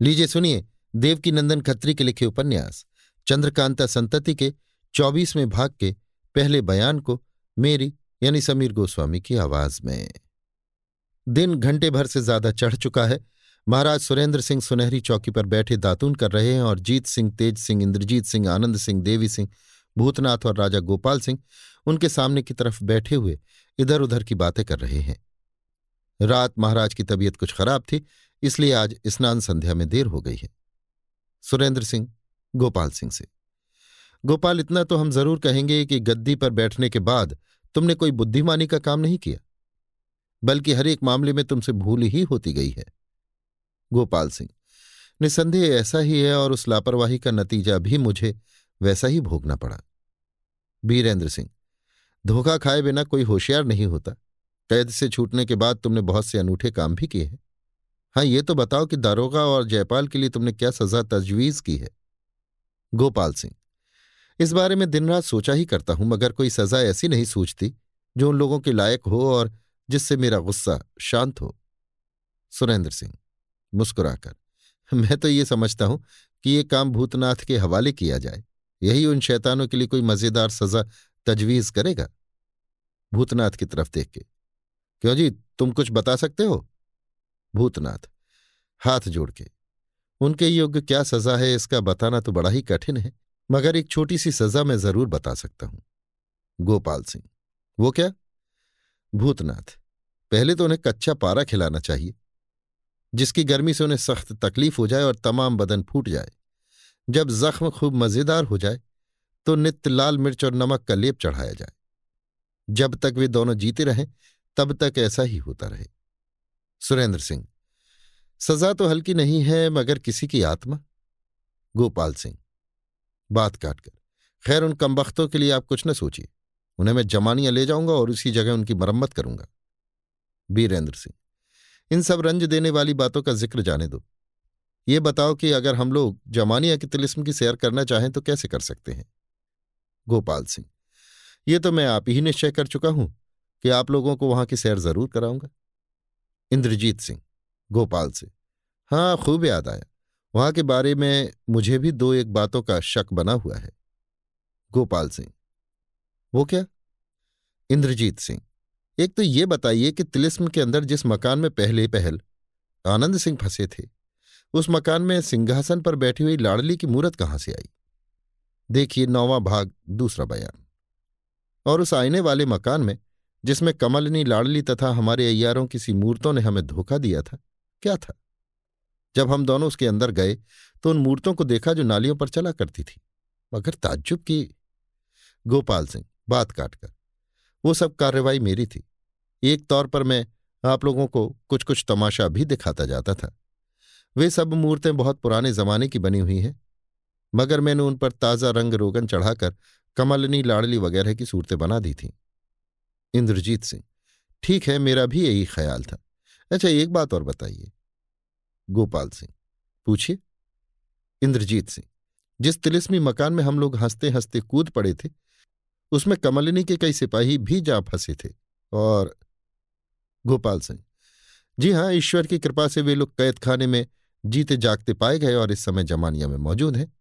लीजिए सुनिए देवकी नंदन खत्री के लिखे उपन्यास। चंद्रकांता संतति के चौबीसवें भाग के पहले बयान को मेरी, यानी समीर गोस्वामी की आवाज़ में। दिन घंटे भर से ज़्यादा चढ़ चुका है। महाराज सुरेंद्र सिंह सुनहरी चौकी पर बैठे दातून कर रहे हैं और जीत सिंह, तेज सिंह, इंद्रजीत सिंह, आनंद सिंह, देवी सिंह, भूतनाथ और राजा गोपाल सिंह उनके सामने की तरफ़ बैठे हुए इधर उधर की बातें कर रहे हैं। रात महाराज की तबीयत कुछ खराब थी इसलिए आज स्नान संध्या में देर हो गई है। सुरेंद्र सिंह, गोपाल सिंह से। गोपाल, इतना तो हम ज़रूर कहेंगे कि गद्दी पर बैठने के बाद तुमने कोई बुद्धिमानी का काम नहीं किया, बल्कि हर एक मामले में तुमसे भूल ही होती गई है। गोपाल सिंह, निसंदेह ऐसा ही है और उस लापरवाही का नतीजा भी मुझे वैसा ही भोगना पड़ा। बीरेंद्र सिंह, धोखा खाए बिना कोई होशियार नहीं होता। कैद से छूटने के बाद तुमने बहुत से अनूठे काम भी किए हैं। हाँ ये तो बताओ कि दारोगा और जयपाल के लिए तुमने क्या सजा तजवीज की है? गोपाल सिंह, इस बारे में दिन रात सोचा ही करता हूँ, मगर कोई सजा ऐसी नहीं सूझती, जो उन लोगों के लायक हो और जिससे मेरा गुस्सा शांत हो। सुरेंद्र सिंह, मुस्कुराकर, मैं तो ये समझता हूँ कि ये काम भूतनाथ के हवाले किया जाए। यही उन शैतानों के लिए कोई मज़ेदार सजा तजवीज करेगा? भूतनाथ की तरफ़ देख के, क्यों जी, तुम कुछ बता सकते हो? भूतनाथ, हाथ जोड़ के, उनके योग्य क्या सजा है इसका बताना तो बड़ा ही कठिन है, मगर एक छोटी सी सजा मैं ज़रूर बता सकता हूँ। गोपाल सिंह, वो क्या? भूतनाथ, पहले तो उन्हें कच्चा पारा खिलाना चाहिए, जिसकी गर्मी से उन्हें सख्त तकलीफ़ हो जाए और तमाम बदन फूट जाए। जब जख्म खूब मज़ेदार हो जाए तो नित्य लाल मिर्च और नमक का लेप चढ़ाया जाए। जब तक वे दोनों जीते रहें, तब तक ऐसा ही होता रहे। सुरेंद्र सिंह। सजा तो हल्की नहीं है, मगर किसी की आत्मा? गोपाल सिंह। बात काटकर। खैर, उन कमबख्तों के लिए आप कुछ न सोचिए। उन्हें मैं जमानियाँ ले जाऊँगा और उसी जगह उनकी मरम्मत करूँगा। बीरेंद्र सिंह। इन सब रंज देने वाली बातों का ज़िक्र जाने दो। ये बताओ कि अगर हम लोग जमानिया की तिलिस्म की सैर करना चाहें तो कैसे कर सकते हैं? गोपाल सिंह। ये तो मैं आप ही निश्चय कर चुका हूँ कि आप लोगों को वहाँ की सैर ज़रूर कराऊँगा। इंद्रजीत सिंह, गोपाल से हाँ खूब याद आया। वहाँ के बारे में मुझे भी दो एक बातों का शक बना हुआ है। गोपाल सिंह, वो क्या? इंद्रजीत सिंह, एक तो ये बताइए कि तिलिस्म के अंदर जिस मकान में पहले पहल, आनंद सिंह फंसे थे, उस मकान में सिंहासन पर बैठी हुई लाडली की मूर्त कहाँ से आई? देखिए नौवां भाग, दूसरा बयान। और उस आईने वाले मकान में जिसमें कमलनी लाडली तथा हमारे अय्यारों किसी मूर्तों ने हमें धोखा दिया था, क्या था? जब हम दोनों उसके अंदर गए तो उन मूर्तों को देखा जो नालियों पर चला करती थी। मगर ताज्जुब की गोपाल सिंह, बात काटकर। वो सब कार्रवाई मेरी थी। एक तौर पर मैं आप लोगों को कुछ कुछ तमाशा भी दिखाता जाता था। वे सब मूर्तें बहुत पुराने जमाने की बनी हुई हैं, मगर मैंने उन पर ताज़ा रंग रोगन चढ़ाकर कमलनी लाडली वगैरह की सूरतें बना दी थीं। इंद्रजीत सिंह। ठीक है, मेरा भी यही ख्याल था। अच्छा एक बात और बताइए। गोपाल सिंह, पूछिए। इंद्रजीत सिंह, जिस तिलिस्मी मकान में हम लोग हँसते हँसते कूद पड़े थे, उसमें कमलिनी के कई सिपाही भी जा फंसे थे और गोपाल सिंह, जी हाँ ईश्वर की कृपा से वे लोग कैद खाने में जीते जागते पाए गए और इस समय जमानिया में मौजूद हैं।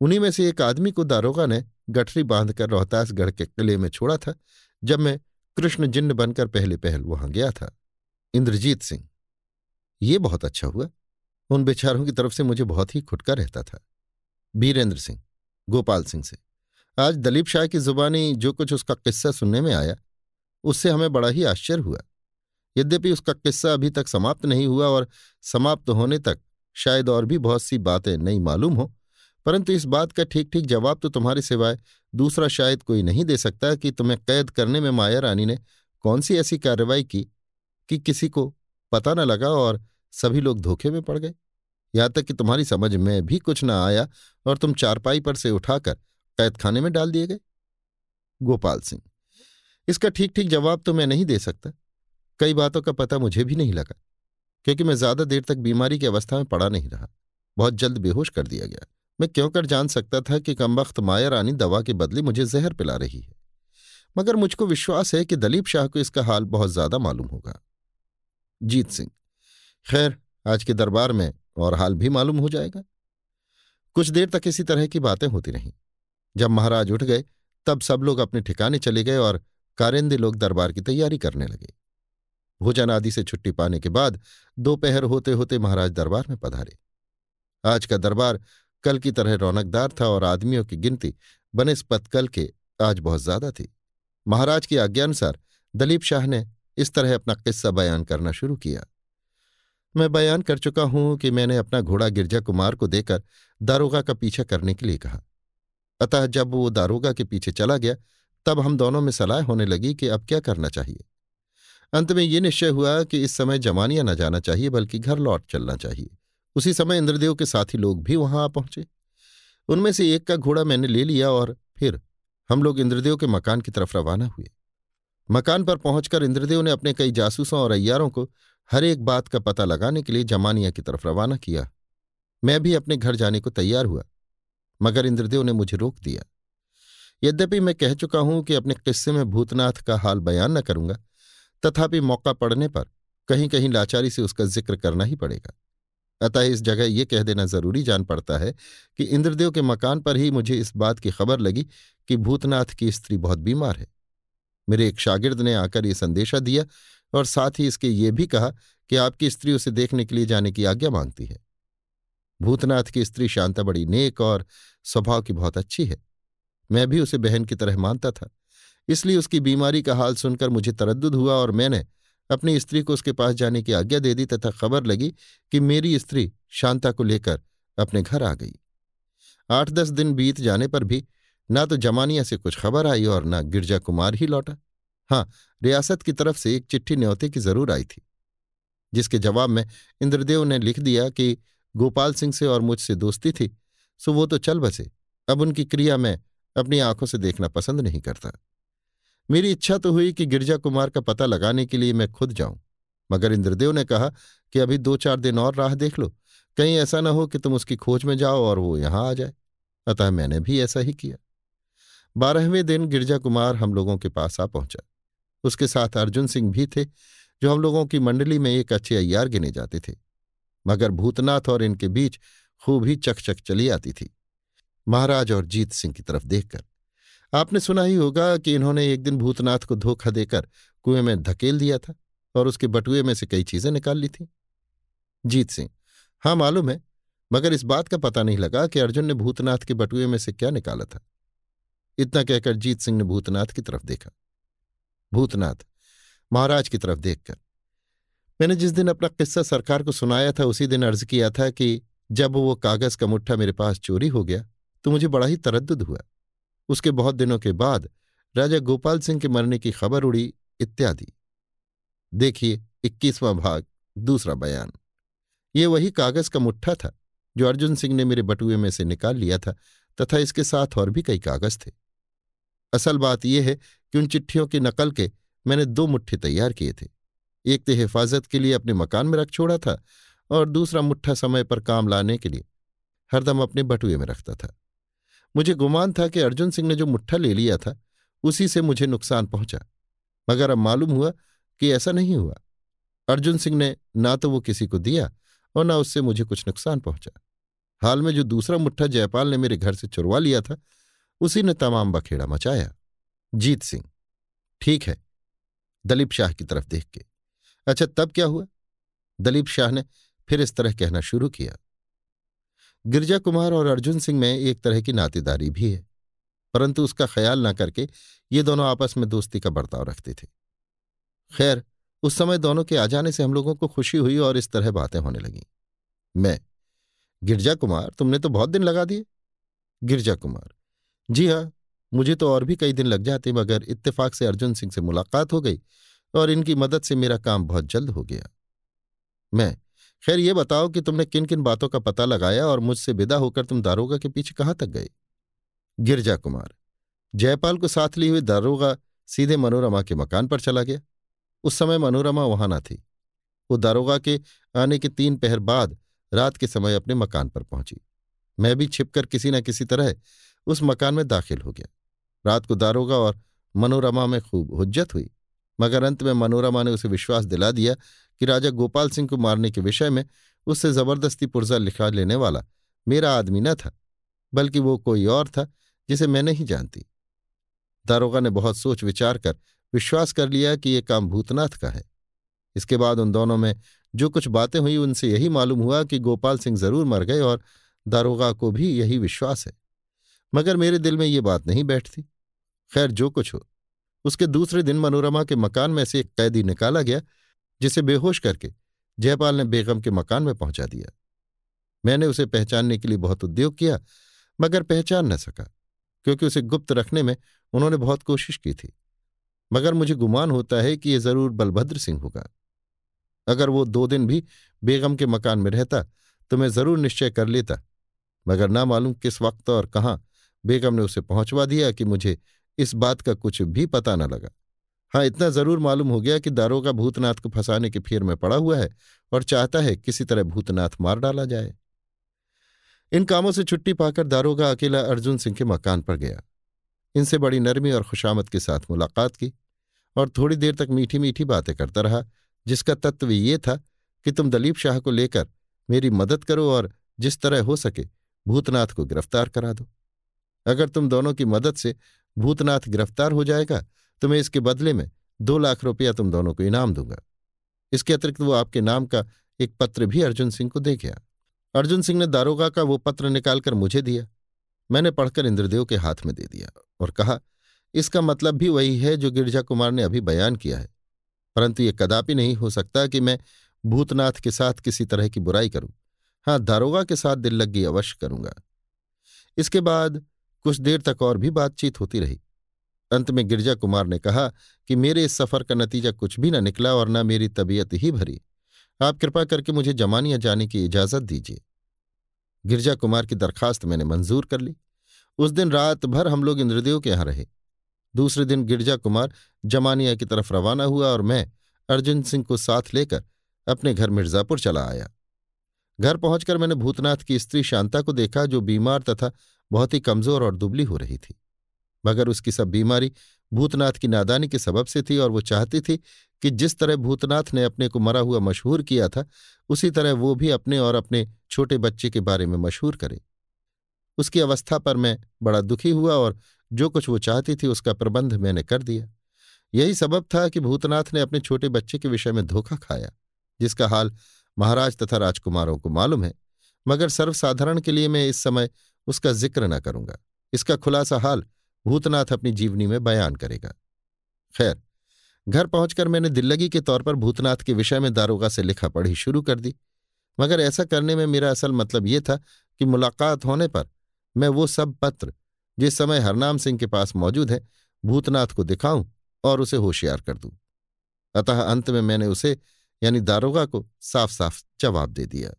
उन्हीं में से एक आदमी को दारोगा ने गठरी बांधकर रोहतासगढ़ के किले में छोड़ा था जब मैं कृष्ण जिन्न बनकर पहले पहल वहाँ गया था। इंद्रजीत सिंह। ये बहुत अच्छा हुआ। उन बेचारों की तरफ़ से मुझे बहुत ही खुटका रहता था। बीरेंद्र सिंह, गोपाल सिंह से। आज दलीप शाह की जुबानी जो कुछ उसका किस्सा सुनने में आया, उससे हमें बड़ा ही आश्चर्य हुआ। यद्यपि उसका किस्सा अभी तक समाप्त नहीं हुआ और समाप्त होने तक शायद और भी बहुत सी बातें नहीं मालूम हो परंतु इस बात का ठीक ठीक जवाब तो तुम्हारे सिवाय दूसरा शायद कोई नहीं दे सकता कि तुम्हें कैद करने में माया रानी ने कौन सी ऐसी कार्रवाई की कि किसी को पता न लगा और सभी लोग धोखे में पड़ गए? यहाँ तक कि तुम्हारी समझ में भी कुछ न आया और तुम चारपाई पर से उठाकर कैद खाने में डाल दिए गए। गोपाल सिंह, इसका ठीक ठीक जवाब तो मैं नहीं दे सकता। कई बातों का पता मुझे भी नहीं लगा, क्योंकि मैं ज़्यादा देर तक बीमारी की अवस्था में पड़ा नहीं रहा। बहुत जल्द बेहोश कर दिया गया। मैं क्यों कर जान सकता था कि कमबख्त माया रानी दवा के बदले मुझे जहर पिला रही है? मगर मुझको विश्वास है कि दलीप शाह को इसका हाल बहुत ज़्यादा मालूम होगा। जीत सिंह, खैर, आज के दरबार में और हाल भी मालूम हो जाएगा। कुछ देर तक इसी तरह की बातें होती रहीं। जब महाराज उठ गए, तब सब लोग अपने ठिकाने चले गए और कारिंदे लोग दरबार की तैयारी करने लगे। भोजन आदि से छुट्टी पाने के बाद दोपहर होते होते महाराज दरबार में पधारे। आज का दरबार कल की तरह रौनकदार था और आदमियों की गिनती बनस्पत कल के आज बहुत ज़्यादा थी। महाराज की आज्ञानुसार दलीप शाह ने इस तरह अपना किस्सा बयान करना शुरू किया। मैं बयान कर चुका हूँ कि मैंने अपना घोड़ा गिरजा कुमार को देकर दारोगा का पीछा करने के लिए कहा। अतः जब वो दारोगा के पीछे चला गया, तब हम दोनों में सलाह होने लगी कि अब क्या करना चाहिए। अंत में ये निश्चय हुआ कि इस समय जमानिया न जाना चाहिए, बल्कि घर लौट चलना चाहिए। उसी समय इंद्रदेव के साथी लोग भी वहाँ आ पहुँचे। उनमें से एक का घोड़ा मैंने ले लिया और फिर हम लोग इंद्रदेव के मकान की तरफ़ रवाना हुए। मकान पर पहुंचकर इंद्रदेव ने अपने कई जासूसों और अय्यारों को हर एक बात का पता लगाने के लिए जमानिया की तरफ़ रवाना किया। मैं भी अपने घर जाने को तैयार हुआ, मगर इंद्रदेव ने मुझे रोक दिया। यद्यपि मैं कह चुका हूँ कि अपने किस्से में भूतनाथ का हाल बयान न करूँगा, तथापि मौका पड़ने पर कहीं कहीं लाचारी से उसका ज़िक्र करना ही पड़ेगा। अतः इस जगह ये कह देना ज़रूरी जान पड़ता है कि इंद्रदेव के मकान पर ही मुझे इस बात की खबर लगी कि भूतनाथ की स्त्री बहुत बीमार है। मेरे एक शागिर्द ने आकर ये संदेशा दिया और साथ ही इसके ये भी कहा कि आपकी स्त्री उसे देखने के लिए जाने की आज्ञा मांगती है। भूतनाथ की स्त्री शांता बड़ी नेक और स्वभाव की बहुत अच्छी है। मैं भी उसे बहन की तरह मानता था। इसलिए उसकी बीमारी का हाल सुनकर मुझे तरद्दुद हुआ और मैंने अपनी स्त्री को उसके पास जाने की आज्ञा दे दी तथा खबर लगी कि मेरी स्त्री शांता को लेकर अपने घर आ गई। आठ दस दिन बीत जाने पर भी ना तो जमानिया से कुछ खबर आई और न गिरजा कुमार ही लौटा। हाँ रियासत की तरफ़ से एक चिट्ठी न्योते की ज़रूर आई थी, जिसके जवाब में इंद्रदेव ने लिख दिया कि गोपाल सिंह से और मुझसे दोस्ती थी, सो वो तो चल बसे, अब उनकी क्रिया मैं अपनी आँखों से देखना पसंद नहीं करता। मेरी इच्छा तो हुई कि गिरजा कुमार का पता लगाने के लिए मैं खुद जाऊँ। मगर इंद्रदेव ने कहा कि अभी दो चार दिन और राह देख लो। कहीं ऐसा न हो कि तुम उसकी खोज में जाओ और वो यहाँ आ जाए। अतः मैंने भी ऐसा ही किया। बारहवें दिन गिरजा कुमार हम लोगों के पास आ पहुँचा। उसके साथ अर्जुन सिंह भी थे, जो हम लोगों की मंडली में एक अच्छे अय्यार गिने जाते थे। मगर भूतनाथ और इनके बीच खूब ही चकचक चली आती थी। महाराज और जीत सिंह की तरफ़ देखकर आपने सुना ही होगा कि इन्होंने एक दिन भूतनाथ को धोखा देकर कुएँ में धकेल दिया था और उसके बटुए में से कई चीज़ें निकाल ली थी। जीत सिंह हाँ मालूम है, मगर इस बात का पता नहीं लगा कि अर्जुन ने भूतनाथ के बटुए में से क्या निकाला था। इतना कहकर जीत सिंह ने भूतनाथ की तरफ़ देखा। भूतनाथ, महाराज की तरफ़ देखकर। मैंने जिस दिन अपना किस्सा सरकार को सुनाया था, उसी दिन अर्ज़ किया था कि जब वो कागज़ का मुट्ठा मेरे पास चोरी हो गया तो मुझे बड़ा ही तरद हुआ। उसके बहुत दिनों के बाद राजा गोपाल सिंह के मरने की खबर उड़ी इत्यादि। देखिए इक्कीसवां भाग, दूसरा बयान। ये वही कागज़ का मुट्ठा था जो अर्जुन सिंह ने मेरे बटुए में से निकाल लिया था तथा इसके साथ और भी कई कागज़ थे। असल बात यह है कि उन चिट्ठियों की नकल के मैंने दो मुट्ठे तैयार किए थे। एक तो हिफाजत के लिए अपने मकान में रख छोड़ा था और दूसरा मुट्ठा समय पर काम लाने के लिए हरदम अपने बटुए में रखता था। मुझे गुमान था कि अर्जुन सिंह ने जो मुट्ठा ले लिया था, उसी से मुझे नुकसान पहुँचा। मगर अब मालूम हुआ कि ऐसा नहीं हुआ। अर्जुन सिंह ने ना तो वो किसी को दिया और ना उससे मुझे कुछ नुकसान पहुँचा। हाल में जो दूसरा मुट्ठा जयपाल ने मेरे घर से चुरवा लिया था, उसी ने तमाम बखेड़ा मचाया। जीत सिंह, ठीक है, दलीप शाह की तरफ़ देख के। अच्छा तब क्या हुआ? दलीप शाह ने फिर इस तरह कहना शुरू किया। गिरजा कुमार और अर्जुन सिंह में एक तरह की नातेदारी भी है। परंतु उसका ख्याल न करके ये दोनों आपस में दोस्ती का बर्ताव रखते थे। खैर, उस समय दोनों के आ जाने से हम लोगों को खुशी हुई और इस तरह बातें होने लगीं। मैं, गिरजा कुमार, तुमने तो बहुत दिन लगा दिए। गिरजा कुमार, जी हाँ मुझे तो और भी कई दिन लग जाते मगर इत्तेफाक से अर्जुन सिंह से मुलाकात हो गई और इनकी मदद से मेरा काम बहुत जल्द हो गया। मैं खैर, ये बताओ कि तुमने किन किन बातों का पता लगाया और मुझसे विदा होकर तुम दारोगा के पीछे कहाँ तक गए? गिरजा कुमार, जयपाल को साथ लिए हुए दारोगा सीधे मनोरमा के मकान पर चला गया। उस समय मनोरमा वहाँ न थी। वो दारोगा के आने के तीन पहर बाद रात के समय अपने मकान पर पहुँची। मैं भी छिपकर किसी न किसी तरह उस मकान में दाखिल हो गया। रात को दारोगा और मनोरमा में खूब हुज्जत हुई, मगर अंत में मनोरमा ने उसे विश्वास दिला दिया कि राजा गोपाल सिंह को मारने के विषय में उससे ज़बरदस्ती पुर्जा लिखा लेने वाला मेरा आदमी न था, बल्कि वो कोई और था जिसे मैं नहीं जानती। दारोगा ने बहुत सोच विचार कर विश्वास कर लिया कि यह काम भूतनाथ का है। इसके बाद उन दोनों में जो कुछ बातें हुई उनसे यही मालूम हुआ कि गोपाल सिंह ज़रूर मर गए और दारोगा को भी यही विश्वास है। मगर मेरे दिल में ये बात नहीं बैठती। खैर, जो कुछ हो, उसके दूसरे दिन मनोरमा के मकान में से एक कैदी निकाला गया जिसे बेहोश करके जयपाल ने बेगम के मकान में पहुँचा दिया। मैंने उसे पहचानने के लिए बहुत उद्योग किया, मगर पहचान न सका, क्योंकि उसे गुप्त रखने में उन्होंने बहुत कोशिश की थी। मगर मुझे गुमान होता है कि यह ज़रूर बलभद्र सिंह होगा। अगर वो दो दिन भी बेगम के मकान में रहता तो मैं ज़रूर निश्चय कर लेता, मगर ना मालूम किस वक्त और कहाँ बेगम ने उसे पहुंचवा दिया कि मुझे इस बात का कुछ भी पता न लगा। हाँ इतना ज़रूर मालूम हो गया कि दारोगा भूतनाथ को फंसाने के फेर में पड़ा हुआ है और चाहता है किसी तरह भूतनाथ मार डाला जाए। इन कामों से छुट्टी पाकर दारोगा अकेला अर्जुन सिंह के मकान पर गया। इनसे बड़ी नरमी और खुशामद के साथ मुलाकात की और थोड़ी देर तक मीठी मीठी बातें करता रहा, जिसका तत्व ये था कि तुम दलीप शाह को लेकर मेरी मदद करो और जिस तरह हो सके भूतनाथ को गिरफ़्तार करा दो। अगर तुम दोनों की मदद से भूतनाथ गिरफ़्तार हो जाएगा तो मैं इसके बदले में दो लाख रुपया तुम दोनों को इनाम दूँगा। इसके अतिरिक्त वो आपके नाम का एक पत्र भी अर्जुन सिंह को दे गया। अर्जुन सिंह ने दारोगा का वो पत्र निकालकर मुझे दिया। मैंने पढ़कर इंद्रदेव के हाथ में दे दिया और कहा, इसका मतलब भी वही है जो गिरजा कुमार ने अभी बयान किया है। परंतु ये कदापि नहीं हो सकता कि मैं भूतनाथ के साथ किसी तरह की बुराई करूँ। हाँ दारोगा के साथ दिल लगी अवश्य करूँगा। इसके बाद कुछ देर तक और भी बातचीत होती रही। अंत में गिरजा कुमार ने कहा कि मेरे इस सफ़र का नतीजा कुछ भी न निकला और न मेरी तबीयत ही भरी। आप कृपा करके मुझे जमानिया जाने की इजाज़त दीजिए। गिरजा कुमार की दरखास्त मैंने मंजूर कर ली। उस दिन रात भर हम लोग इंद्रदेव के यहाँ रहे। दूसरे दिन गिरजा कुमार जमानिया की तरफ़ रवाना हुआ और मैं अर्जुन सिंह को साथ लेकर अपने घर मिर्जापुर चला आया। घर पहुंचकर मैंने भूतनाथ की स्त्री शांता को देखा जो बीमार तथा बहुत ही कमज़ोर और दुबली हो रही थी। मगर उसकी सब बीमारी भूतनाथ की नादानी के सबब से थी और वो चाहती थी कि जिस तरह भूतनाथ ने अपने को मरा हुआ मशहूर किया था, उसी तरह वो भी अपने और अपने छोटे बच्चे के बारे में मशहूर करे। उसकी अवस्था पर मैं बड़ा दुखी हुआ और जो कुछ वो चाहती थी उसका प्रबंध मैंने कर दिया। यही सबब था कि भूतनाथ ने अपने छोटे बच्चे के विषय में धोखा खाया, जिसका हाल महाराज तथा राजकुमारों को मालूम है। मगर सर्वसाधारण के लिए मैं इस समय उसका ज़िक्र न करूँगा। इसका खुलासा हाल भूतनाथ अपनी जीवनी में बयान करेगा। खैर, घर पहुंचकर मैंने दिल्लगी के तौर पर भूतनाथ के विषय में दारोगा से लिखा पढ़ी शुरू कर दी। मगर ऐसा करने में मेरा असल मतलब ये था कि मुलाकात होने पर मैं वो सब पत्र, जिस समय हरनाम सिंह के पास मौजूद है, भूतनाथ को दिखाऊँ और उसे होशियार कर दूँ। अतः अंत में मैंने उसे, यानी दारोगा को साफ़ साफ़ जवाब दे दिया।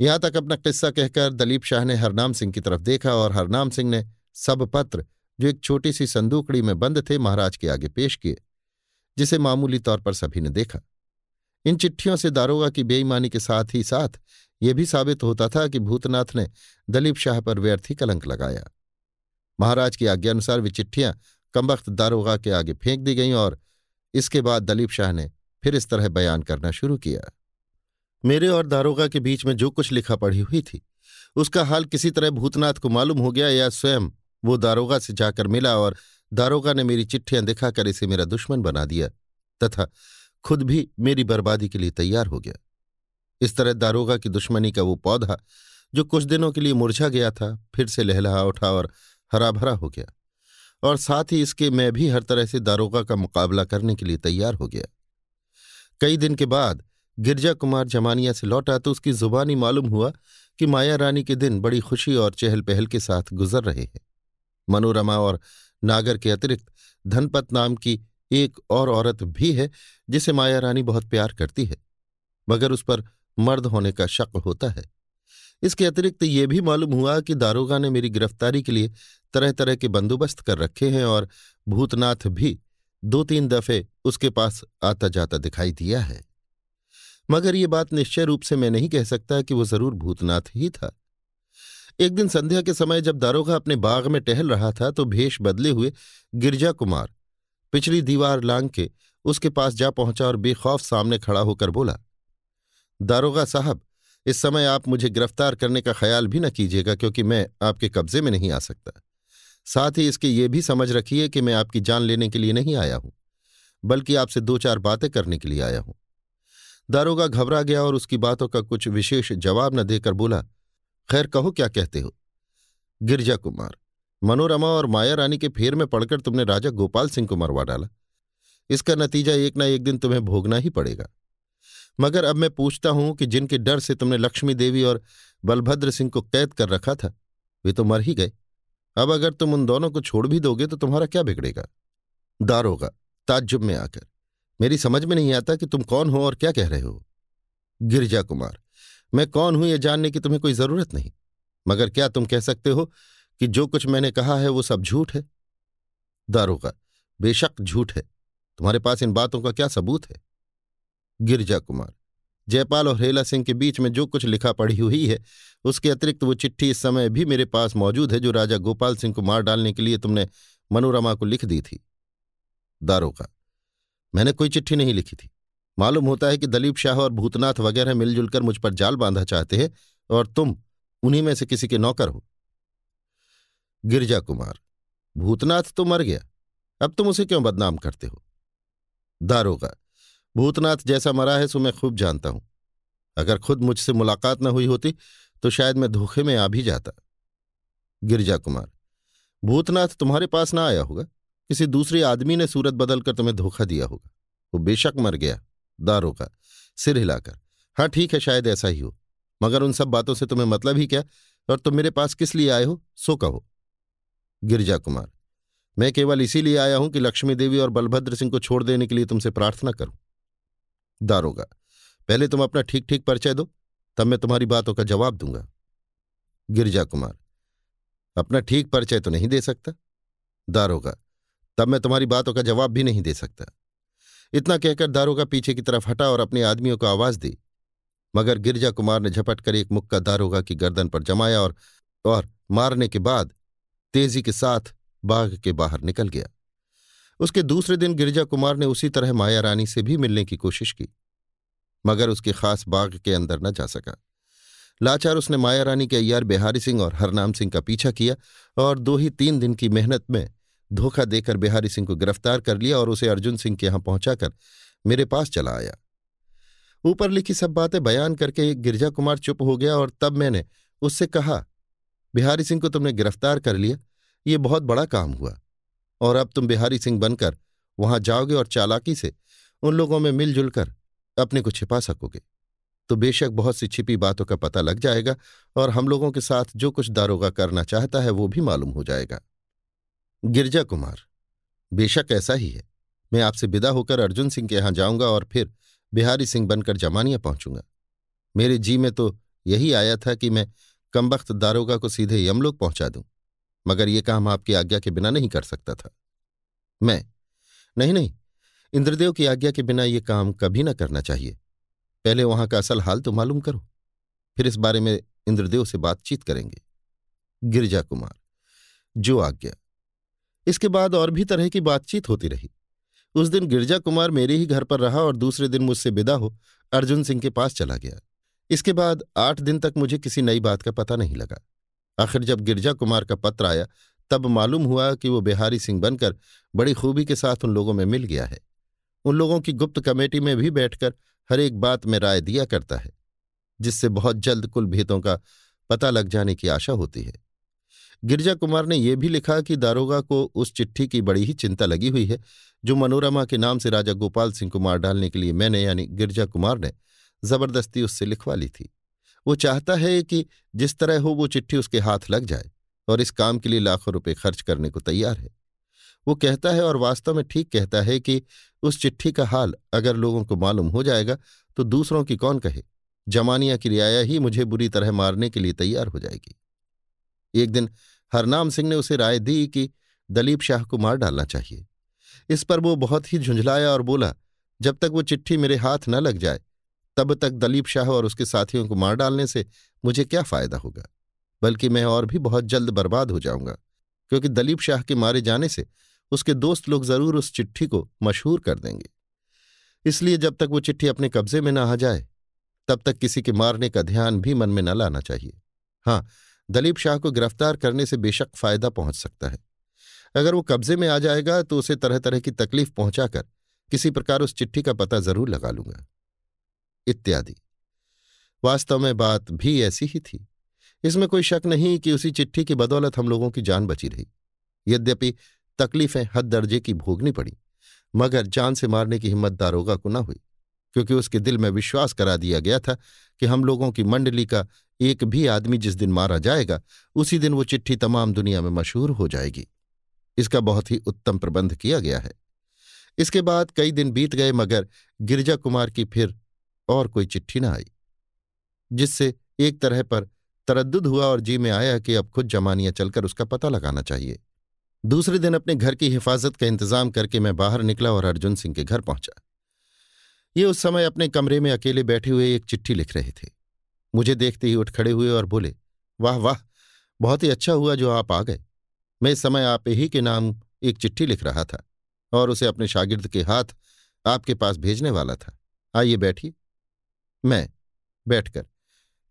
यहाँ तक अपना किस्सा कहकर दलीप शाह ने हरनाम सिंह की तरफ़ देखा और हरनाम सिंह ने सब पत्र जो एक छोटी सी संदूकड़ी में बंद थे, महाराज के आगे पेश किए, जिसे मामूली तौर पर सभी ने देखा। इन चिट्ठियों से दारोगा की बेईमानी के साथ ही साथ ये भी साबित होता था कि भूतनाथ ने दलीप शाह पर व्यर्थ कलंक लगाया। महाराज की आज्ञानुसार वे चिट्ठियाँ कमबख्त दारोगा के आगे फेंक दी गईं और इसके बाद दलीप शाह ने फिर इस तरह बयान करना शुरू किया। मेरे और दारोगा के बीच में जो कुछ लिखा पढ़ी हुई थी, उसका हाल किसी तरह भूतनाथ को मालूम हो गया या स्वयं वो दारोगा से जाकर मिला और दारोगा ने मेरी चिट्ठियाँ दिखाकर इसे मेरा दुश्मन बना दिया, तथा खुद भी मेरी बर्बादी के लिए तैयार हो गया। इस तरह दारोगा की दुश्मनी का वो पौधा, जो कुछ दिनों के लिए मुरझा गया था, फिर से लहलहा उठा और हरा भरा हो गया। और साथ ही इसके मैं भी हर तरह से दारोगा का मुकाबला करने के लिए तैयार हो गया। कई दिन के बाद गिरजा कुमार जमानिया से लौटा तो उसकी जुबानी मालूम हुआ कि माया रानी के दिन बड़ी खुशी और चहल पहल के साथ गुजर रहे हैं। मनोरमा और नागर के अतिरिक्त धनपत नाम की एक और औरत भी है, जिसे माया रानी बहुत प्यार करती है, मगर उस पर मर्द होने का शक होता है। इसके अतिरिक्त ये भी मालूम हुआ कि दारोगा ने मेरी गिरफ्तारी के लिए तरह तरह के बंदोबस्त कर रखे हैं और भूतनाथ भी दो तीन दफे उसके पास आता जाता दिखाई दिया है। मगर ये बात निश्चय रूप से मैं नहीं कह सकता कि वो ज़रूर भूतनाथ ही था। एक दिन संध्या के समय जब दारोगा अपने बाग में टहल रहा था तो भेष बदले हुए गिरजा कुमार, पिछली दीवार लांग के उसके पास जा पहुँचा और बेखौफ सामने खड़ा होकर बोला, दारोगा साहब, इस समय आप मुझे गिरफ़्तार करने का ख्याल भी न कीजिएगा क्योंकि मैं आपके कब्जे में नहीं आ सकता। साथ ही इसके ये भी समझ रखिए कि मैं आपकी जान लेने के लिए नहीं आया हूँ, बल्कि आपसे दो चार बातें करने के लिए आया हूँ। दारोगा घबरा गया और उसकी बातों का कुछ विशेष जवाब न देकर बोला खैर कहो क्या कहते हो? गिरजा कुमार, मनोरमा और माया रानी के फेर में पड़कर तुमने राजा गोपाल सिंह को मरवा डाला। इसका नतीजा एक ना एक दिन तुम्हें भोगना ही पड़ेगा। मगर अब मैं पूछता हूँ कि जिनके डर से तुमने लक्ष्मी देवी और बलभद्र सिंह को कैद कर रखा था, वे तो मर ही गए। अब अगर तुम उन दोनों को छोड़ भी दोगे तो तुम्हारा क्या बिगड़ेगा? दारोगा ताज्जुब में आकर। मेरी समझ में नहीं आता कि तुम कौन हो और क्या कह रहे हो। गिरजा कुमार मैं कौन हूँ यह जानने की तुम्हें कोई ज़रूरत नहीं। मगर क्या तुम कह सकते हो कि जो कुछ मैंने कहा है वो सब झूठ है? दारोगा, बेशक झूठ है। तुम्हारे पास इन बातों का क्या सबूत है? गिरजा कुमार, जयपाल और हेला सिंह के बीच में जो कुछ लिखा पढ़ी हुई है, उसके अतिरिक्त वो चिट्ठी इस समय भी मेरे पास मौजूद है जो राजा गोपाल सिंह को मार डालने के लिए तुमने मनोरमा को लिख दी थी। दारोगा, मैंने कोई चिट्ठी नहीं लिखी थी। मालूम होता है कि दलीप शाह और भूतनाथ वगैरह मिलजुल कर मुझ पर जाल बांधा चाहते हैं और तुम उन्हीं में से किसी के नौकर हो। गिरजा कुमार, भूतनाथ तो मर गया, अब तुम उसे क्यों बदनाम करते हो? दारोगा, भूतनाथ जैसा मरा है सो मैं खूब जानता हूँ। अगर खुद मुझसे मुलाकात न हुई होती तो शायद मैं धोखे में आ भी जाता। गिरजा कुमार, भूतनाथ तुम्हारे पास ना आया होगा, किसी दूसरे आदमी ने सूरत बदलकर तुम्हें धोखा दिया होगा। वो बेशक मर गया। दारोगा सिर हिलाकर। हाँ ठीक है, शायद ऐसा ही हो। मगर उन सब बातों से तुम्हें मतलब ही क्या? और तुम मेरे पास किस लिए आए हो? सो कहो। गिरजा कुमार, मैं केवल इसीलिए आया हूँ कि लक्ष्मी देवी और बलभद्र सिंह को छोड़ देने के लिए तुमसे प्रार्थना करूँ। दारोगा पहले तुम अपना ठीक ठीक परिचय दो, तब मैं तुम्हारी बातों का जवाब दूँगा। गिरजा कुमार, अपना ठीक परिचय तो नहीं दे सकता? दारोगा तब मैं तुम्हारी बातों का जवाब भी नहीं दे सकता। इतना कहकर दारोगा पीछे की तरफ़ हटा और अपने आदमियों को आवाज़ दी। मगर गिरजा कुमार ने झपट कर एक मुक्का दारोगा की गर्दन पर जमाया और और मारने के बाद तेज़ी के साथ बाघ के बाहर निकल गया। उसके दूसरे दिन गिरिजा कुमार ने उसी तरह माया रानी से भी मिलने की कोशिश की, मगर उसके खास बाग के अंदर न जा सका। लाचार उसने माया रानी के अय्यार बिहारी सिंह और हरनाम सिंह का पीछा किया और दो ही तीन दिन की मेहनत में धोखा देकर बिहारी सिंह को गिरफ़्तार कर लिया और उसे अर्जुन सिंह के यहाँ पहुंचाकर मेरे पास चला आया। ऊपर लिखी सब बातें बयान करके गिरजा कुमार चुप हो गया और तब मैंने उससे कहा, बिहारी सिंह को तुमने गिरफ़्तार कर लिया, ये बहुत बड़ा काम हुआ। और अब तुम बिहारी सिंह बनकर वहाँ जाओगे और चालाकी से उन लोगों में मिलजुल कर अपने को छिपा सकोगे। तो बेशक बहुत सी छिपी बातों का पता लग जाएगा और हम लोगों के साथ जो कुछ दारोगा करना चाहता है वो भी मालूम हो जाएगा। गिरजा कुमार, बेशक ऐसा ही है। मैं आपसे विदा होकर अर्जुन सिंह के यहाँ जाऊँगा और फिर बिहारी सिंह बनकर जमानिया पहुंचूँगा। मेरे जी में तो यही आया था कि मैं कमबख्त दारोगा को सीधे यमलोक पहुँचा दूँ, मगर ये काम आपकी आज्ञा के बिना नहीं कर सकता था। मैं, नहीं नहीं, इंद्रदेव की आज्ञा के बिना ये काम कभी ना करना चाहिए। पहले वहाँ का असल हाल तो मालूम करो, फिर इस बारे में इंद्रदेव से बातचीत करेंगे। गिरजा कुमार, जो आज्ञा। इसके बाद और भी तरह की बातचीत होती रही। उस दिन गिरजा कुमार मेरे ही घर पर रहा और दूसरे दिन मुझसे विदा हो अर्जुन सिंह के पास चला गया। इसके बाद आठ दिन तक मुझे किसी नई बात का पता नहीं लगा। आखिर जब गिरजा कुमार का पत्र आया, तब मालूम हुआ कि वो बिहारी सिंह बनकर बड़ी खूबी के साथ उन लोगों में मिल गया है। उन लोगों की गुप्त कमेटी में भी बैठकर हर एक बात में राय दिया करता है, जिससे बहुत जल्द कुल भेदों का पता लग जाने की आशा होती है। गिरजा कुमार ने यह भी लिखा कि दारोगा को उस चिट्ठी की बड़ी ही चिंता लगी हुई है, जो मनोरमा के नाम से राजा गोपाल सिंह को मार डालने के लिए मैंने, यानी गिरजा कुमार ने, ज़बरदस्ती उससे लिखवा ली थी। वो चाहता है कि जिस तरह हो वो चिट्ठी उसके हाथ लग जाए और इस काम के लिए लाखों रुपए खर्च करने को तैयार है। वो कहता है और वास्तव में ठीक कहता है कि उस चिट्ठी का हाल अगर लोगों को मालूम हो जाएगा तो दूसरों की कौन कहे? जमानिया की रियाया ही मुझे बुरी तरह मारने के लिए तैयार हो जाएगी। एक दिन हरनाम सिंह ने उसे राय दी कि दलीप शाह को मार डालना चाहिए। इस पर वो बहुत ही झुंझलाया और बोला, जब तक वो चिट्ठी मेरे हाथ न लग जाए, तब तक दलीप शाह और उसके साथियों को मार डालने से मुझे क्या फ़ायदा होगा? बल्कि मैं और भी बहुत जल्द बर्बाद हो जाऊँगा, क्योंकि दलीप शाह के मारे जाने से उसके दोस्त लोग ज़रूर उस चिट्ठी को मशहूर कर देंगे। इसलिए जब तक वो चिट्ठी अपने कब्जे में ना आ जाए, तब तक किसी के मारने का ध्यान भी मन में न लाना चाहिए। हाँ दलीप शाह को गिरफ़्तार करने से बेशक फ़ायदा पहुँच सकता है। अगर वो कब्जे में आ जाएगा तो उसे तरह तरह की तकलीफ़ पहुंचाकर किसी प्रकार उस चिट्ठी का पता ज़रूर लगा लूँगा। इत्यादि। वास्तव में बात भी ऐसी ही थी। इसमें कोई शक नहीं कि उसी चिट्ठी की बदौलत हम लोगों की जान बची रही। यद्यपि तकलीफें हद दर्जे की भोगनी पड़ी, मगर जान से मारने की हिम्मत दारोगा को न हुई, क्योंकि उसके दिल में विश्वास करा दिया गया था कि हम लोगों की मंडली का एक भी आदमी जिस दिन मारा जाएगा, उसी दिन वो चिट्ठी तमाम दुनिया में मशहूर हो जाएगी। इसका बहुत ही उत्तम प्रबंध किया गया है। इसके बाद कई दिन बीत गए मगर गिरजा कुमार की फिर और कोई चिट्ठी न आई। जिससे एक तरह पर तरद्दुद हुआ और जी में आया कि अब खुद जमानियाँ चलकर उसका पता लगाना चाहिए। दूसरे दिन अपने घर की हिफाजत का इंतज़ाम करके मैं बाहर निकला और अर्जुन सिंह के घर पहुँचा। ये उस समय अपने कमरे में अकेले बैठे हुए एक चिट्ठी लिख रहे थे। मुझे देखते ही उठ खड़े हुए और बोले, वाह वाह, बहुत ही अच्छा हुआ जो आप आ गए। मैं इस समय आप ही के नाम एक चिट्ठी लिख रहा था और उसे अपने शागिर्द के हाथ आपके पास भेजने वाला था। आइए बैठिए। मैं बैठकर,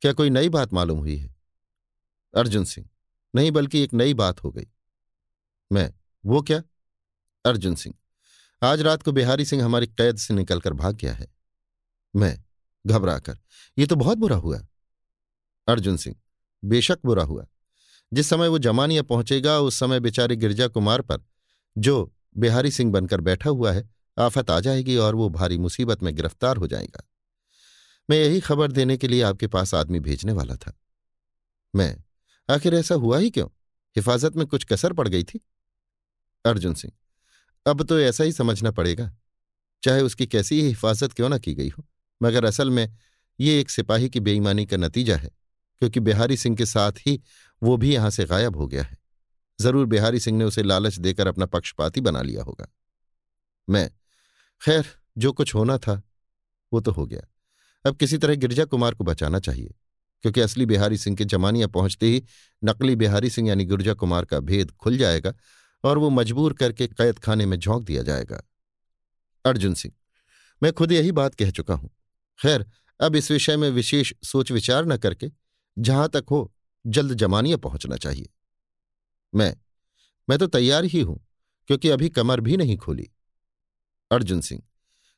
क्या कोई नई बात मालूम हुई है? अर्जुन सिंह, नहीं बल्कि एक नई बात हो गई। मैं, वो क्या? अर्जुन सिंह, आज रात को बिहारी सिंह हमारी कैद से निकलकर भाग गया है। मैं घबराकर, ये तो बहुत बुरा हुआ। अर्जुन सिंह। बेशक बुरा हुआ। जिस समय वो जमानिया पहुंचेगा, उस समय बेचारे गिरजा कुमार पर जो बिहारी सिंह बनकर बैठा हुआ है, आफत आ जाएगी और वो भारी मुसीबत में गिरफ़्तार हो जाएगा। मैं यही खबर देने के लिए आपके पास आदमी भेजने वाला था। मैं, आखिर ऐसा हुआ ही क्यों? हिफाजत में कुछ कसर पड़ गई थी? अर्जुन सिंह, अब तो ऐसा ही समझना पड़ेगा। चाहे उसकी कैसी ही हिफाजत क्यों ना की गई हो, मगर असल में ये एक सिपाही की बेईमानी का नतीजा है। क्योंकि बिहारी सिंह के साथ ही वो भी यहाँ से गायब हो गया है। ज़रूर बिहारी सिंह ने उसे लालच देकर अपना पक्षपाती बना लिया होगा। मैं, खैर, जो कुछ होना था, वो तो हो गया। अब किसी तरह गिरजा कुमार को बचाना चाहिए, क्योंकि असली बिहारी सिंह के जमानिया पहुँचते ही नकली बिहारी सिंह यानी गिरजा कुमार का भेद खुल जाएगा और वो मजबूर करके कैद खाने में झोंक दिया जाएगा। अर्जुन सिंह, मैं खुद यही बात कह चुका हूँ। खैर, अब इस विषय में विशेष सोच विचार न करके जहाँ तक हो, जल्द जमानिया पहुँचना चाहिए। मैं मैं तो तैयार ही हूँ, क्योंकि अभी कमर भी नहीं खोली। अर्जुन सिंह,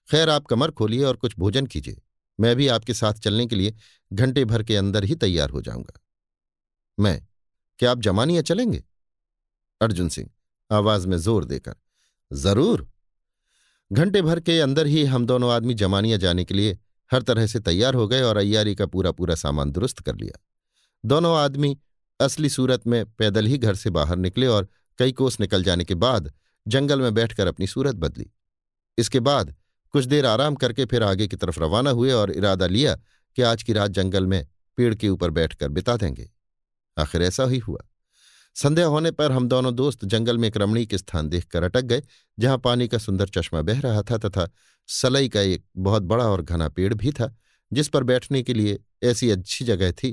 खैर आप कमर खोलिए और कुछ भोजन कीजिए। मैं भी आपके साथ चलने के लिए घंटे भर के अंदर ही तैयार हो जाऊँगा। मैं, क्या आप जमानिया चलेंगे? अर्जुन सिंह, आवाज़ में ज़ोर देकर, ज़रूर। घंटे भर के अंदर ही हम दोनों आदमी जमानिया जाने के लिए हर तरह से तैयार हो गए और अय्यारी का पूरा पूरा सामान दुरुस्त कर लिया। दोनों आदमी असली सूरत में पैदल ही घर से बाहर निकले और कई कोस निकल जाने के बाद जंगल में बैठकर अपनी सूरत बदली। इसके बाद कुछ देर आराम करके फिर आगे की तरफ़ रवाना हुए और इरादा लिया कि आज की रात जंगल में पेड़ के ऊपर बैठकर बिता देंगे। आखिर ऐसा ही हुआ। संध्या होने पर हम दोनों दोस्त जंगल में एक रमणीक स्थान देखकर अटक गए, जहाँ पानी का सुंदर चश्मा बह रहा था तथा सलई का एक बहुत बड़ा और घना पेड़ भी था, जिस पर बैठने के लिए ऐसी अच्छी जगह थी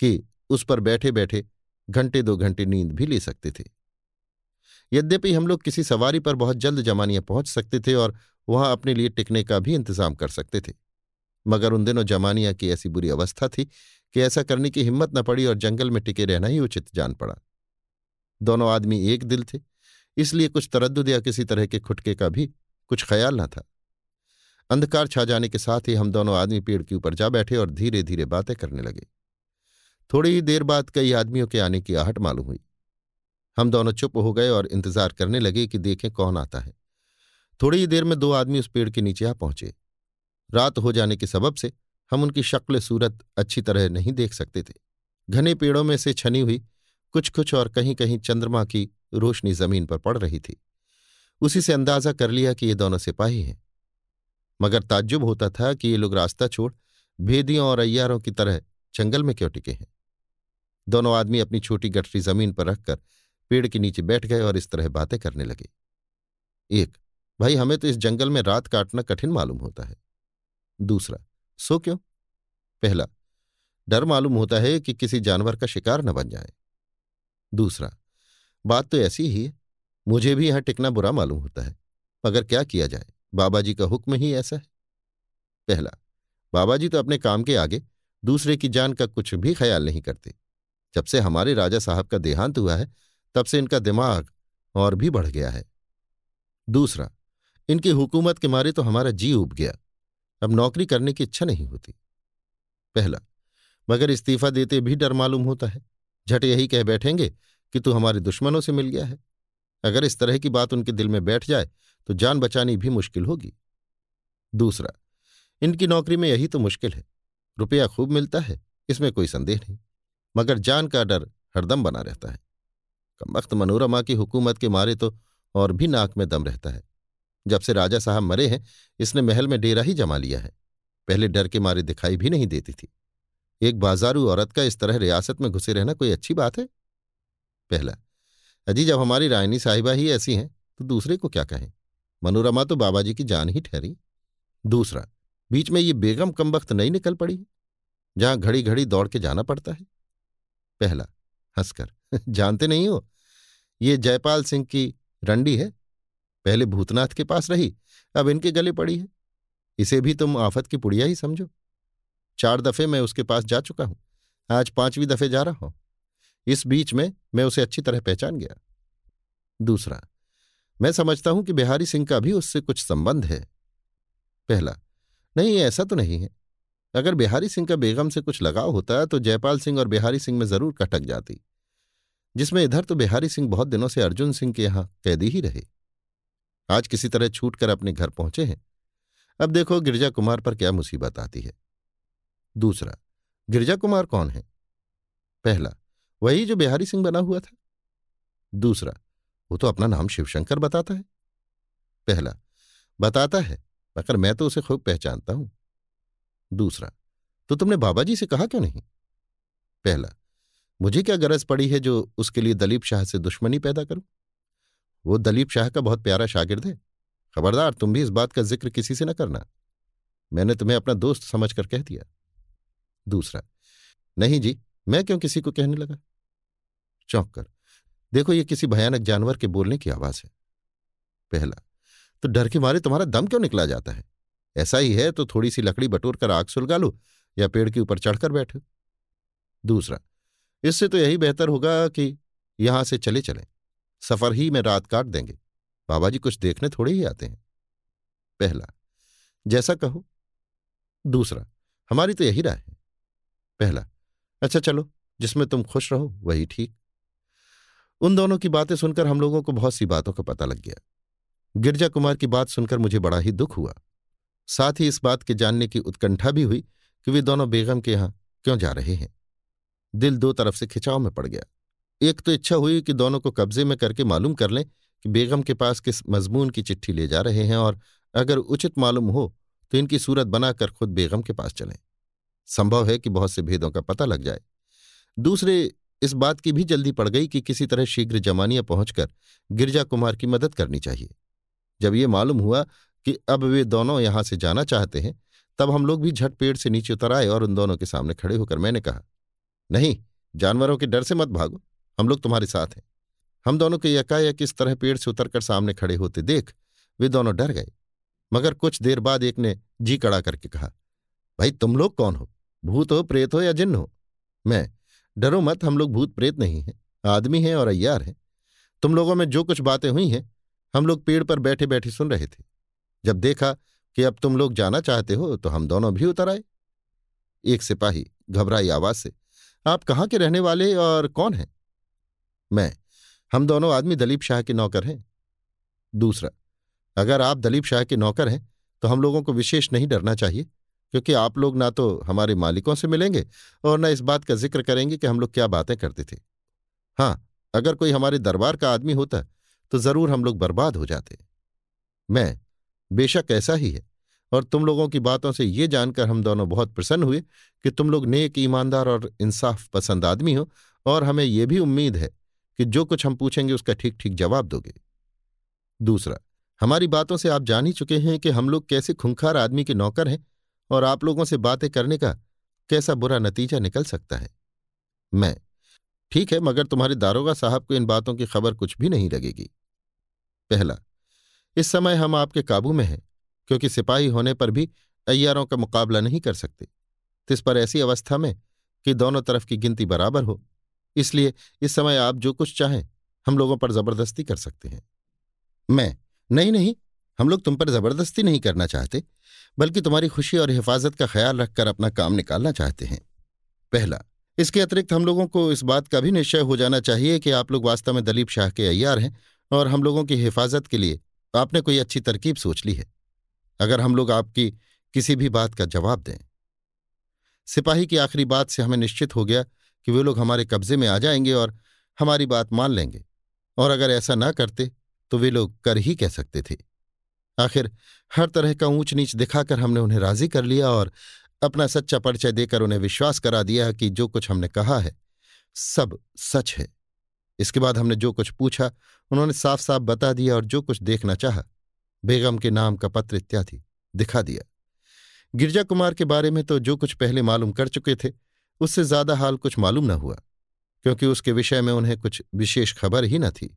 कि उस पर बैठे बैठे घंटे दो घंटे नींद भी ले सकते थे। यद्यपि हम लोग किसी सवारी पर बहुत जल्द जमानिया पहुँच सकते थे और वहाँ अपने लिए टिकने का भी इंतज़ाम कर सकते थे, मगर उन दिनों जमानिया की ऐसी बुरी अवस्था थी कि ऐसा करने की हिम्मत न पड़ी और जंगल में टिके रहना ही उचित जान पड़ा। दोनों आदमी एक दिल थे, इसलिए कुछ तरद्दुद या किसी तरह के खुटके का भी कुछ ख्याल न था। अंधकार छा जाने के साथ ही हम दोनों आदमी पेड़ के ऊपर जा बैठे और धीरे धीरे बातें करने लगे। थोड़ी ही देर बाद कई आदमियों के आने की आहट मालूम हुई। हम दोनों चुप हो गए और इंतज़ार करने लगे कि देखें कौन आता है। थोड़ी ही देर में दो आदमी उस पेड़ के नीचे आ पहुँचे। रात हो जाने के सबब से हम उनकी शक्ल सूरत अच्छी तरह नहीं देख सकते थे। घने पेड़ों में से छनी हुई कुछ कुछ और कहीं कहीं चंद्रमा की रोशनी ज़मीन पर पड़ रही थी। उसी से अंदाज़ा कर लिया कि ये दोनों सिपाही हैं। मगर ताज्जुब होता था कि ये लोग रास्ता छोड़ भेदियों और अय्यारों की तरह जंगल में क्यों टिके हैं। दोनों आदमी अपनी छोटी गठरी ज़मीन पर रखकर पेड़ के नीचे बैठ गए और इस तरह बातें करने लगे। एक, भाई, हमें तो इस जंगल में रात काटना कठिन मालूम होता है। दूसरा, सो क्यों? पहला, डर मालूम होता है कि किसी जानवर का शिकार न बन जाए। दूसरा, बात तो ऐसी ही है, मुझे भी यहाँ टिकना बुरा मालूम होता है, मगर क्या किया जाए बाबा जी का हुक्म ही ऐसा है। पहला बाबा जी तो अपने काम के आगे, दूसरे की जान का कुछ भी ख्याल नहीं करते। जब से हमारे राजा साहब का देहांत हुआ है, तब से इनका दिमाग और भी बढ़ गया है। दूसरा, इनकी हुकूमत के मारे तो हमारा जी उब गया, अब नौकरी करने की इच्छा नहीं होती। पहला, मगर इस्तीफा देते भी डर मालूम होता है। झट यही कह बैठेंगे कि तू हमारे दुश्मनों से मिल गया है। अगर इस तरह की बात उनके दिल में बैठ जाए तो जान बचानी भी मुश्किल होगी। दूसरा, इनकी नौकरी में यही तो मुश्किल है। रुपया खूब मिलता है, इसमें कोई संदेह नहीं, मगर जान का डर हरदम बना रहता है। कम वक्त मनोरमा की हुकूमत के मारे तो और भी नाक में दम रहता है। जब से राजा साहब मरे हैं, इसने महल में डेरा ही जमा लिया है। पहले डर के मारे दिखाई भी नहीं देती थी। एक बाजारू औरत का इस तरह रियासत में घुसे रहना कोई अच्छी बात है? पहला, अजी, जब हमारी रायनी साहिबा ही ऐसी हैं तो दूसरे को क्या कहें? मनोरमा तो बाबा जी की जान ही ठहरी। दूसरा, बीच में ये बेगम कम वक्त नहीं निकल पड़ी? जहाँ घड़ी घड़ी दौड़ के जाना पड़ता है। पहला, हंसकर, जानते नहीं हो? ये जयपाल सिंह की रंडी है। पहले भूतनाथ के पास रही, अब इनके गले पड़ी है। इसे भी तुम आफत की पुड़िया ही समझो। चार दफे मैं उसके पास जा चुका हूँ। आज पांचवी दफे जा रहा हूँ। इस बीच में मैं उसे अच्छी तरह पहचान गया। दूसरा, मैं समझता हूँ कि बिहारी सिंह का भी उससे कुछ संबंध है। पहला, नहीं ऐसा तो नहीं है। अगर बिहारी सिंह का बेगम से कुछ लगाव होता तो जयपाल सिंह और बिहारी सिंह में ज़रूर कटक जाती, जिसमें इधर तो बिहारी सिंह बहुत दिनों से अर्जुन सिंह के यहाँ कैदी ही रहे। आज किसी तरह छूट कर अपने घर पहुँचे हैं। अब देखो गिरजा कुमार पर क्या मुसीबत आती है। दूसरा, गिरजा कुमार कौन है? पहला, वही जो बिहारी सिंह बना हुआ था। दूसरा, वो तो अपना नाम शिवशंकर बताता है। पहला, बताता है, मगर मैं तो उसे खूब पहचानता हूँ। दूसरा तो तुमने बाबा जी से कहा क्यों नहीं? पहला, मुझे क्या गरज पड़ी है जो उसके लिए दलीप शाह से दुश्मनी पैदा करूँ? वो दलीप शाह का बहुत प्यारा शागिर्द है। खबरदार, तुम भी इस बात का ज़िक्र किसी से न करना। मैंने तुम्हें अपना दोस्त समझकर कह दिया। दूसरा, नहीं जी, मैं क्यों किसी को कहने लगा? चौंक कर, देखो, ये किसी भयानक जानवर के बोलने की आवाज़ है। पहला तो डर के मारे तुम्हारा दम क्यों निकला जाता है? ऐसा ही है तो थोड़ी सी लकड़ी बटोर कर आग सुलगा लो या पेड़ के ऊपर चढ़कर बैठो। दूसरा, इससे तो यही बेहतर होगा कि यहाँ से चले चलें। सफ़र ही में रात काट देंगे। बाबा जी कुछ देखने थोड़े ही आते हैं। पहला, जैसा कहो। दूसरा, हमारी तो यही राय है। पहला अच्छा चलो, जिसमें तुम खुश रहो, वही ठीक। उन दोनों की बातें सुनकर हम लोगों को बहुत सी बातों का पता लग गया। गिरजा कुमार की बात सुनकर मुझे बड़ा ही दुख हुआ। साथ ही इस बात के जानने की उत्कंठा भी हुई कि वे दोनों बेगम के यहाँ क्यों जा रहे हैं। दिल दो तरफ़ से खिंचाव में पड़ गया। एक तो इच्छा हुई कि दोनों को कब्जे में करके मालूम कर लें कि बेगम के पास किस मजमून की चिट्ठी ले जा रहे हैं और अगर उचित मालूम हो तो इनकी सूरत बनाकर खुद बेगम के पास चलें। संभव है कि बहुत से भेदों का पता लग जाए। दूसरे, इस बात की भी जल्दी पड़ गई कि किसी तरह शीघ्र जमानिया पहुंचकर गिरजा कुमार की मदद करनी चाहिए। जब ये मालूम हुआ कि अब वे दोनों यहाँ से जाना चाहते हैं, तब हम लोग भी झट पेड़ से नीचे उतर आए और उन दोनों के सामने खड़े होकर मैंने कहा, नहीं, जानवरों के डर से मत भागो, हम लोग तुम्हारे साथ हैं। हम दोनों के यकायक इस तरह पेड़ से उतरकर सामने खड़े होते देख, वे दोनों डर गए। मगर कुछ देर बाद एक ने जी कड़ा करके कहा, भाई, तुम लोग कौन हो? भूत हो, प्रेत हो या जिन्न हो। मैं, डरो मत, हम लोग भूत प्रेत नहीं हैं। आदमी हैं और अय्यार हैं। तुम लोगों में जो कुछ बातें हुई हैं, हम लोग पेड़ पर बैठे बैठे सुन रहे थे। जब देखा कि अब तुम लोग जाना चाहते हो तो हम दोनों भी उतर आए। एक सिपाही, घबराई आवाज़ से, आप कहाँ के रहने वाले और कौन हैं? मैं, हम दोनों आदमी दलीप शाह के नौकर हैं। दूसरा, अगर आप दलीप शाह के नौकर हैं तो हम लोगों को विशेष नहीं डरना चाहिए। क्योंकि आप लोग ना तो हमारे मालिकों से मिलेंगे और न इस बात का ज़िक्र करेंगे कि हम लोग क्या बातें करते थे। हाँ अगर कोई हमारे दरबार का आदमी होता तो ज़रूर हम लोग बर्बाद हो जाते। मैं, बेशक ऐसा ही है, और तुम लोगों की बातों से ये जानकर हम दोनों बहुत प्रसन्न हुए कि तुम लोग नेक, ईमानदार और इंसाफ पसंद आदमी हो, और हमें यह भी उम्मीद है कि जो कुछ हम पूछेंगे उसका ठीक ठीक जवाब दोगे। दूसरा, हमारी बातों से आप जान ही चुके हैं कि हम लोग कैसे खुंखार आदमी के नौकर हैं और आप लोगों से बातें करने का कैसा बुरा नतीजा निकल सकता है? मैं। ठीक है, मगर तुम्हारे दारोगा साहब को इन बातों की खबर कुछ भी नहीं लगेगी। पहला, इस समय हम आपके काबू में हैं, क्योंकि सिपाही होने पर भी अय्यारों का मुकाबला नहीं कर सकते। इस पर ऐसी अवस्था में कि दोनों तरफ़ की गिनती बराबर हो, इसलिए इस समय आप जो कुछ चाहें, हम लोगों पर ज़बरदस्ती कर सकते हैं। मैं। नहीं नहीं हम लोग तुम पर ज़बरदस्ती नहीं करना चाहते, बल्कि तुम्हारी खुशी और हिफाजत का ख्याल रखकर अपना काम निकालना चाहते हैं। पहला, इसके अतिरिक्त हम लोगों को इस बात का भी निश्चय हो जाना चाहिए कि आप लोग वास्तव में दलीप शाह के अय्यार हैं और हम लोगों की हिफाजत के लिए आपने कोई अच्छी तरकीब सोच ली है। अगर हम लोग आपकी किसी भी बात का जवाब दें। सिपाही की आखिरी बात से हमें निश्चित हो गया कि वे लोग हमारे कब्जे में आ जाएँगे और हमारी बात मान लेंगे, और अगर ऐसा ना करते तो वे लोग कर ही कह सकते थे। आखिर हर तरह का ऊंच नीच दिखाकर हमने उन्हें राज़ी कर लिया और अपना सच्चा परिचय देकर उन्हें विश्वास करा दिया कि जो कुछ हमने कहा है, सब सच है। इसके बाद हमने जो कुछ पूछा, उन्होंने साफ़ साफ़ बता दिया और जो कुछ देखना चाहा, बेगम के नाम का पत्र इत्यादि दिखा दिया। गिरजा कुमार के बारे में तो जो कुछ पहले मालूम कर चुके थे, उससे ज़्यादा हाल कुछ मालूम न हुआ, क्योंकि उसके विषय में उन्हें कुछ विशेष खबर ही न थी।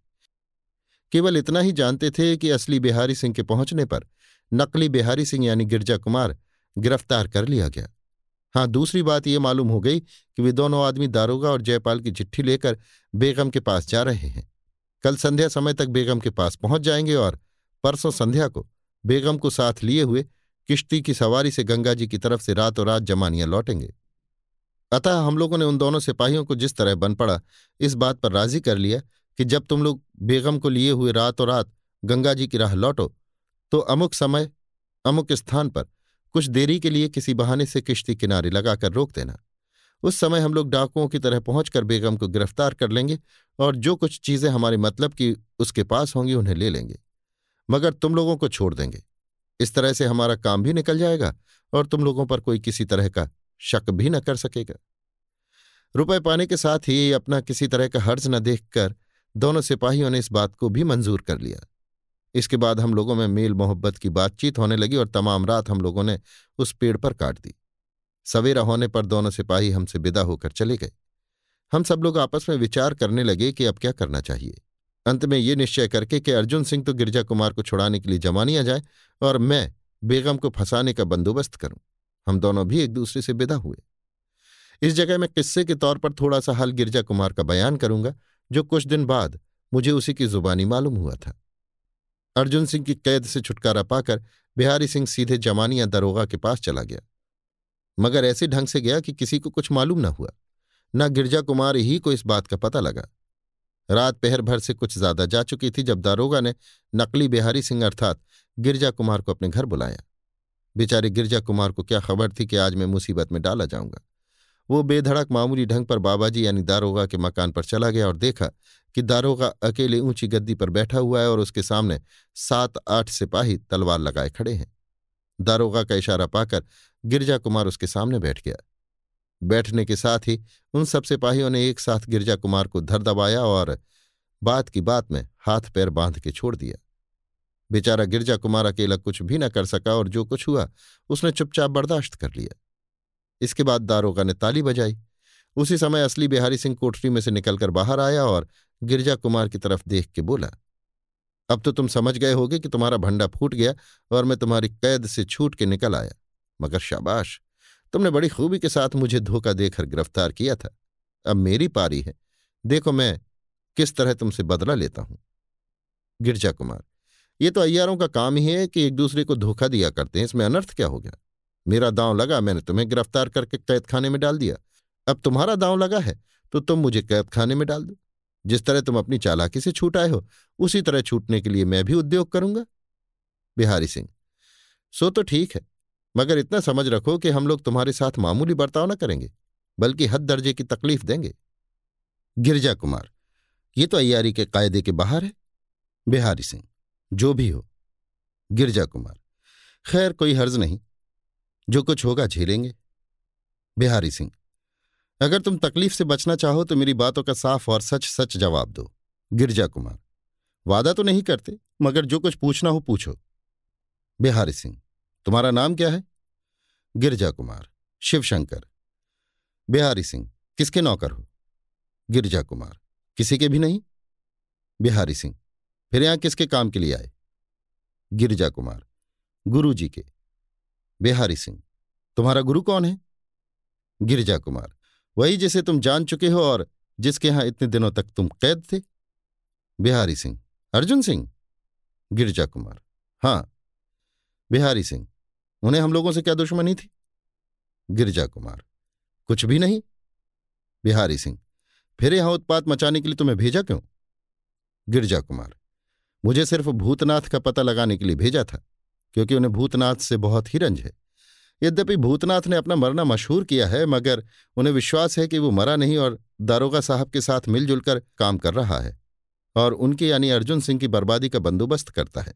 केवल इतना ही जानते थे कि असली बिहारी सिंह के पहुँचने पर नकली बिहारी सिंह यानी गिरजा कुमार गिरफ़्तार कर लिया गया। हाँ दूसरी बात यह मालूम हो गई कि वे दोनों आदमी दारोगा और जयपाल की चिट्ठी लेकर बेगम के पास जा रहे हैं। कल संध्या समय तक बेगम के पास पहुँच जाएँगे और परसों संध्या को बेगम को साथ लिए हुए किश्ती की सवारी से गंगा जी की तरफ़ से रातों रात जमानियाँ लौटेंगे। अतः हम लोगों ने उन दोनों सिपाहियों को जिस तरह बन पड़ा इस बात पर राज़ी कर लिया कि जब तुम लोग बेगम को लिए हुए रातों रात गंगा जी की राह लौटो तो अमुक समय, अमुक स्थान पर कुछ देरी के लिए किसी बहाने से किश्ती किनारे लगाकर रोक देना। उस समय हम लोग डाकुओं की तरह पहुंचकर बेगम को गिरफ़्तार कर लेंगे और जो कुछ चीज़ें हमारे मतलब की उसके पास होंगी उन्हें ले लेंगे। मगर तुम लोगों को छोड़ देंगे। इस तरह से हमारा काम भी निकल जाएगा और तुम लोगों पर कोई किसी तरह का शक भी न कर सकेगा। रुपए पाने के साथ ही अपना किसी तरह का हर्ज न देखकर दोनों सिपाहियों ने इस बात को भी मंजूर कर लिया। इसके बाद हम लोगों में मेल मोहब्बत की बातचीत होने लगी और तमाम रात हम लोगों ने उस पेड़ पर काट दी। सवेरा होने पर दोनों सिपाही हमसे विदा होकर चले गए। हम सब लोग आपस में विचार करने लगे कि अब क्या करना चाहिए। अंत में ये निश्चय करके कि अर्जुन सिंह तो गिरजा कुमार को छुड़ाने के लिए जमानिया जाए और मैं बेगम को फंसाने का बंदोबस्त करूँ। हम दोनों भी एक दूसरे से विदा हुए। इस जगह मैं किस्से के तौर पर थोड़ा सा हाल गिरजा कुमार का बयान करूँगा। जो कुछ दिन बाद मुझे उसी की जुबानी मालूम हुआ था। अर्जुन सिंह की कैद से छुटकारा पाकर बिहारी सिंह सीधे जमानिया दरोगा के पास चला गया। मगर ऐसे ढंग से गया कि किसी को कुछ मालूम न हुआ, न गिरजा कुमार ही को इस बात का पता लगा। रात पहर भर से कुछ ज़्यादा जा चुकी थी जब दारोगा ने नकली बिहारी सिंह अर्थात गिरजा कुमार को अपने घर बुलाया। बेचारे गिरजा कुमार को क्या खबर थी कि आज मैं मुसीबत में डाला जाऊँगा? वो बेधड़क मामूली ढंग पर बाबाजी यानी दारोगा के मकान पर चला गया और देखा कि दारोगा अकेले ऊँची गद्दी पर बैठा हुआ है और उसके सामने सात आठ सिपाही तलवार लगाए खड़े हैं। दारोगा का इशारा पाकर गिरजा कुमार उसके सामने बैठ गया। बैठने के साथ ही उन सब सिपाहियों ने एक साथ गिरजा कुमार को धर दबाया और बात की बात में हाथ पैर बाँध के छोड़ दिया। बेचारा गिरजा कुमार अकेला कुछ भी न कर सका और जो कुछ हुआ, उसने चुपचाप बर्दाश्त कर लिया। इसके बाद दारोगा ने ताली बजाई। उसी समय असली बिहारी सिंह कोठरी में से निकलकर बाहर आया और गिरजा कुमार की तरफ़ देख के बोला, अब तो तुम समझ गए होगे कि तुम्हारा भंडा फूट गया और मैं तुम्हारी कैद से छूट के निकल आया। मगर शाबाश, तुमने बड़ी खूबी के साथ मुझे धोखा देकर गिरफ़्तार किया था। अब मेरी पारी है। देखो मैं किस तरह तुमसे बदला लेता हूँ। गिरजा कुमार, ये तो अय्यारों का काम ही है कि एक दूसरे को धोखा दिया करते हैं। इसमें अनर्थ क्या हो गया? मेरा दांव लगा, मैंने तुम्हें गिरफ़्तार करके कैद खाने में डाल दिया। अब तुम्हारा दांव लगा है तो तुम मुझे कैद खाने में डाल दो। जिस तरह तुम अपनी चालाकी से छूट आए हो, उसी तरह छूटने के लिए मैं भी उद्योग करूँगा। बिहारी सिंह, सो तो ठीक है, मगर इतना समझ रखो कि हम लोग तुम्हारे साथ मामूली बर्ताव न करेंगे, बल्कि हद दर्जे की तकलीफ़ देंगे। गिरजा कुमार, ये तो अयारी के कायदे के बाहर है। बिहारी सिंह, जो भी हो। गिरजा कुमार, खैर कोई हर्ज नहीं। जो कुछ होगा झेलेंगे। बिहारी सिंह, अगर तुम तकलीफ़ से बचना चाहो तो मेरी बातों का साफ़ और सच सच जवाब दो। गिरजा कुमार, वादा तो नहीं करते, मगर जो कुछ पूछना हो पूछो। बिहारी सिंह, तुम्हारा नाम क्या है? गिरजा कुमार, शिवशंकर। बिहारी सिंह, किसके नौकर हो? गिरजा कुमार, किसी के भी नहीं? बिहारी सिंह, फिर यहाँ किसके काम के लिए आए? गिरजा कुमार गुरु जी के। बिहारी सिंह, तुम्हारा गुरु कौन है? गिरिजा कुमार वही जिसे तुम जान चुके हो और जिसके यहाँ इतने दिनों तक तुम कैद थे? बिहारी सिंह, अर्जुन सिंह? गिरिजा कुमार हाँ। बिहारी सिंह, उन्हें हम लोगों से क्या दुश्मनी थी? गिरिजा कुमार कुछ भी नहीं। बिहारी सिंह, फिर यहाँ उत्पात मचाने के लिए तुम्हें भेजा क्यों? गिरजा कुमार मुझे सिर्फ़ भूतनाथ का पता लगाने के लिए भेजा था। क्योंकि उन्हें भूतनाथ से बहुत ही रंज है। यद्यपि भूतनाथ ने अपना मरना मशहूर किया है, मगर उन्हें विश्वास है कि वो मरा नहीं और दारोगा साहब के साथ मिलजुल कर काम कर रहा है और उनके यानी अर्जुन सिंह की बर्बादी का बंदोबस्त करता है।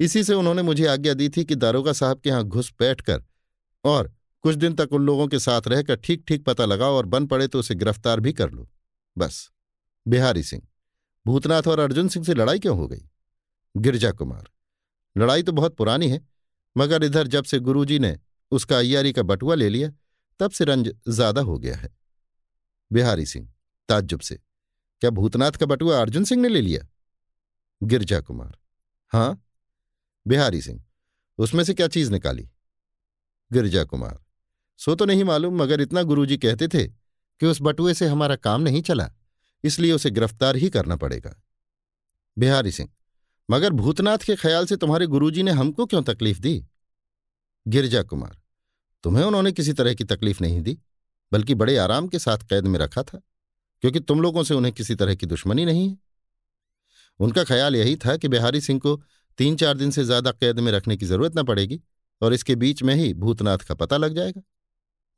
इसी से उन्होंने मुझे आज्ञा दी थी कि दारोगा साहब के यहाँ घुस बैठ कर और कुछ दिन तक उन लोगों के साथ रहकर ठीक ठीक पता लगाओ और बन पड़े तो उसे गिरफ़्तार भी कर लो। बस। बिहारी सिंह, भूतनाथ और अर्जुन सिंह से लड़ाई क्यों हो गई? गिरजा कुमार लड़ाई तो बहुत पुरानी है, मगर इधर जब से गुरुजी ने उसका अय्यारी का बटुआ ले लिया, तब से रंज ज़्यादा हो गया है। बिहारी सिंह, ताज्जुब से, क्या भूतनाथ का बटुआ अर्जुन सिंह ने ले लिया? गिरजा कुमार, हाँ, बिहारी सिंह, उसमें से क्या चीज़ निकाली? गिरजा कुमार, सो तो नहीं मालूम, मगर इतना गुरुजी कहते थे कि उस बटुए से हमारा काम नहीं चला, इसलिए उसे गिरफ़्तार ही करना पड़ेगा। बिहारी सिंह मगर भूतनाथ के ख्याल से तुम्हारे गुरुजी ने हमको क्यों तकलीफ़ दी? गिरजा कुमार, तुम्हें उन्होंने किसी तरह की तकलीफ़ नहीं दी, बल्कि बड़े आराम के साथ कैद में रखा था, क्योंकि तुम लोगों से उन्हें किसी तरह की दुश्मनी नहीं है। उनका ख्याल यही था कि बिहारी सिंह को तीन चार दिन से ज़्यादा कैद में रखने की ज़रूरत न पड़ेगी और इसके बीच में ही भूतनाथ का पता लग जाएगा।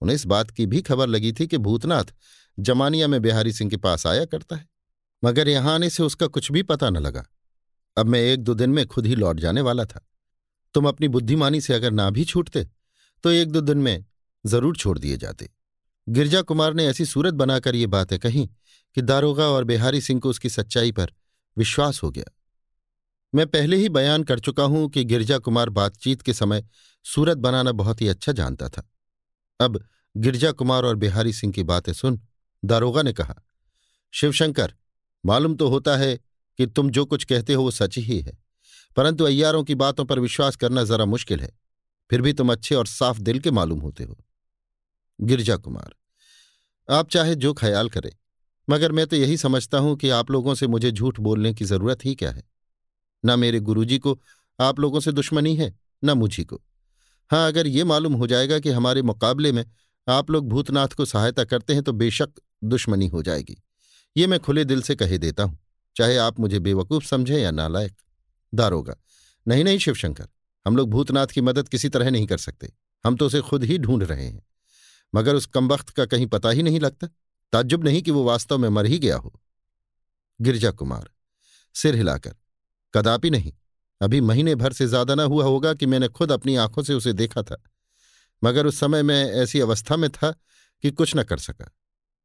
उन्हें इस बात की भी खबर लगी थी कि भूतनाथ जमानिया में बिहारी सिंह के पास आया करता है, मगर यहाँ आने से उसका कुछ भी पता न लगा। अब मैं एक दो दिन में खुद ही लौट जाने वाला था। तुम अपनी बुद्धिमानी से अगर ना भी छूटते तो एक दो दिन में ज़रूर छोड़ दिए जाते। गिरजा कुमार ने ऐसी सूरत बनाकर ये बातें कहीं कि दारोगा और बिहारी सिंह को उसकी सच्चाई पर विश्वास हो गया। मैं पहले ही बयान कर चुका हूँ कि गिरजा कुमार बातचीत के समय सूरत बनाना बहुत ही अच्छा जानता था। अब गिरजा कुमार और बिहारी सिंह की बातें सुन दारोगा ने कहा, शिवशंकर, मालूम तो होता है कि तुम जो कुछ कहते हो वो सच ही है। परंतु अय्यारों की बातों पर विश्वास करना जरा मुश्किल है। फिर भी तुम अच्छे और साफ़ दिल के मालूम होते हो। गिरजा कुमार, आप चाहे जो ख्याल करें, मगर मैं तो यही समझता हूँ कि आप लोगों से मुझे झूठ बोलने की ज़रूरत ही क्या है। न मेरे गुरुजी को, आप लोगों से दुश्मनी है, न मुझी को। हाँ अगर ये मालूम हो जाएगा कि हमारे मुकाबले में आप लोग भूतनाथ को सहायता करते हैं तो बेशक दुश्मनी हो जाएगी। ये मैं खुले दिल से कहे देता हूँ। चाहे आप मुझे बेवकूफ़ समझें या नालायक। दारोगा नहीं नहीं शिवशंकर, हम लोग भूतनाथ की मदद किसी तरह नहीं कर सकते। हम तो उसे खुद ही ढूंढ रहे हैं। मगर उस कमबख्त का कहीं पता ही नहीं लगता। ताज्जुब नहीं कि वो वास्तव में मर ही गया हो। गिरजा कुमार, सिर हिलाकर, कदापि नहीं। अभी महीने भर से ज़्यादा न हुआ होगा कि मैंने खुद अपनी आँखों से उसे देखा था। मगर उस समय मैं ऐसी अवस्था में था कि कुछ न कर सका।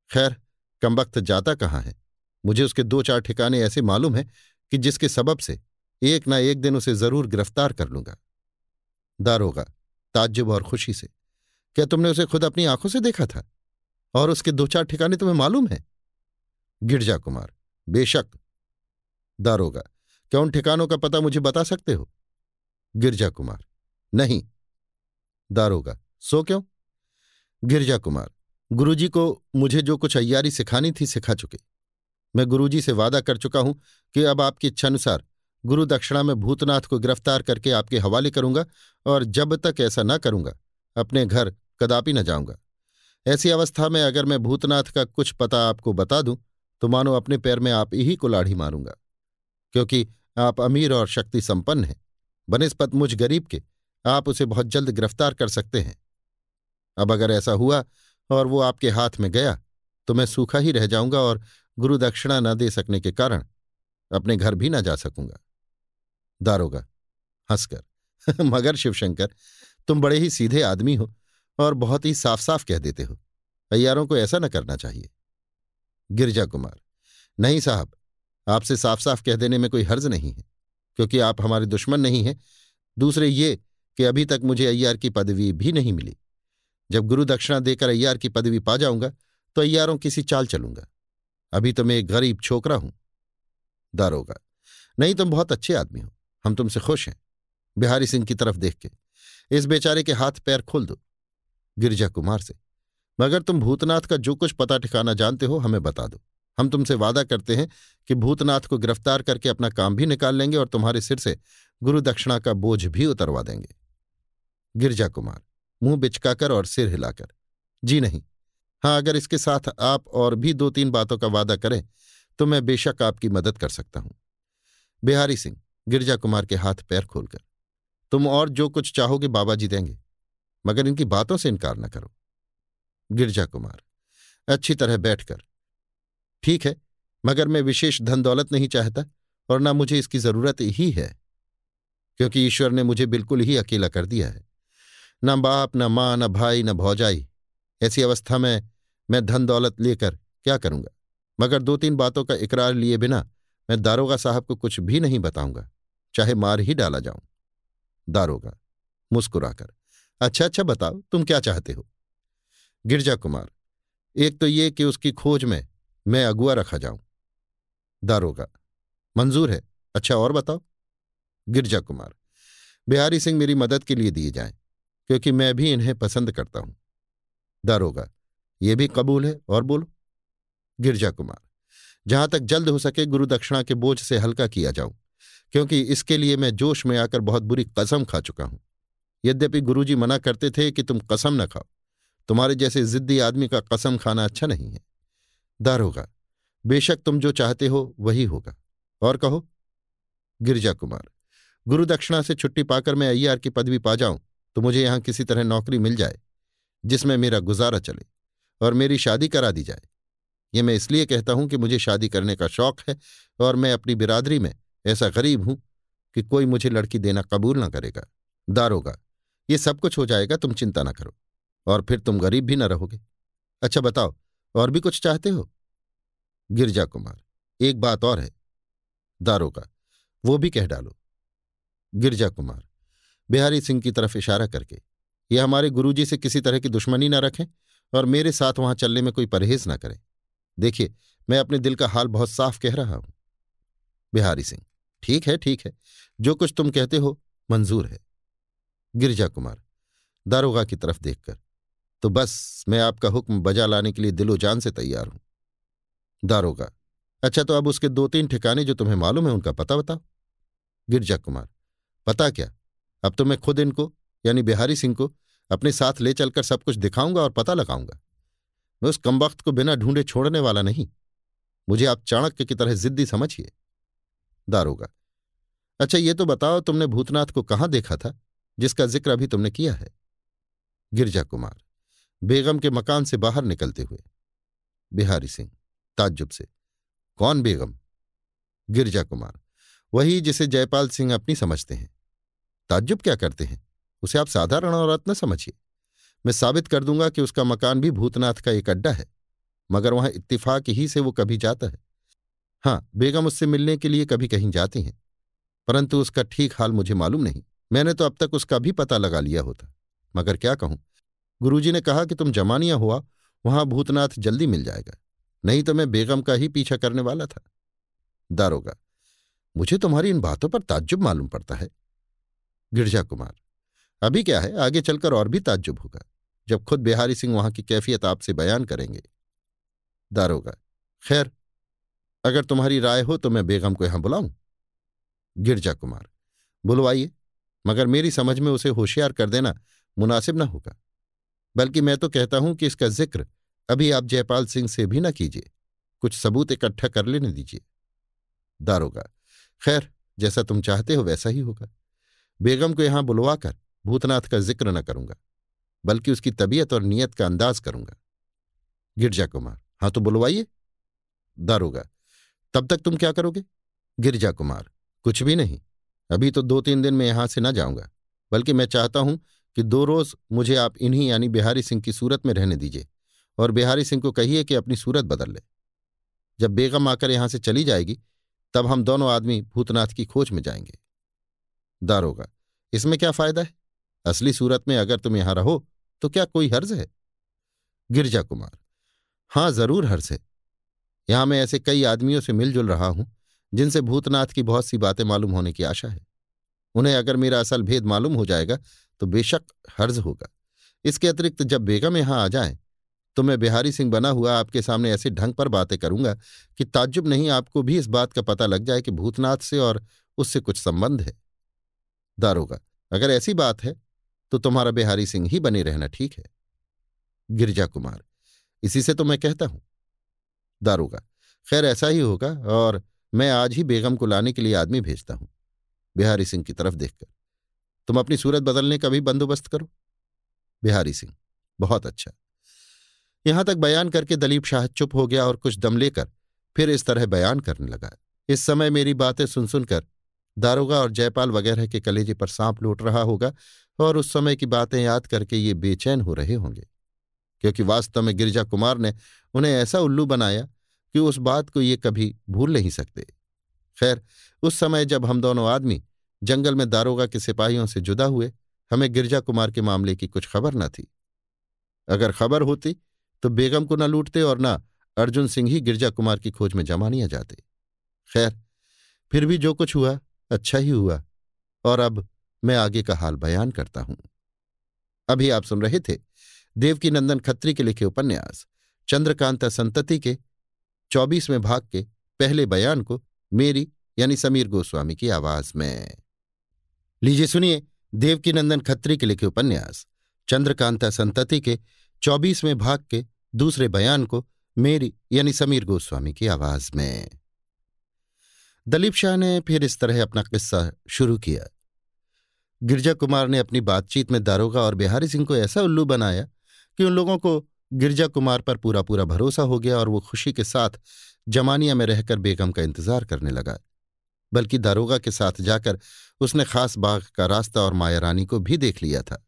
खैर, कमबख्त जाता कहाँ है? मुझे उसके दो चार ठिकाने ऐसे मालूम है कि जिसके सबब से एक ना एक दिन उसे ज़रूर गिरफ़्तार कर लूँगा। दारोगा ताज्जुब और खुशी से। क्या तुमने उसे खुद अपनी आँखों से देखा था? और उसके दो चार ठिकाने तुम्हें मालूम है? गिरजा कुमार, बेशक। दारोगा क्या उन ठिकानों का पता मुझे बता सकते हो? गिरजा कुमार, नहीं। दारोगा सो क्यों? गिरजा कुमार, गुरुजी को मुझे जो कुछ अय्यारी सिखानी थी सिखा चुके। मैं गुरुजी से वादा कर चुका हूँ कि अब आपकी इच्छानुसार गुरु दक्षिणा में भूतनाथ को गिरफ़्तार करके आपके हवाले करूँगा और जब तक ऐसा न करूँगा, अपने घर कदापि न जाऊँगा। ऐसी अवस्था में अगर मैं भूतनाथ का कुछ पता आपको बता दूँ तो मानो अपने पैर में आप ही को लाढ़ी मारूँगा, क्योंकि आप अमीर और शक्ति संपन्न हैं। बनस्पत मुझ गरीब के, आप उसे बहुत जल्द गिरफ़्तार कर सकते हैं। अब अगर ऐसा हुआ और वो आपके हाथ में गया तो मैं सूखा ही रह जाऊँगा और गुरु दक्षिणा न दे सकने के कारण अपने घर भी न जा सकूँगा। दारोगा, हंसकर, मगर शिवशंकर, तुम बड़े ही सीधे आदमी हो और बहुत ही साफ़ साफ़ कह देते हो। अयारों को ऐसा न करना चाहिए। गिरजा कुमार, नहीं साहब, आपसे साफ़ साफ़ कह देने में कोई हर्ज नहीं है, क्योंकि आप हमारे दुश्मन नहीं हैं। दूसरे ये कि अभी तक मुझे अय्यार की पदवी भी नहीं मिली। जब गुरु दक्षिणा देकर अय्यार की पदवी पा जाऊँगा तो अय्यारों किसी चाल चलूँगा। अभी तो मैं एक गरीब छोकरा हूँ। दारोगा नहीं, तुम बहुत अच्छे आदमी हो। हम तुमसे खुश हैं। बिहारी सिंह की तरफ़ देख के। इस बेचारे के हाथ पैर खोल दो, गिरिजा कुमार से। मगर तुम भूतनाथ का जो कुछ पता ठिकाना जानते हो, हमें बता दो। हम तुमसे वादा करते हैं कि भूतनाथ को गिरफ़्तार करके अपना काम भी निकाल लेंगे और तुम्हारे सिर से गुरु दक्षिणा का बोझ भी उतरवा देंगे। गिरजा कुमार, मुँह बिचकाकर और सिर हिलाकर। जी नहीं। हाँ अगर इसके साथ आप और भी दो तीन बातों का वादा करें तो मैं बेशक आपकी मदद कर सकता हूँ। बिहारी सिंह, गिरजा कुमार के हाथ पैर खोलकर, तुम और जो कुछ चाहोगे बाबा जी देंगे, मगर इनकी बातों से इनकार न करो। गिरजा कुमार, अच्छी तरह बैठकर, ठीक है, मगर मैं विशेष धन दौलत नहीं चाहता और ना मुझे इसकी ज़रूरत ही है, क्योंकि ईश्वर ने मुझे बिल्कुल ही अकेला कर दिया है। न बाप, न माँ, न भाई, न भौजाई ऐसी अवस्था में मैं धन दौलत लेकर क्या करूँगा? मगर दो तीन बातों का इकरार लिए बिना मैं दारोगा साहब को कुछ भी नहीं बताऊँगा, चाहे मार ही डाला जाऊँ। दारोगा, मुस्कुराकर अच्छा अच्छा बताओ, तुम क्या चाहते हो? गिरजा कुमार, एक तो ये कि उसकी खोज में मैं अगुआ रखा जाऊँ। दारोगा, मंजूर है अच्छा और बताओ? गिरजा कुमार, बिहारी सिंह मेरी मदद के लिए दिए जाएँ, क्योंकि मैं भी इन्हें पसंद करता हूँ। दारोगा ये भी कबूल है और बोलो। गिरजा कुमार, जहाँ तक जल्द हो सके गुरु दक्षिणा के बोझ से हल्का किया जाऊँ, क्योंकि इसके लिए मैं जोश में आकर बहुत बुरी कसम खा चुका हूँ। यद्यपि गुरुजी मना करते थे कि तुम कसम न खाओ, तुम्हारे जैसे जिद्दी आदमी का कसम खाना अच्छा नहीं है। दारोगा बेशक तुम जो चाहते हो वही होगा। और कहो, गिरजा कुमार, गुरु दक्षिणा से छुट्टी पाकर मैं अय्यार की पदवी पा जाऊँ तो मुझे यहाँ किसी तरह नौकरी मिल जाए। जिसमें मेरा गुजारा चले और मेरी शादी करा दी जाए। ये मैं इसलिए कहता हूँ कि मुझे शादी करने का शौक है और मैं अपनी बिरादरी में ऐसा गरीब हूँ कि कोई मुझे लड़की देना कबूल न करेगा। दारोगा, ये सब कुछ हो जाएगा, तुम चिंता न करो और फिर तुम गरीब भी न रहोगे। अच्छा बताओ, और भी कुछ चाहते हो? गिरजा कुमार, एक बात और है। दारोगा, वो भी कह डालो। गिरजा कुमार, बिहारी सिंह की तरफ़ इशारा करके ये हमारे गुरुजी से किसी तरह की दुश्मनी न रखें और मेरे साथ वहाँ चलने में कोई परहेज न करें। देखिए, मैं अपने दिल का हाल बहुत साफ़ कह रहा हूँ। बिहारी सिंह, ठीक है ठीक है। जो कुछ तुम कहते हो, मंजूर है। गिरजा कुमार, दारोगा की तरफ़ देखकर तो बस मैं आपका हुक्म बजा लाने के लिए दिलो जान से तैयार हूँ। दारोगा अच्छा तो अब उसके दो तीन ठिकाने जो तुम्हें मालूम है, उनका पता बताओ। गिरजा कुमार, पता क्या? अब तो मैं खुद इनको यानी बिहारी सिंह को अपने साथ ले चलकर सब कुछ दिखाऊँगा और पता लगाऊँगा। मैं उस कमबख्त को बिना ढूंढे छोड़ने वाला नहीं। मुझे आप चाणक्य की तरह जिद्दी समझिए। दारोगा अच्छा ये तो बताओ तुमने भूतनाथ को कहाँ देखा था, जिसका ज़िक्र अभी तुमने किया है? गिरजा कुमार, बेगम के मकान से बाहर निकलते हुए। बिहारी सिंह, ताज्जुब से, कौन बेगम? गिरजा कुमार, वही जिसे जयपाल सिंह अपनी समझते हैं। ताज्जुब क्या करते हैं? उसे आप साधारण औरत न समझिए। मैं साबित कर दूँगा कि उसका मकान भी भूतनाथ का एक अड्डा है, मगर वहाँ इत्तिफाक ही से वो कभी जाता है। हाँ बेगम उससे मिलने के लिए कभी कहीं जाती हैं, परंतु उसका ठीक हाल मुझे मालूम नहीं। मैंने तो अब तक उसका भी पता लगा लिया होता, मगर क्या कहूँ? गुरुजी ने कहा कि तुम जमानिया हुआ, वहाँ भूतनाथ जल्दी मिल जाएगा, नहीं तो मैं बेगम का ही पीछा करने वाला था। दारोगा, मुझे तुम्हारी इन बातों पर ताज्जुब मालूम पड़ता है। गिरजा कुमार अभी क्या है, आगे चलकर और भी ताज्जुब होगा। जब खुद बिहारी सिंह वहाँ की कैफियत आपसे बयान करेंगे। दारोगा, खैर, अगर तुम्हारी राय हो तो मैं बेगम को यहाँ बुलाऊं। गिरजा कुमार, बुलवाइए, मगर मेरी समझ में उसे होशियार कर देना मुनासिब न होगा। बल्कि मैं तो कहता हूँ कि इसका ज़िक्र अभी आप जयपाल सिंह से भी न कीजिए, कुछ सबूत इकट्ठा कर लेने दीजिए। दारोगा, खैर, जैसा तुम चाहते हो वैसा ही होगा। बेगम को यहाँ बुलवाकर भूतनाथ का ज़िक्र न करूँगा, बल्कि उसकी तबीयत और नीयत का अंदाज करूँगा। गिरजा कुमार हाँ तो बुलवाइए। दारोगा, तब तक तुम क्या करोगे? गिरजा कुमार, कुछ भी नहीं, अभी तो दो तीन दिन में यहाँ से न जाऊँगा, बल्कि मैं चाहता हूँ कि दो रोज मुझे आप इन्हीं यानी बिहारी सिंह की सूरत में रहने दीजिए, और बिहारी सिंह को कहिए कि अपनी सूरत बदल ले। जब बेगम आकर यहाँ से चली जाएगी, तब हम दोनों आदमी भूतनाथ की खोज में जाएँगे। दारोगा, इसमें क्या फ़ायदा है? असली सूरत में अगर तुम यहाँ रहो तो क्या कोई हर्ज है? गिरजा कुमार, हाँ, ज़रूर हर्ज है। यहाँ मैं ऐसे कई आदमियों से मिलजुल रहा हूँ, जिनसे भूतनाथ की बहुत सी बातें मालूम होने की आशा है। उन्हें अगर मेरा असल भेद मालूम हो जाएगा तो बेशक हर्ज होगा। इसके अतिरिक्त जब बेगम यहाँ आ जाए तो मैं बिहारी सिंह बना हुआ आपके सामने ऐसे ढंग पर बातें करूँगा कि ताज्जुब नहीं आपको भी इस बात का पता लग जाए कि भूतनाथ से और उससे कुछ संबंध है। दारोगा, अगर ऐसी बात है तो तुम्हारा बिहारी सिंह ही बने रहना ठीक है। गिरजा कुमार, इसी से तो मैं कहता हूँ। दारोगा, खैर ऐसा ही होगा और मैं आज ही बेगम को लाने के लिए आदमी भेजता हूँ, बिहारी सिंह की तरफ़ देखकर। तुम अपनी सूरत बदलने का भी बंदोबस्त करो। बिहारी सिंह, बहुत अच्छा। यहाँ तक बयान करके दलीप शाह चुप हो गया और कुछ दम लेकर फिर इस तरह बयान करने लगा। इस समय मेरी बातें सुन सुनकर दारोगा और जयपाल वगैरह के कलेजे पर सांप लूट रहा होगा और उस समय की बातें याद करके ये बेचैन हो रहे होंगे। क्योंकि वास्तव में गिरिजा कुमार ने उन्हें ऐसा उल्लू बनाया कि उस बात को ये कभी भूल नहीं सकते। खैर, उस समय जब हम दोनों आदमी जंगल में दारोगा के सिपाहियों से जुदा हुए, हमें गिरजा कुमार के मामले की कुछ खबर न थी। अगर खबर होती तो बेगम को न लूटते और न अर्जुन सिंह ही गिरजा कुमार की खोज में जमानिया जाते। खैर, फिर भी जो कुछ हुआ अच्छा ही हुआ। और अब मैं आगे का हाल बयान करता हूँ। अभी आप सुन रहे थे देवकी नंदन खत्री के लिखे उपन्यास, चंद्रकांता संतति के चौबीसवें भाग के पहले बयान को मेरी यानी समीर गोस्वामी की आवाज़ में। लीजिए सुनिए देवकी नंदन खत्री के लिखे उपन्यास, चंद्रकांता संतति के चौबीसवें भाग के दूसरे बयान को मेरी यानी समीर गोस्वामी की आवाज़ में। दलीप शाह ने फिर इस तरह अपना किस्सा शुरू किया। गिरजा कुमार ने अपनी बातचीत में दारोगा और बिहारी सिंह को ऐसा उल्लू बनाया कि उन लोगों को गिरजा कुमार पर पूरा पूरा भरोसा हो गया और वो खुशी के साथ जमानिया में रहकर बेगम का इंतज़ार करने लगा। बल्कि दारोगा के साथ जाकर उसने खास बाग का रास्ता और माया रानी को भी देख लिया था।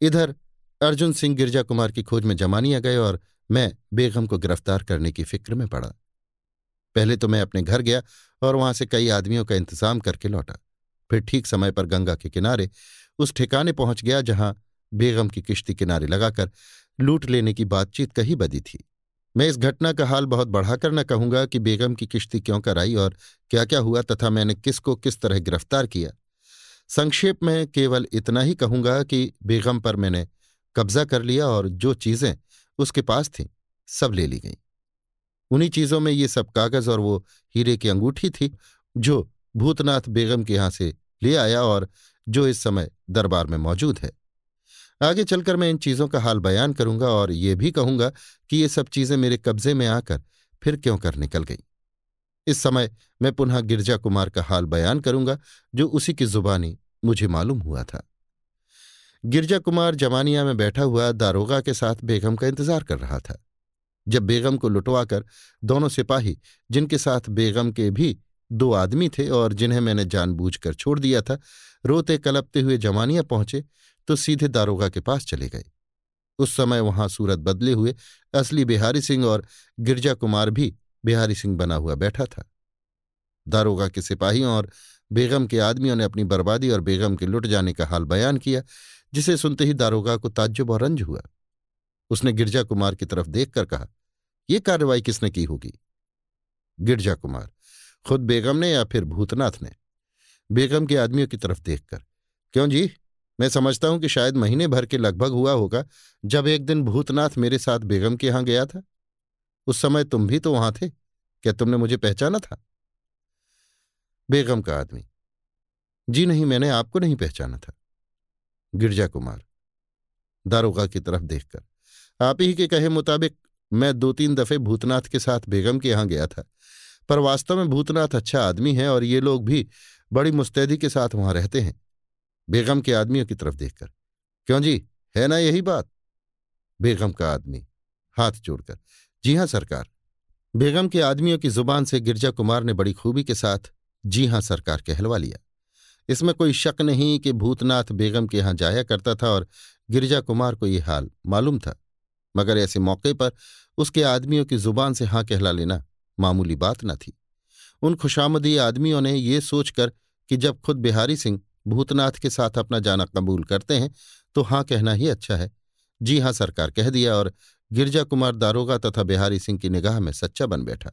इधर अर्जुन सिंह गिरजा कुमार की खोज में जमानिया गए और मैं बेगम को गिरफ़्तार करने की फ़िक्र में पड़ा। पहले तो मैं अपने घर गया और वहाँ से कई आदमियों का इंतज़ाम करके लौटा। फिर ठीक समय पर गंगा के किनारे उस ठिकाने पहुँच गया जहाँ बेगम की किश्ती किनारे लगाकर लूट लेने की बातचीत कही बदी थी। मैं इस घटना का हाल बहुत बढ़ाकर न कहूँगा कि बेगम की किश्ती क्यों कराई और क्या क्या हुआ तथा मैंने किसको किस तरह गिरफ़्तार किया। संक्षेप में केवल इतना ही कहूँगा कि बेगम पर मैंने कब्जा कर लिया और जो चीज़ें उसके पास थीं, सब ले ली गईं। उन्हीं चीज़ों में ये सब कागज़ और वो हीरे की अंगूठी थी, जो भूतनाथ बेगम के यहाँ से ले आया और जो इस समय दरबार में मौजूद है। आगे चलकर मैं इन चीज़ों का हाल बयान करूँगा और ये भी कहूँगा कि ये सब चीज़ें मेरे कब्जे में आकर फिर क्यों कर निकल गई। इस समय मैं पुनः गिरजा कुमार का हाल बयान करूँगा, जो उसी की जुबानी मुझे मालूम हुआ था। गिरजा कुमार जमानिया में बैठा हुआ दारोगा के साथ बेगम का इंतज़ार कर रहा था। जब बेगम को लुटवाकर दोनों सिपाही, जिनके साथ बेगम के भी दो आदमी थे और जिन्हें मैंने जानबूझकर छोड़ दिया था। रोते कलपते हुए जमानिया पहुँचे तो सीधे दारोगा के पास चले गए। उस समय वहाँ सूरत बदले हुए असली बिहारी सिंह और गिरजा कुमार भी बिहारी सिंह बना हुआ बैठा था। दारोगा के सिपाहियों और बेगम के आदमियों ने अपनी बर्बादी और बेगम के लुट जाने का हाल बयान किया, जिसे सुनते ही दारोगा को ताज्जुब और रंज हुआ। उसने गिरजा कुमार की तरफ़ देखकर कहा यह कार्रवाई किसने की होगी? गिरजा कुमार। खुद बेगम ने या फिर भूतनाथ ने? बेगम के आदमियों की तरफ़ देखकर। क्यों जी? मैं समझता हूँ कि शायद महीने भर के लगभग हुआ होगा जब एक दिन भूतनाथ मेरे साथ बेगम के यहाँ गया था। उस समय तुम भी तो वहाँ थे। क्या तुमने मुझे पहचाना था? बेगम का आदमी। जी नहीं, मैंने आपको नहीं पहचाना था। गिरजा कुमार। दारोगा की तरफ़ देखकर। आप ही के कहे मुताबिक मैं दो तीन दफे भूतनाथ के साथ बेगम के यहाँ गया था। पर वास्तव में भूतनाथ अच्छा आदमी है और ये लोग भी बड़ी मुस्तैदी के साथ वहाँ रहते हैं। बेगम के आदमियों की तरफ़ देखकर। क्यों जी? है ना यही बात? बेगम का आदमी। हाथ जोड़कर। जी हाँ, सरकार। बेगम के आदमियों की ज़ुबान से गिरजा कुमार ने बड़ी खूबी के साथ जी हाँ, सरकार कहलवा लिया। इसमें कोई शक नहीं कि भूतनाथ बेगम के यहाँ जाया करता था और गिरजा कुमार को यह हाल मालूम था। मगर ऐसे मौके पर उसके आदमियों की ज़ुबान से हाँ कहला लेना मामूली बात न थी। उन खुशामदी आदमियों ने ये सोचकर कि जब खुद बिहारी सिंह भूतनाथ के साथ अपना जाना कबूल करते हैं तो हाँ कहना ही अच्छा है। जी हाँ सरकार कह दिया और गिरजा कुमार दारोगा तथा बिहारी सिंह की निगाह में सच्चा बन बैठा।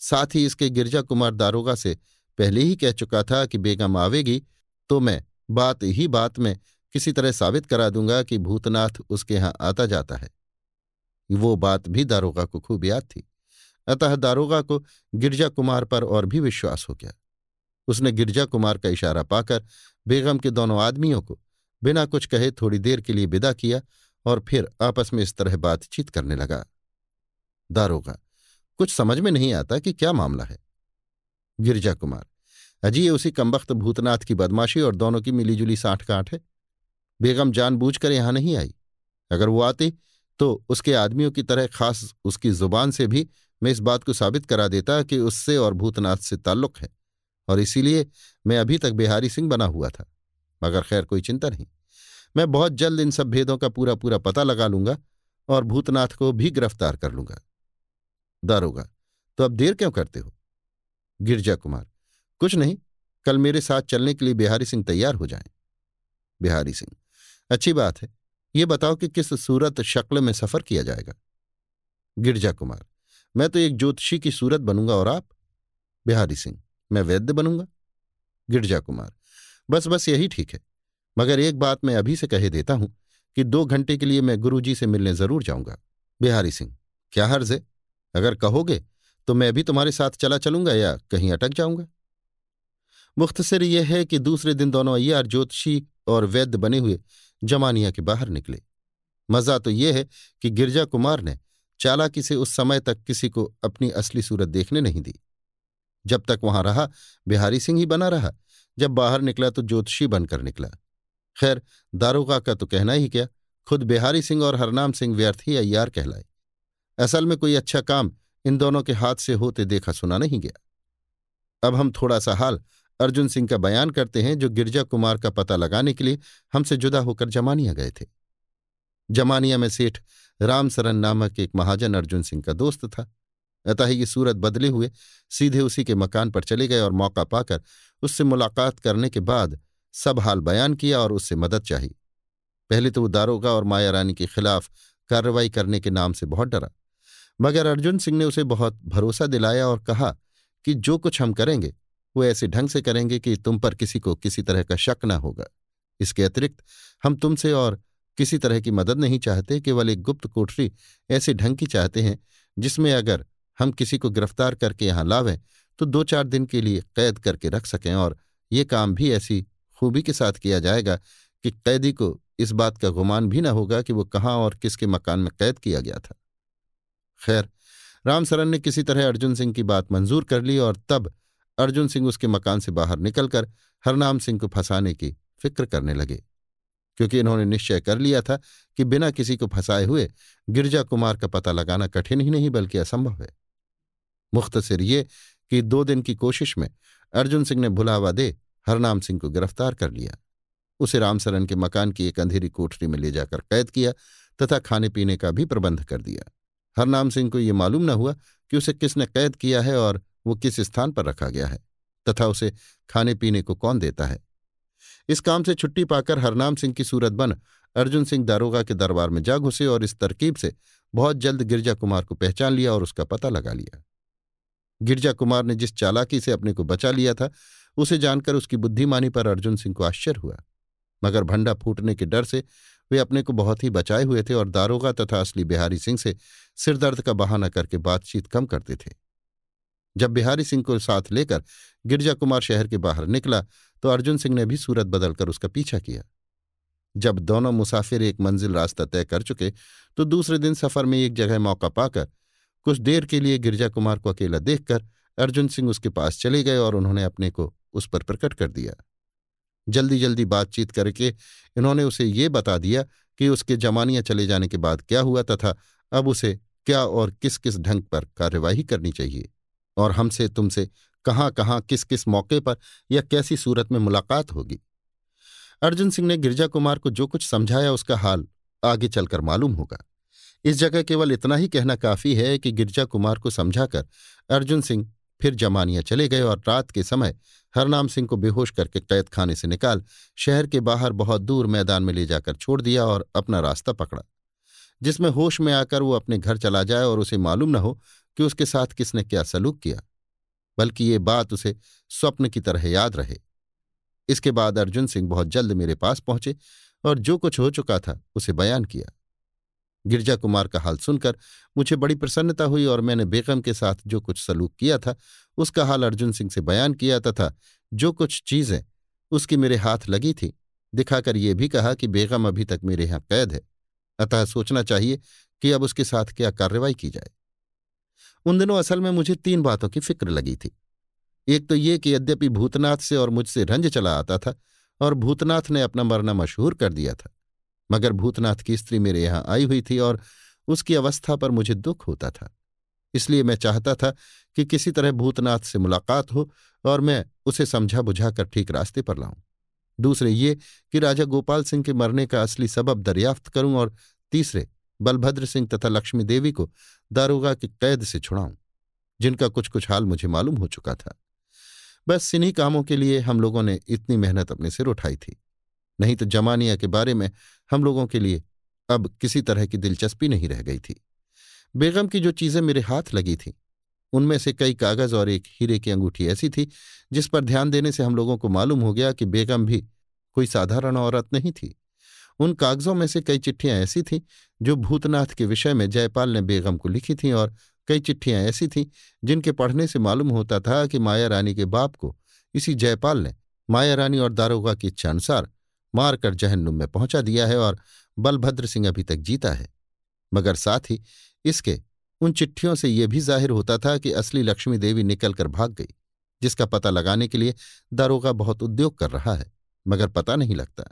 साथ ही इसके गिरजा कुमार दारोगा से पहले ही कह चुका था कि बेगम आवेगी तो मैं बात ही बात में किसी तरह साबित करा दूँगा कि भूतनाथ उसके यहाँ आता जाता है। वो बात भी दारोगा को खूब याद थी। अतः दारोगा को गिरजा कुमार पर और भी विश्वास हो गया। उसने गिरजा कुमार का इशारा पाकर बेगम के दोनों आदमियों को बिना कुछ कहे थोड़ी देर के लिए विदा किया और फिर आपस में इस तरह बातचीत करने लगा। दारोगा, कुछ समझ में नहीं आता कि क्या मामला है? गिरजा कुमार, अजी ये उसी कमबख्त भूतनाथ की बदमाशी और दोनों की मिलीजुली साठ काठ है? बेगम जानबूझकर यहाँ नहीं आई। अगर वो आती तो उसके आदमियों की तरह खास उसकी ज़ुबान से भी मैं इस बात को साबित करा देता कि उससे और भूतनाथ से ताल्लुक है, और इसीलिए मैं अभी तक बिहारी सिंह बना हुआ था। मगर खैर, कोई चिंता नहीं। मैं बहुत जल्द इन सब भेदों का पूरा पूरा पता लगा लूँगा और भूतनाथ को भी गिरफ़्तार कर लूँगा। दारोगा तो अब देर क्यों करते हो? गिरजा कुमार, कुछ नहीं, कल मेरे साथ चलने के लिए बिहारी सिंह तैयार हो जाएँ। बिहारी सिंह, अच्छी बात है, ये बताओ कि किस सूरत शक्ल में सफ़र किया जाएगा? गिरजा कुमार मैं तो एक ज्योतिषी की सूरत बनूँगा और आप बिहारी सिंह, मैं वैद्य बनूँगा। गिरजा कुमार, बस बस यही ठीक है, मगर एक बात मैं अभी से कहे देता हूँ कि दो घंटे के लिए मैं गुरुजी से मिलने ज़रूर जाऊँगा। बिहारी सिंह, क्या हर्ज है? अगर कहोगे तो मैं भी तुम्हारे साथ चला चलूँगा या कहीं अटक जाऊँगा? मुख्तसर यह है कि दूसरे दिन दोनों अय्यार ज्योतिषी और वैद्य बने हुए जमानिया के बाहर निकले। मज़ा तो यह है कि गिरजा कुमार ने चालाकी से उस समय तक किसी को अपनी असली सूरत देखने नहीं दी। जब तक वहाँ रहा, बिहारी सिंह ही बना रहा। जब बाहर निकला तो ज्योतिषी बनकर निकला। खैर, दारोगा का तो कहना ही क्या, खुद बिहारी सिंह और हरनाम सिंह व्यर्थ ही अय्यार कहलाए। असल में कोई अच्छा काम इन दोनों के हाथ से होते देखा सुना नहीं गया। अब हम थोड़ा सा हाल अर्जुन सिंह का बयान करते हैं, जो गिरजा कुमार का पता लगाने के लिए हमसे जुदा होकर जमानिया गए थे। जमानिया में सेठ रामसरन नामक एक महाजन अर्जुन सिंह का दोस्त था। अतः ये सूरत बदले हुए, सीधे उसी के मकान पर चले गए और मौका पाकर उससे मुलाकात करने के बाद सब हाल बयान किया और उससे मदद चाही। पहले तो वो दारोगा और माया रानी के खिलाफ कार्रवाई करने के नाम से बहुत डरा। मगर अर्जुन सिंह ने उसे बहुत भरोसा दिलाया और कहा कि जो कुछ हम करेंगे, वो ऐसे ढंग से करेंगे कि तुम पर किसी को किसी तरह का शक न होगा। इसके अतिरिक्त हम तुमसे और किसी तरह की मदद नहीं चाहते, केवल एक गुप्त कोठरी ऐसे ढंग की चाहते हैं, जिसमें अगर हम किसी को गिरफ़्तार करके यहाँ लावें तो दो चार दिन के लिए कैद करके रख सकें और ये काम भी ऐसी खूबी के साथ किया जाएगा कि कैदी को इस बात का गुमान भी न होगा कि वो कहाँ और किसके मकान में कैद किया गया था। खैर रामसरन ने किसी तरह अर्जुन सिंह की बात मंजूर कर ली और तब अर्जुन सिंह उसके मकान से बाहर निकलकर हरनाम सिंह को फंसाने की फ़िक्र करने लगे। क्योंकि इन्होंने निश्चय कर लिया था कि बिना किसी को फंसाए हुए गिरजा कुमार का पता लगाना कठिन ही नहीं, बल्कि असंभव है। मुख्तसर ये कि दो दिन की कोशिश में अर्जुन सिंह ने भुलावा दे हरनाम सिंह को गिरफ़्तार कर लिया। उसे रामसरन के मकान की एक अंधेरी कोठरी में ले जाकर कैद किया तथा खाने पीने का भी प्रबंध कर दिया। हरनाम सिंह को ये मालूम न हुआ कि उसे किसने कैद किया है और वो किस स्थान पर रखा गया है तथा उसे खाने पीने को कौन देता है। इस काम से छुट्टी पाकर हरनाम सिंह की सूरत बन। अर्जुन सिंह दारोगा के दरबार में जा घुसे और इस तरकीब से बहुत जल्द गिरजा कुमार को पहचान लिया और उसका पता लगा लिया। गिरजा कुमार ने जिस चालाकी से अपने को बचा लिया था, उसे जानकर उसकी बुद्धिमानी पर अर्जुन सिंह को आश्चर्य हुआ। मगर भंडा फूटने के डर से वे अपने को बहुत ही बचाए हुए थे और दारोगा तथा असली बिहारी सिंह से सिरदर्द का बहाना करके बातचीत कम करते थे। जब बिहारी सिंह को साथ लेकर गिरजा कुमार शहर के बाहर निकला तो अर्जुन सिंह ने भी सूरत बदलकर उसका पीछा किया। जब दोनों मुसाफिर एक मंजिल रास्ता तय कर चुके तो दूसरे दिन सफ़र में एक जगह मौका पाकर कुछ देर के लिए गिरजा कुमार को अकेला देखकर अर्जुन सिंह उसके पास चले गए और उन्होंने अपने को उस पर प्रकट कर दिया। जल्दी जल्दी बातचीत करके इन्होंने उसे ये बता दिया कि उसके जमानियाँ चले जाने के बाद क्या हुआ तथा अब उसे क्या और किस किस ढंग पर कार्यवाही करनी चाहिए। और हमसे, तुमसे कहाँ कहाँ, किस किस मौके पर या कैसी सूरत में मुलाकात होगी? अर्जुन सिंह ने गिरजा कुमार को जो कुछ समझाया उसका हाल आगे चलकर मालूम होगा। इस जगह केवल इतना ही कहना काफ़ी है कि गिरजा कुमार को समझाकर अर्जुन सिंह फिर जमानिया चले गए और रात के समय हरनाम सिंह को बेहोश करके कैद खाने से निकाल शहर के बाहर बहुत दूर मैदान में ले जाकर छोड़ दिया और अपना रास्ता पकड़ा, जिसमें होश में आकर वो अपने घर चला जाए और उसे मालूम न हो कि उसके साथ किसने क्या सलूक किया, बल्कि ये बात उसे स्वप्न की तरह याद रहे। इसके बाद अर्जुन सिंह बहुत जल्द मेरे पास पहुँचे और जो कुछ हो चुका था उसे बयान किया। गिरजा कुमार का हाल सुनकर मुझे बड़ी प्रसन्नता हुई और मैंने बेगम के साथ जो कुछ सलूक किया था, उसका हाल अर्जुन सिंह से बयान किया तथा जो कुछ चीज़ें उसकी मेरे हाथ लगी थी, दिखाकर यह भी कहा कि बेगम अभी तक मेरे यहाँ कैद है। अतः सोचना चाहिए कि अब उसके साथ क्या कार्रवाई की जाए। उन दिनों असल में मुझे तीन बातों की फ़िक्र लगी थी। एक तो ये कि यद्यपि भूतनाथ से और मुझसे रंज चला आता था और भूतनाथ ने अपना मरना मशहूर कर दिया था, मगर भूतनाथ की स्त्री मेरे यहाँ आई हुई थी और उसकी अवस्था पर मुझे दुख होता था। इसलिए मैं चाहता था कि किसी तरह भूतनाथ से मुलाकात हो और मैं उसे समझा बुझाकर ठीक रास्ते पर लाऊं। दूसरे ये कि राजा गोपाल सिंह के मरने का असली सबब दरियाफ्त करूँ और तीसरे बलभद्र सिंह तथा लक्ष्मी देवी को दारोगा की कैद से छुड़ाऊं, जिनका कुछ कुछ हाल मुझे मालूम हो चुका था। बस इन्हीं कामों के लिए हम लोगों ने इतनी मेहनत अपने सिर उठाई थी। नहीं तो जमानिया के बारे में हम लोगों के लिए अब किसी तरह की दिलचस्पी नहीं रह गई थी। बेगम की जो चीज़ें मेरे हाथ लगी थीं, उनमें से कई कागज़ और एक हीरे की अंगूठी ऐसी थी, जिस पर ध्यान देने से हम लोगों को मालूम हो गया कि बेगम भी कोई साधारण औरत नहीं थी। उन कागजों में से कई चिट्ठियाँ ऐसी थीं, जो भूतनाथ के विषय में जयपाल ने बेगम को लिखी थीं और कई चिट्ठियाँ ऐसी थीं, जिनके पढ़ने से मालूम होता था कि माया रानी के बाप को इसी जयपाल ने माया रानी और दारोगा की इच्छानुसार मारकर जहन्नुम में पहुँचा दिया है और बलभद्र सिंह अभी तक जीता है। मगर साथ ही इसके उन चिट्ठियों से यह भी ज़ाहिर होता था कि असली लक्ष्मी देवी निकलकर भाग गई, जिसका पता लगाने के लिए दारोगा बहुत उद्योग कर रहा है, मगर पता नहीं लगता।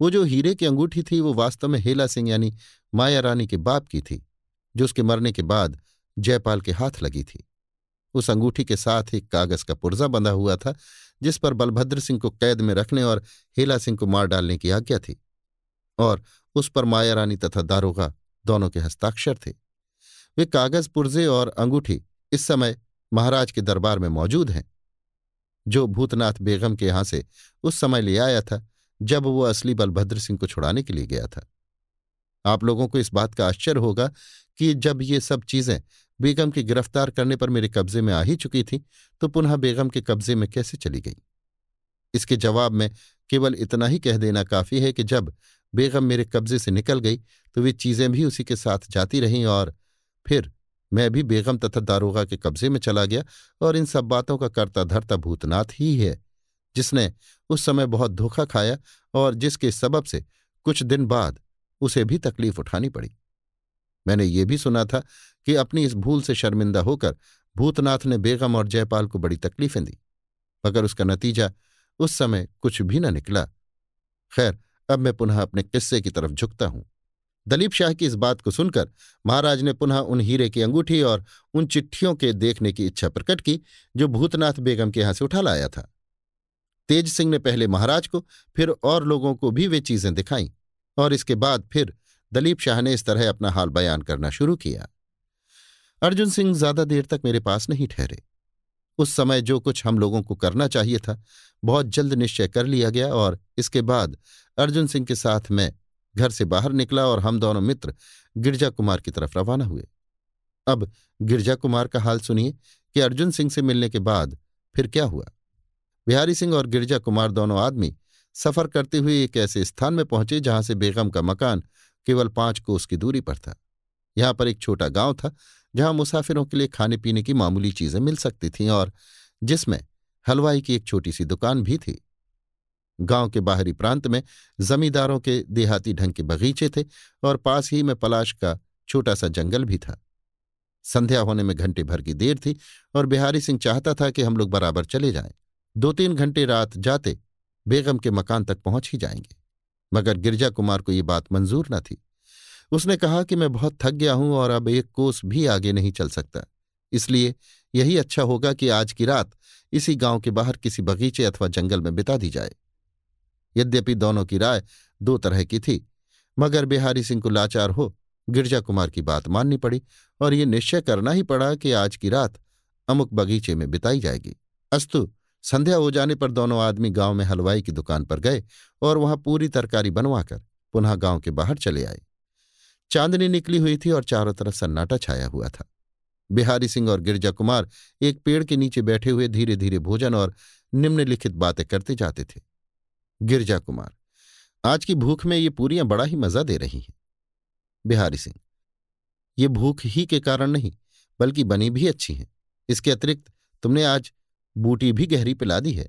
वो जो हीरे की अंगूठी थी, वो वास्तव में हेला सिंह यानी माया रानी के बाप की थी, जो उसके मरने के बाद जयपाल के हाथ लगी थी। उस अंगूठी के साथ एक कागज़ का पुर्जा बंधा हुआ था, जिस पर बलभद्र सिंह को कैद में रखने और हेला सिंह को मार डालने की आज्ञा थी, और उस पर माया रानी तथा दारोगा दोनों के हस्ताक्षर थे। वे कागज़, पुर्जे और अंगूठी इस समय महाराज के दरबार में मौजूद हैं। जो भूतनाथ बेगम के यहाँ से उस समय ले आया था जब वो असली बलभद्र सिंह को छुड़ाने के लिए गया था। आप लोगों को इस बात का आश्चर्य होगा कि जब ये सब चीज़ें बेगम की गिरफ़्तार करने पर मेरे कब्जे में आ ही चुकी थी तो पुनः बेगम के कब्जे में कैसे चली गई? इसके जवाब में केवल इतना ही कह देना काफ़ी है कि जब बेगम मेरे कब्जे से निकल गई तो वे चीज़ें भी उसी के साथ जाती रहीं और फिर मैं भी बेगम तथा दारोगा के कब्जे में चला गया और इन सब बातों का करता धरता भूतनाथ ही है। जिसने उस समय बहुत धोखा खाया और जिसके सबब से कुछ दिन बाद उसे भी तकलीफ़ उठानी पड़ी। मैंने ये भी सुना था कि अपनी इस भूल से शर्मिंदा होकर भूतनाथ ने बेगम और जयपाल को बड़ी तकलीफें दी, मगर उसका नतीजा उस समय कुछ भी न निकला। खैर, अब मैं पुनः अपने किस्से की तरफ़ झुकता हूँ। दलीप शाह की इस बात को सुनकर महाराज ने पुनः उन हीरे की अंगूठी और उन चिट्ठियों के देखने की इच्छा प्रकट की, जो भूतनाथ बेगम के यहाँ से उठा लाया था। तेज सिंह ने पहले महाराज को, फिर और लोगों को भी वे चीज़ें दिखाईं और इसके बाद फिर दलीप शाह ने इस तरह अपना हाल बयान करना शुरू किया। अर्जुन सिंह ज़्यादा देर तक मेरे पास नहीं ठहरे। उस समय जो कुछ हम लोगों को करना चाहिए था, बहुत जल्द निश्चय कर लिया गया और इसके बाद अर्जुन सिंह के साथ मैं घर से बाहर निकला और हम दोनों मित्र गिरजा कुमार की तरफ़ रवाना हुए। अब गिरजा कुमार का हाल सुनिए कि अर्जुन सिंह से मिलने के बाद फिर क्या हुआ? बिहारी सिंह और गिरजा कुमार दोनों आदमी सफ़र करते हुए एक ऐसे स्थान में पहुँचे जहाँ से बेगम का मकान केवल पाँच कोस की दूरी पर था। यहाँ पर एक छोटा गाँव था जहाँ मुसाफिरों के लिए खाने पीने की मामूली चीज़ें मिल सकती थीं और जिसमें हलवाई की एक छोटी सी दुकान भी थी। गाँव के बाहरी प्रांत में जमींदारों के देहाती ढंग के बगीचे थे और पास ही में पलाश का छोटा सा जंगल भी था। संध्या होने में घंटे भर की देर थी और बिहारी सिंह चाहता था कि हम लोग बराबर चले जाएँ। दो तीन घंटे रात जाते बेगम के मकान तक पहुँच ही जाएँगे। मगर गिरजा कुमार को ये बात मंजूर न थी। उसने कहा कि मैं बहुत थक गया हूँ और अब एक कोस भी आगे नहीं चल सकता। इसलिए यही अच्छा होगा कि आज की रात इसी गाँव के बाहर किसी बगीचे अथवा जंगल में बिता दी जाए। यद्यपि दोनों की राय दो तरह की थी, मगर बिहारी सिंह को लाचार हो गिरजा कुमार की बात माननी पड़ी और ये निश्चय करना ही पड़ा कि आज की रात अमुक बगीचे में बिताई जाएगी। अस्तु संध्या हो जाने पर दोनों आदमी गाँव में हलवाई की दुकान पर गए और वहाँ पूरी तरकारी बनवाकर पुनः गाँव के बाहर चले आए। चांदनी निकली हुई थी और चारों तरफ़ सन्नाटा छाया हुआ था। बिहारी सिंह और गिरजा कुमार एक पेड़ के नीचे बैठे हुए धीरे धीरे भोजन और निम्नलिखित बातें करते जाते थे। गिरजा कुमार, आज की भूख में ये पूरियाँ बड़ा ही मज़ा दे रही हैं। बिहारी सिंह, ये भूख ही के कारण नहीं, बल्कि बनी भी अच्छी हैं। इसके अतिरिक्त तुमने आज बूटी भी गहरी पिला दी है।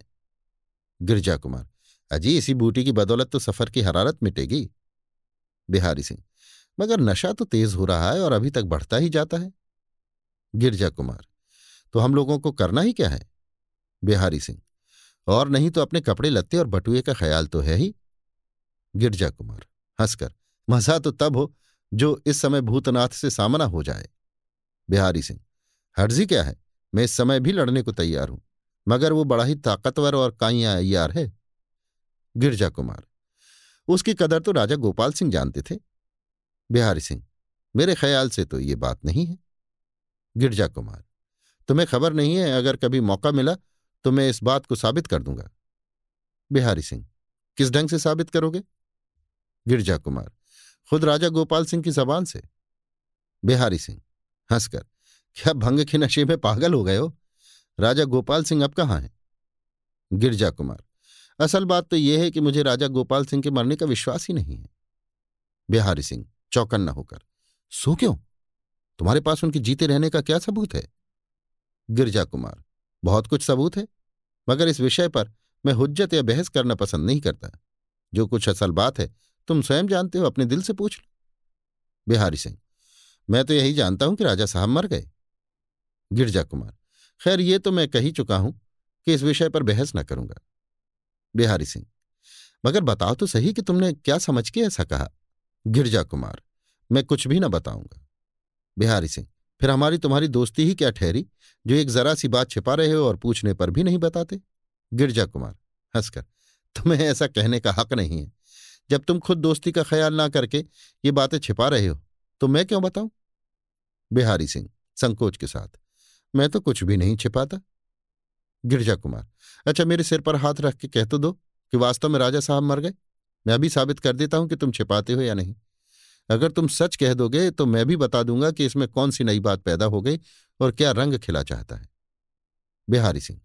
गिरजा कुमार अजी इसी बूटी की बदौलत तो सफ़र की हरारत मिटेगी। बिहारी सिंह, मगर नशा तो तेज हो रहा है और अभी तक बढ़ता ही जाता है। गिरजा कुमार तो हम लोगों को करना ही क्या है? बिहारी सिंह, और नहीं तो अपने कपड़े लत्ते और बटुए का ख्याल तो है ही। गिरजा कुमार हंसकर, मज़ा तो तब हो जो इस समय भूतनाथ से सामना हो जाए। बिहारी सिंह, हर्जी क्या है? मैं इस समय भी लड़ने को तैयार हूँ। मगर वो बड़ा ही ताकतवर और काइया अयार है। गिरजा कुमार, उसकी कदर तो राजा गोपाल सिंह जानते थे। बिहारी सिंह, मेरे ख्याल से तो ये बात नहीं है। गिरजा कुमार, तुम्हें खबर नहीं है, अगर कभी मौका मिला तो मैं इस बात को साबित कर दूँगा। बिहारी सिंह, किस ढंग से साबित करोगे? गिरजा कुमार, खुद राजा गोपाल सिंह की जबान से। बिहारी सिंह, हंसकर, क्या भंग के नशे में पागल हो गए हो? राजा गोपाल सिंह अब कहाँ हैं? गिरजा कुमार, असल बात तो यह है कि मुझे राजा गोपाल सिंह के मरने का विश्वास ही नहीं है। बिहारी सिंह, चौकन्ना होकर, सो क्यों? तुम्हारे पास उनके जीते रहने का क्या सबूत है? गिरजा कुमार, बहुत कुछ सबूत है, मगर इस विषय पर मैं हुज्जत या बहस करना पसंद नहीं करता। जो कुछ असल बात है, तुम स्वयं जानते हो, अपने दिल से पूछ लो। बिहारी सिंह, मैं तो यही जानता हूँ कि राजा साहब मर गए। गिरजा कुमार खैर, ये तो मैं कही चुका हूँ कि इस विषय पर बहस न करूँगा। बिहारी सिंह, मगर बताओ तो सही कि तुमने क्या समझ के ऐसा कहा? गिरजा कुमार, मैं कुछ भी न बताऊँगा। बिहारी सिंह, फिर हमारी तुम्हारी दोस्ती ही क्या ठहरी, जो एक जरा सी बात छिपा रहे हो और पूछने पर भी नहीं बताते? गिरजा कुमार, हंसकर, तुम्हें ऐसा कहने का हक नहीं है। जब तुम खुद दोस्ती का ख्याल ना करके ये बातें छिपा रहे हो तो मैं क्यों बताऊँ? बिहारी सिंह, संकोच के साथ मैं तो कुछ भी नहीं छिपाता। गिरजा कुमार अच्छा मेरे सिर पर हाथ रख के कह तो दो कि वास्तव में राजा साहब मर गए। मैं अभी साबित कर देता हूँ कि तुम छिपाते हो या नहीं। अगर तुम सच कह दोगे तो मैं भी बता दूँगा कि इसमें कौन सी नई बात पैदा हो गई और क्या रंग खिला चाहता है। बिहारी सिंह,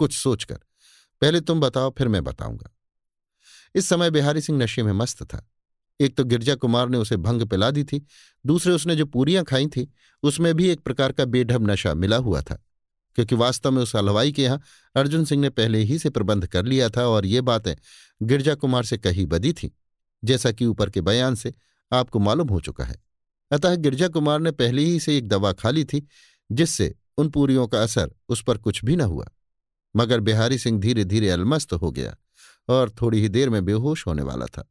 कुछ सोचकर, पहले तुम बताओ फिर मैं बताऊँगा। इस समय बिहारी सिंह नशे में मस्त था। एक तो गिरजा कुमार ने उसे भंग पिला दी थी, दूसरे उसने जो पूरियाँ खाई थी, उसमें भी एक प्रकार का बेढब नशा मिला हुआ था, क्योंकि वास्तव में उस हलवाई के यहाँ अर्जुन सिंह ने पहले ही से प्रबंध कर लिया था और ये बातें गिरजा कुमार से कही बदी थी, जैसा कि ऊपर के बयान से आपको मालूम हो चुका है। अतः गिरजा कुमार ने पहले ही से एक दवा खा ली थी, जिससे उन पूरियों का असर उस पर कुछ भी न हुआ। मगर बिहारी सिंह धीरे धीरे अलमस्त हो गया और थोड़ी ही देर में बेहोश होने वाला था।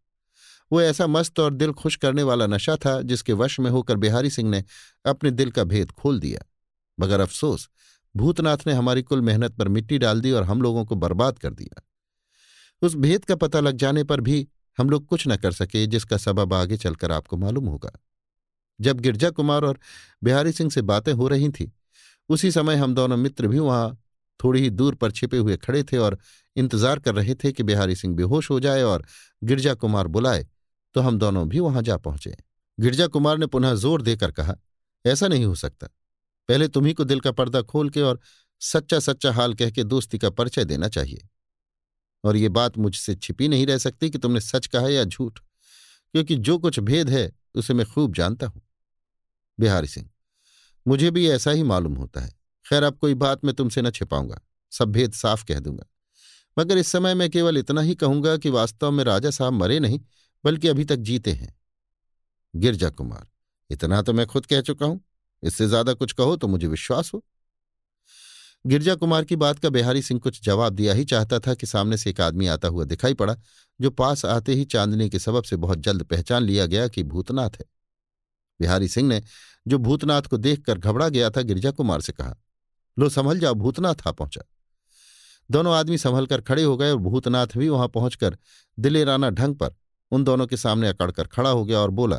वो ऐसा मस्त और दिल खुश करने वाला नशा था जिसके वश में होकर बिहारी सिंह ने अपने दिल का भेद खोल दिया। मगर अफसोस, भूतनाथ ने हमारी कुल मेहनत पर मिट्टी डाल दी और हम लोगों को बर्बाद कर दिया। उस भेद का पता लग जाने पर भी हम लोग कुछ न कर सके, जिसका सबब आगे चलकर आपको मालूम होगा। जब गिरजा कुमार और बिहारी सिंह से बातें हो रही थी, उसी समय हम दोनों मित्र भी वहाँ थोड़ी ही दूर पर छिपे हुए खड़े थे और इंतज़ार कर रहे थे कि बिहारी सिंह बेहोश हो जाए और गिरजा कुमार बुलाए। तो हम दोनों भी वहाँ जा पहुँचे। गिरजा कुमार ने पुनः ज़ोर देकर कहा, ऐसा नहीं हो सकता। पहले तुम्ही को दिल का पर्दा खोल के और सच्चा सच्चा हाल कह के दोस्ती का परिचय देना चाहिए। और ये बात मुझसे छिपी नहीं रह सकती कि तुमने सच कहा या झूठ, क्योंकि जो कुछ भेद है, उसे मैं खूब जानता हूँ। बिहारी सिंह, मुझे भी ऐसा ही मालूम होता है। खैर, अब कोई बात मैं तुमसे न छिपाऊँगा। सब भेद साफ़ कह दूँगा। मगर इस समय मैं केवल इतना ही कहूँगा कि वास्तव में राजा साहब मरे नहीं बल्कि अभी तक जीते हैं। गिरजा कुमार, इतना तो मैं खुद कह चुका हूँ। इससे ज़्यादा कुछ कहो तो मुझे विश्वास हो। गिरजा कुमार की बात का बिहारी सिंह कुछ जवाब दिया ही चाहता था कि सामने से एक आदमी आता हुआ दिखाई पड़ा, जो पास आते ही चांदनी के सबब से बहुत जल्द पहचान लिया गया कि भूतनाथ है। बिहारी सिंह ने जो भूतनाथ को देखकर घबरा गया था, गिरजा कुमार से कहा, लो, संभल जाओ, भूतनाथ आ पहुँचा। दोनों आदमी संभल कर खड़े हो गए और भूतनाथ भी वहाँ पहुंचकर दिलेराना ढंग पर उन दोनों के सामने अकड़कर खड़ा हो गया और बोला,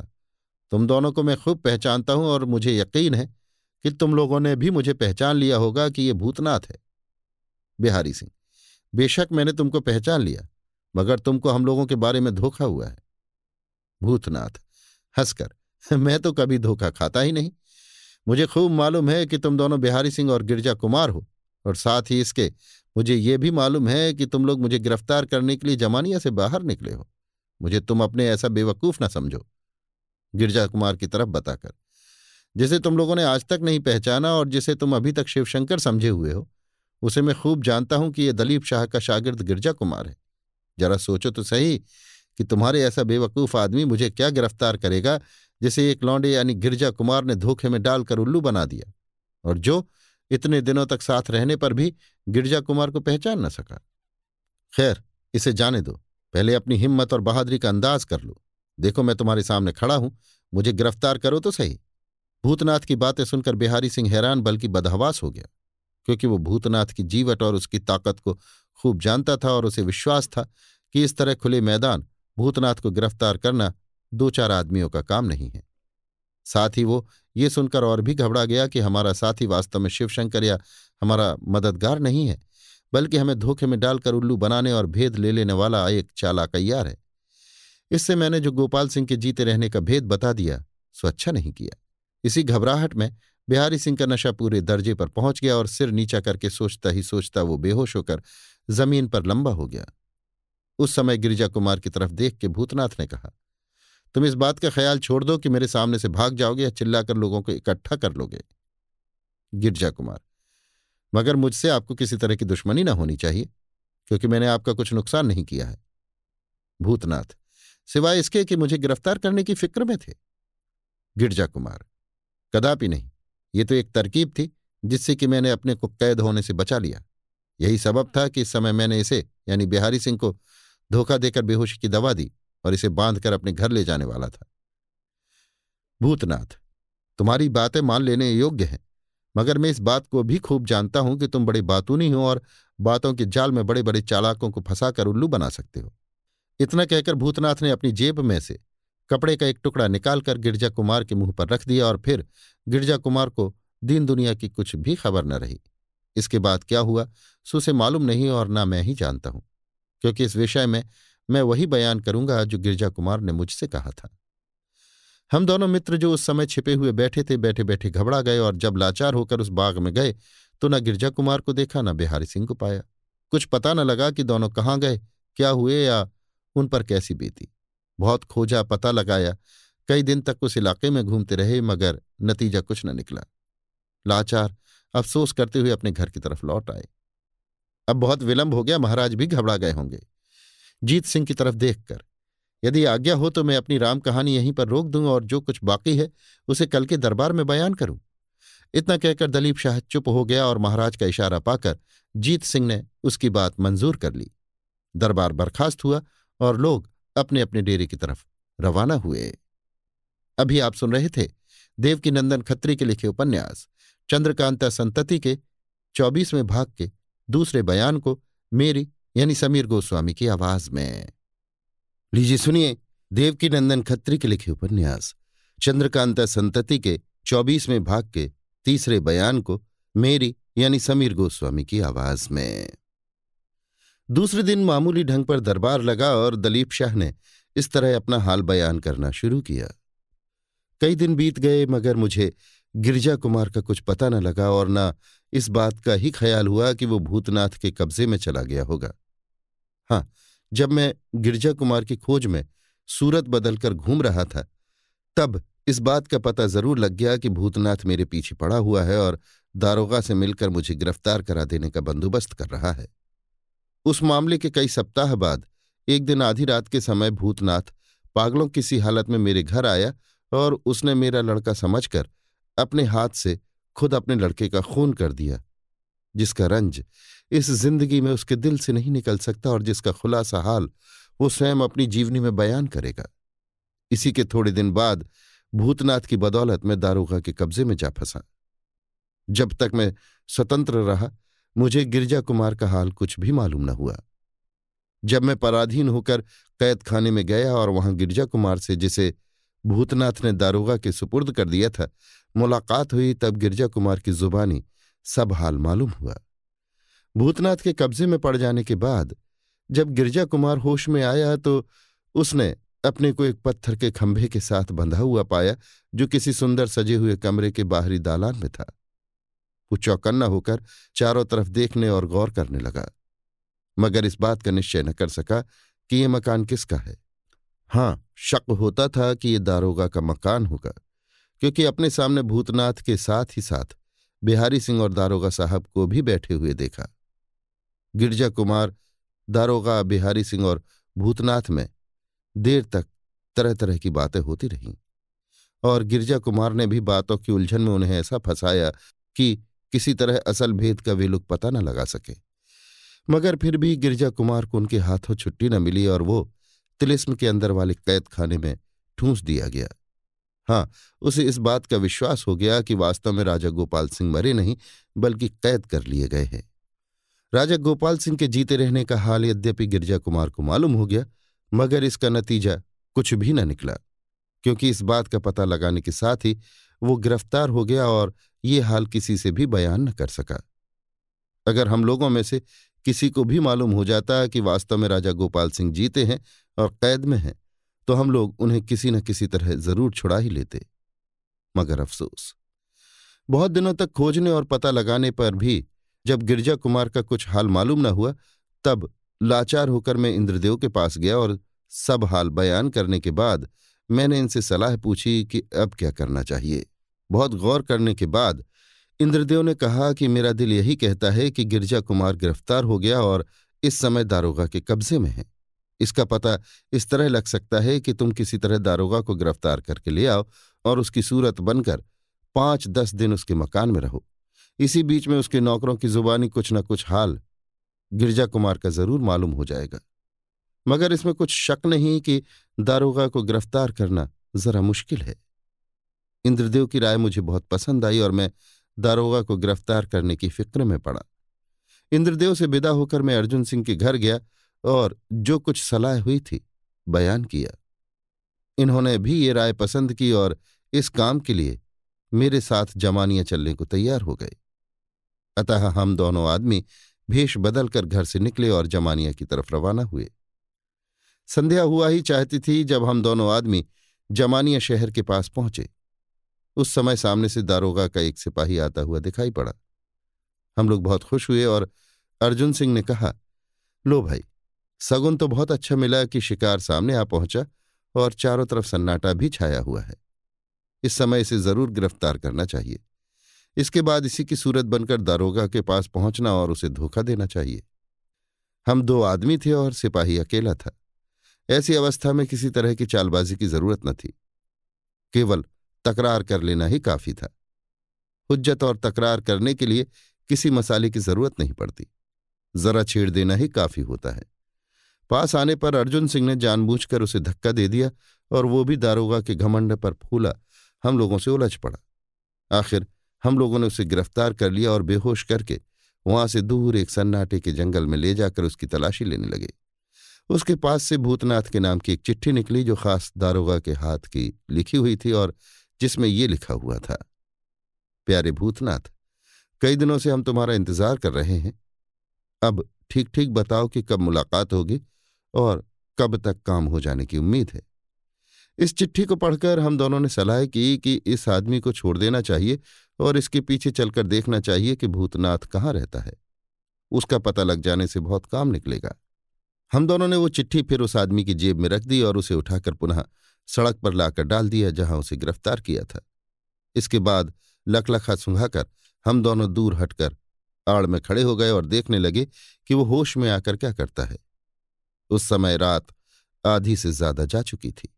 तुम दोनों को मैं खूब पहचानता हूँ और मुझे यकीन है कि तुम लोगों ने भी मुझे पहचान लिया होगा कि ये भूतनाथ है। बिहारी सिंह, बेशक मैंने तुमको पहचान लिया, मगर तुमको हम लोगों के बारे में धोखा हुआ है। भूतनाथ, हंसकर, मैं तो कभी धोखा खाता ही नहीं। मुझे खूब मालूम है कि तुम दोनों बिहारी सिंह और गिरजा कुमार हो, और साथ ही इसके मुझे ये भी मालूम है कि तुम लोग मुझे गिरफ़्तार करने के लिए जमानिया से बाहर निकले हो। मुझे तुम अपने ऐसा बेवकूफ़ ना समझो, गिरजा कुमार की तरफ़ बताकर। जिसे तुम लोगों ने आज तक नहीं पहचाना और जिसे तुम अभी तक शिवशंकर समझे हुए हो, उसे मैं खूब जानता हूँ कि यह दलीप शाह का शागिर्द गिरजा कुमार है। जरा सोचो तो सही कि तुम्हारे ऐसा बेवकूफ़ आदमी मुझे क्या गिरफ़्तार करेगा, जिसे एक लौंडे यानी गिरजा कुमार ने धोखे में डालकर उल्लू बना दिया, और जो इतने दिनों तक साथ रहने पर भी गिरजा कुमार को पहचान न सका। खैर, इसे जाने दो। पहले अपनी हिम्मत और बहादुरी का अंदाज कर लो। देखो, मैं तुम्हारे सामने खड़ा हूँ। मुझे गिरफ़्तार करो तो सही। भूतनाथ की बातें सुनकर बिहारी सिंह हैरान, बल्कि बदहवास हो गया, क्योंकि वो भूतनाथ की जीवट और उसकी ताकत को खूब जानता था और उसे विश्वास था कि इस तरह खुले मैदान, भूतनाथ को गिरफ़्तार करना दो चार आदमियों का काम नहीं है। साथ ही वो ये सुनकर और भी घबरा गया कि हमारा साथी वास्तव में शिवशंकर या हमारा मददगार नहीं है। बल्कि हमें धोखे में डालकर उल्लू बनाने और भेद ले लेने वाला एक चालाकैयार है। इससे मैंने जो गोपाल सिंह के जीते रहने का भेद बता दिया, सो अच्छा नहीं किया। इसी घबराहट में बिहारी सिंह का नशा पूरे दर्जे पर पहुँच गया और सिर नीचा करके सोचता ही सोचता वो बेहोश होकर ज़मीन पर लंबा हो गया। उस समय गिरिजा कुमार की तरफ़ देख के भूतनाथ ने कहा, तुम इस बात का ख्याल छोड़ दो कि मेरे सामने से भाग जाओगे या चिल्लाकर लोगों को इकट्ठा कर लोगे। गिरजा कुमार मगर मुझसे आपको किसी तरह की दुश्मनी ना होनी चाहिए, क्योंकि मैंने आपका कुछ नुकसान नहीं किया है। भूतनाथ, सिवाय इसके कि मुझे गिरफ़्तार करने की फ़िक्र में थे। गिरजा कुमार, कदापि नहीं, ये तो एक तरकीब थी, जिससे कि मैंने अपने को कैद होने से बचा लिया। यही सबब था कि इस समय मैंने इसे, यानी बिहारी सिंह को, धोखा देकर बेहोशी की दवा दी और इसे बांधकर अपने घर ले जाने वाला था। भूतनाथ, तुम्हारी बातें मान लेने योग्य हैं। मगर मैं इस बात को भी खूब जानता हूँ कि तुम बड़े बातूनी हो और बातों के जाल में बड़े बड़े चालाकों को फंसाकर उल्लू बना सकते हो। इतना कहकर भूतनाथ ने अपनी जेब में से कपड़े का एक टुकड़ा निकालकर गिरजा कुमार के मुँह पर रख दिया और फिर गिरजा कुमार को दीन दुनिया की कुछ भी खबर न रही। इसके बाद क्या हुआ सुसे मालूम नहीं और ना मैं ही जानता हूँ, क्योंकि इस विषय में मैं वही बयान करूँगा जो गिरजा कुमार ने मुझसे कहा था। हम दोनों मित्र जो उस समय छिपे हुए बैठे थे, बैठे बैठे घबरा गए और जब लाचार होकर उस बाग में गए तो न गिरजा कुमार को देखा, न बिहारी सिंह को पाया। कुछ पता न लगा कि दोनों कहाँ गए, क्या हुए या उन पर कैसी बीती। बहुत खोजा पता लगाया, कई दिन तक उस इलाके में घूमते रहे, मगर नतीजा कुछ न निकला। लाचार अफसोस करते हुए अपने घर की तरफ़ लौट आए। अब बहुत विलंब हो गया, महाराज भी घबरा गए होंगे। जीत सिंह की तरफ़ देखकर यदि आज्ञा हो तो मैं अपनी राम कहानी यहीं पर रोक दूँ और जो कुछ बाकी है, उसे कल के दरबार में बयान करूँ। इतना कहकर दलीप शाह चुप हो गया और महाराज का इशारा पाकर जीत सिंह ने उसकी बात मंजूर कर ली। दरबार बर्खास्त हुआ और लोग अपने अपने डेरे की तरफ़ रवाना हुए। अभी आप सुन रहे थे देवकी नंदन खत्री के लिखे उपन्यास, चंद्रकांता संतति के चौबीसवें भाग के दूसरे बयान को मेरी यानी समीर गोस्वामी की आवाज़ में। लीजिए सुनिए देवकी नंदन खत्री के लिखे उपन्यास, चंद्रकांता संतति के चौबीसवें भाग के तीसरे बयान को मेरी यानी समीर गोस्वामी की आवाज़ में। दूसरे दिन मामूली ढंग पर दरबार लगा और दलीप शाह ने इस तरह अपना हाल बयान करना शुरू किया। कई दिन बीत गए, मगर मुझे गिरजा कुमार का कुछ पता न लगा और न इस बात का ही ख्याल हुआ कि वो भूतनाथ के कब्जे में चला गया होगा। हाँ जब मैं गिरजा कुमार की खोज में सूरत बदलकर घूम रहा था, तब इस बात का पता ज़रूर लग गया कि भूतनाथ मेरे पीछे पड़ा हुआ है और दारोगा से मिलकर मुझे गिरफ़्तार करा देने का बंदोबस्त कर रहा है। उस मामले के कई सप्ताह बाद, एक दिन आधी रात के समय भूतनाथ पागलों किसी हालत में मेरे घर आया और उसने मेरा लड़का समझकर अपने हाथ से खुद अपने लड़के का खून कर दिया, जिसका रंज इस ज़िंदगी में उसके दिल से नहीं निकल सकता और जिसका खुलासा हाल वो स्वयं अपनी जीवनी में बयान करेगा। इसी के थोड़े दिन बाद भूतनाथ की बदौलत में दारोगा के कब्जे में जा फंसा। जब तक मैं स्वतंत्र रहा, मुझे गिरजा कुमार का हाल कुछ भी मालूम न हुआ। जब मैं पराधीन होकर कैद खाने में गया और वहाँ गिरजा कुमार से, जिसे भूतनाथ ने दारोगा के सुपुर्द कर दिया था, मुलाकात हुई, तब गिरजा कुमार की जुबानी सब हाल मालूम हुआ। भूतनाथ के कब्जे में पड़ जाने के बाद, जब गिरजा कुमार होश में आया तो उसने अपने को एक पत्थर के खंभे के साथ बंधा हुआ पाया, जो किसी सुंदर सजे हुए कमरे के बाहरी दालान में था। वो चौकन्ना होकर चारों तरफ़ देखने और गौर करने लगा। मगर इस बात का निश्चय न कर सका कि ये मकान किसका है। हाँ, शक होता था कि ये दारोगा का मकान होगा, क्योंकि अपने सामने भूतनाथ के साथ ही साथ बिहारी सिंह और दारोगा साहब को भी बैठे हुए देखा। गिरजा कुमार, दारोगा बिहारी सिंह और भूतनाथ में देर तक तरह तरह की बातें होती रहीं। और गिरजा कुमार ने भी बातों की उलझन में उन्हें ऐसा फंसाया कि किसी तरह असल भेद का वे लोग पता न लगा सके। मगर फिर भी गिरजा कुमार को उनके हाथों छुट्टी न मिली और वो तिलिस्म के अंदर वाले कैद खाने में ठूंस दिया गया। हाँ उसे इस बात का विश्वास हो गया कि वास्तव में राजा गोपाल सिंह मरे नहीं, बल्कि कैद कर लिए गए हैं। राजा गोपाल सिंह के जीते रहने का हाल यद्यपि गिरजा कुमार को मालूम हो गया, मगर इसका नतीजा कुछ भी न निकला, क्योंकि इस बात का पता लगाने के साथ ही वो गिरफ़्तार हो गया और ये हाल किसी से भी बयान न कर सका। अगर हम लोगों में से किसी को भी मालूम हो जाता कि वास्तव में राजा गोपाल सिंह जीते हैं और कैद में हैं तो हम लोग उन्हें किसी न किसी तरह ज़रूर छुड़ा ही लेते। मगर अफसोस, बहुत दिनों तक खोजने और पता लगाने पर भी जब गिरजा कुमार का कुछ हाल मालूम न हुआ, तब लाचार होकर मैं इंद्रदेव के पास गया और सब हाल बयान करने के बाद मैंने इनसे सलाह पूछी कि अब क्या करना चाहिए। बहुत गौर करने के बाद इंद्रदेव ने कहा कि मेरा दिल यही कहता है कि गिरजा कुमार गिरफ़्तार हो गया और इस समय दारोगा के कब्जे में है। इसका पता इस तरह लग सकता है कि तुम किसी तरह दारोगा को गिरफ़्तार करके ले आओ और उसकी सूरत बनकर पाँच दस दिन उसके मकान में रहो। इसी बीच में उसके नौकरों की जुबानी कुछ न कुछ हाल गिरजा कुमार का ज़रूर मालूम हो जाएगा। मगर इसमें कुछ शक नहीं कि दारोगा को गिरफ़्तार करना जरा मुश्किल है। इंद्रदेव की राय मुझे बहुत पसंद आई और मैं दारोगा को गिरफ़्तार करने की फ़िक्र में पड़ा। इंद्रदेव से विदा होकर मैं अर्जुन सिंह के घर गया और जो कुछ सलाह हुई थी बयान किया। इन्होंने भी ये राय पसंद की और इस काम के लिए मेरे साथ जमानियाँ चलने को तैयार हो गए। अतः हम दोनों आदमी भेष बदलकर घर से निकले और जमानिया की तरफ़ रवाना हुए। संध्या हुआ ही चाहती थी जब हम दोनों आदमी जमानिया शहर के पास पहुँचे। उस समय सामने से दारोगा का एक सिपाही आता हुआ दिखाई पड़ा। हम लोग बहुत खुश हुए और अर्जुन सिंह ने कहा, लो भाई, सगुन तो बहुत अच्छा मिला कि शिकार सामने आ पहुँचा और चारों तरफ़ सन्नाटा भी छाया हुआ है। इस समय इसे ज़रूर गिरफ़्तार करना चाहिए। इसके बाद इसी की सूरत बनकर दारोगा के पास पहुँचना और उसे धोखा देना चाहिए। हम दो आदमी थे और सिपाही अकेला था। ऐसी अवस्था में किसी तरह की चालबाजी की ज़रूरत न थी। केवल तकरार कर लेना ही काफ़ी था। हुज्जत और तकरार करने के लिए किसी मसाले की ज़रूरत नहीं पड़ती। जरा छेड़ देना ही काफ़ी होता है। पास आने पर अर्जुन सिंह ने जानबूझकर उसे धक्का दे दिया और वो भी दारोगा के घमंड पर फूला। हम लोगों से उलझ पड़ा। आखिर हम लोगों ने उसे गिरफ़्तार कर लिया और बेहोश करके वहाँ से दूर एक सन्नाटे के जंगल में ले जाकर उसकी तलाशी लेने लगे। उसके पास से भूतनाथ के नाम की एक चिट्ठी निकली जो खास दारोगा के हाथ की लिखी हुई थी और जिसमें ये लिखा हुआ था, प्यारे भूतनाथ, कई दिनों से हम तुम्हारा इंतज़ार कर रहे हैं। अब ठीक ठीक बताओ कि कब मुलाकात होगी और कब तक काम हो जाने की उम्मीद है। इस चिट्ठी को पढ़कर हम दोनों ने सलाह की कि इस आदमी को छोड़ देना चाहिए और इसके पीछे चलकर देखना चाहिए कि भूतनाथ कहाँ रहता है। उसका पता लग जाने से बहुत काम निकलेगा। हम दोनों ने वो चिट्ठी फिर उस आदमी की जेब में रख दी और उसे उठाकर पुनः सड़क पर लाकर डाल दिया जहाँ उसे गिरफ़्तार किया था। इसके बाद लखलखा सुंघाकर हम दोनों दूर हटकर आड़ में खड़े हो गए और देखने लगे कि वो होश में आकर क्या करता है। उस समय रात आधी से ज़्यादा जा चुकी थी।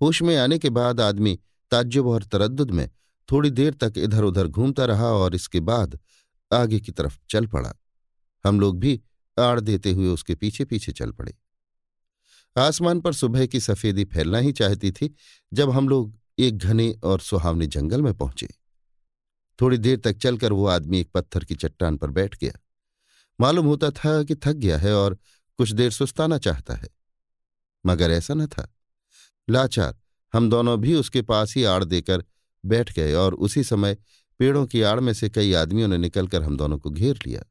होश में आने के बाद आदमी ताज्जुब और तरद्दुद में थोड़ी देर तक इधर उधर घूमता रहा और इसके बाद आगे की तरफ़ चल पड़ा। हम लोग भी आड़ देते हुए उसके पीछे पीछे चल पड़े। आसमान पर सुबह की सफेदी फैलना ही चाहती थी, जब हम लोग एक घने और सुहावने जंगल में पहुँचे। थोड़ी देर तक चलकर वो आदमी एक पत्थर की चट्टान पर बैठ गया। मालूम होता था कि थक गया है और कुछ देर सुस्ताना चाहता है। मगर ऐसा न था। लाचार, हम दोनों भी उसके पास ही आड़ देकर बैठ गए और उसी समय पेड़ों की आड़ में से कई आदमियों ने निकलकर हम दोनों को घेर लिया।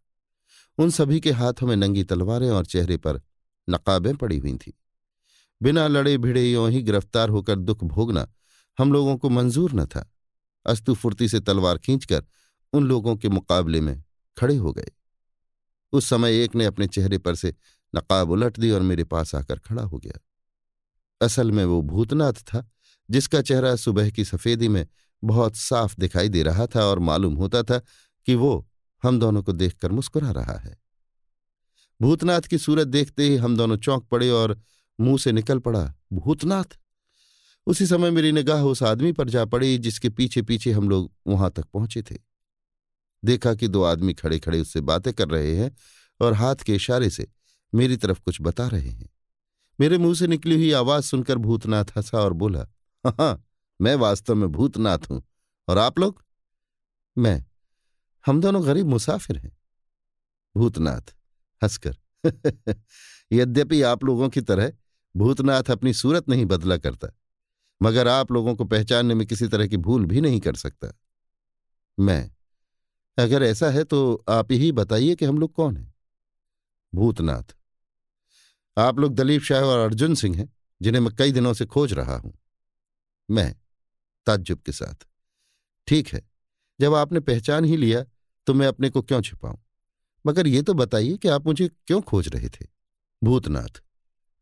उन सभी के हाथों में नंगी तलवारें और चेहरे पर नकाबें पड़ी हुई थीं। बिना लड़े भिड़े यों ही गिरफ़्तार होकर दुख भोगना हम लोगों को मंजूर न था। अस्तु फुर्ती से तलवार खींचकर उन लोगों के मुकाबले में खड़े हो गए। उस समय एक ने अपने चेहरे पर से नकाब उलट दी और मेरे पास आकर खड़ा हो गया। असल में वो भूतनाथ था। जिसका चेहरा सुबह की सफेदी में बहुत साफ़ दिखाई दे रहा था और मालूम होता था कि वो हम दोनों को देखकर मुस्कुरा रहा है। भूतनाथ की सूरत देखते ही हम दोनों चौंक पड़े और मुँह से निकल पड़ा, भूतनाथ, उसी समय मेरी निगाह उस आदमी पर जा पड़ी जिसके पीछे पीछे हम लोग वहाँ तक पहुँचे थे। देखा कि दो आदमी खड़े खड़े उससे बातें कर रहे हैं और हाथ के इशारे से मेरी तरफ़ कुछ बता रहे हैं। मेरे मुँह से निकली हुई आवाज़ सुनकर भूतनाथ हंसा और बोला हाँ मैं वास्तव में भूतनाथ हूँ। और आप लोग? मैं, हम दोनों गरीब मुसाफिर हैं। भूतनाथ, हंसकर। यद्यपि आप लोगों की तरह भूतनाथ अपनी सूरत नहीं बदला करता, मगर आप लोगों को पहचानने में किसी तरह की भूल भी नहीं कर सकता। मैं, अगर ऐसा है तो आप ही बताइए कि हम लोग कौन हैं? भूतनाथ, आप लोग दलीप शाह और अर्जुन सिंह हैं, जिन्हें मैं कई दिनों से खोज रहा हूँ। मैं, ताज्जुब के साथ। ठीक है, जब आपने पहचान ही लिया तो मैं अपने को क्यों छिपाऊं? मगर ये तो बताइए कि आप मुझे क्यों खोज रहे थे? भूतनाथ,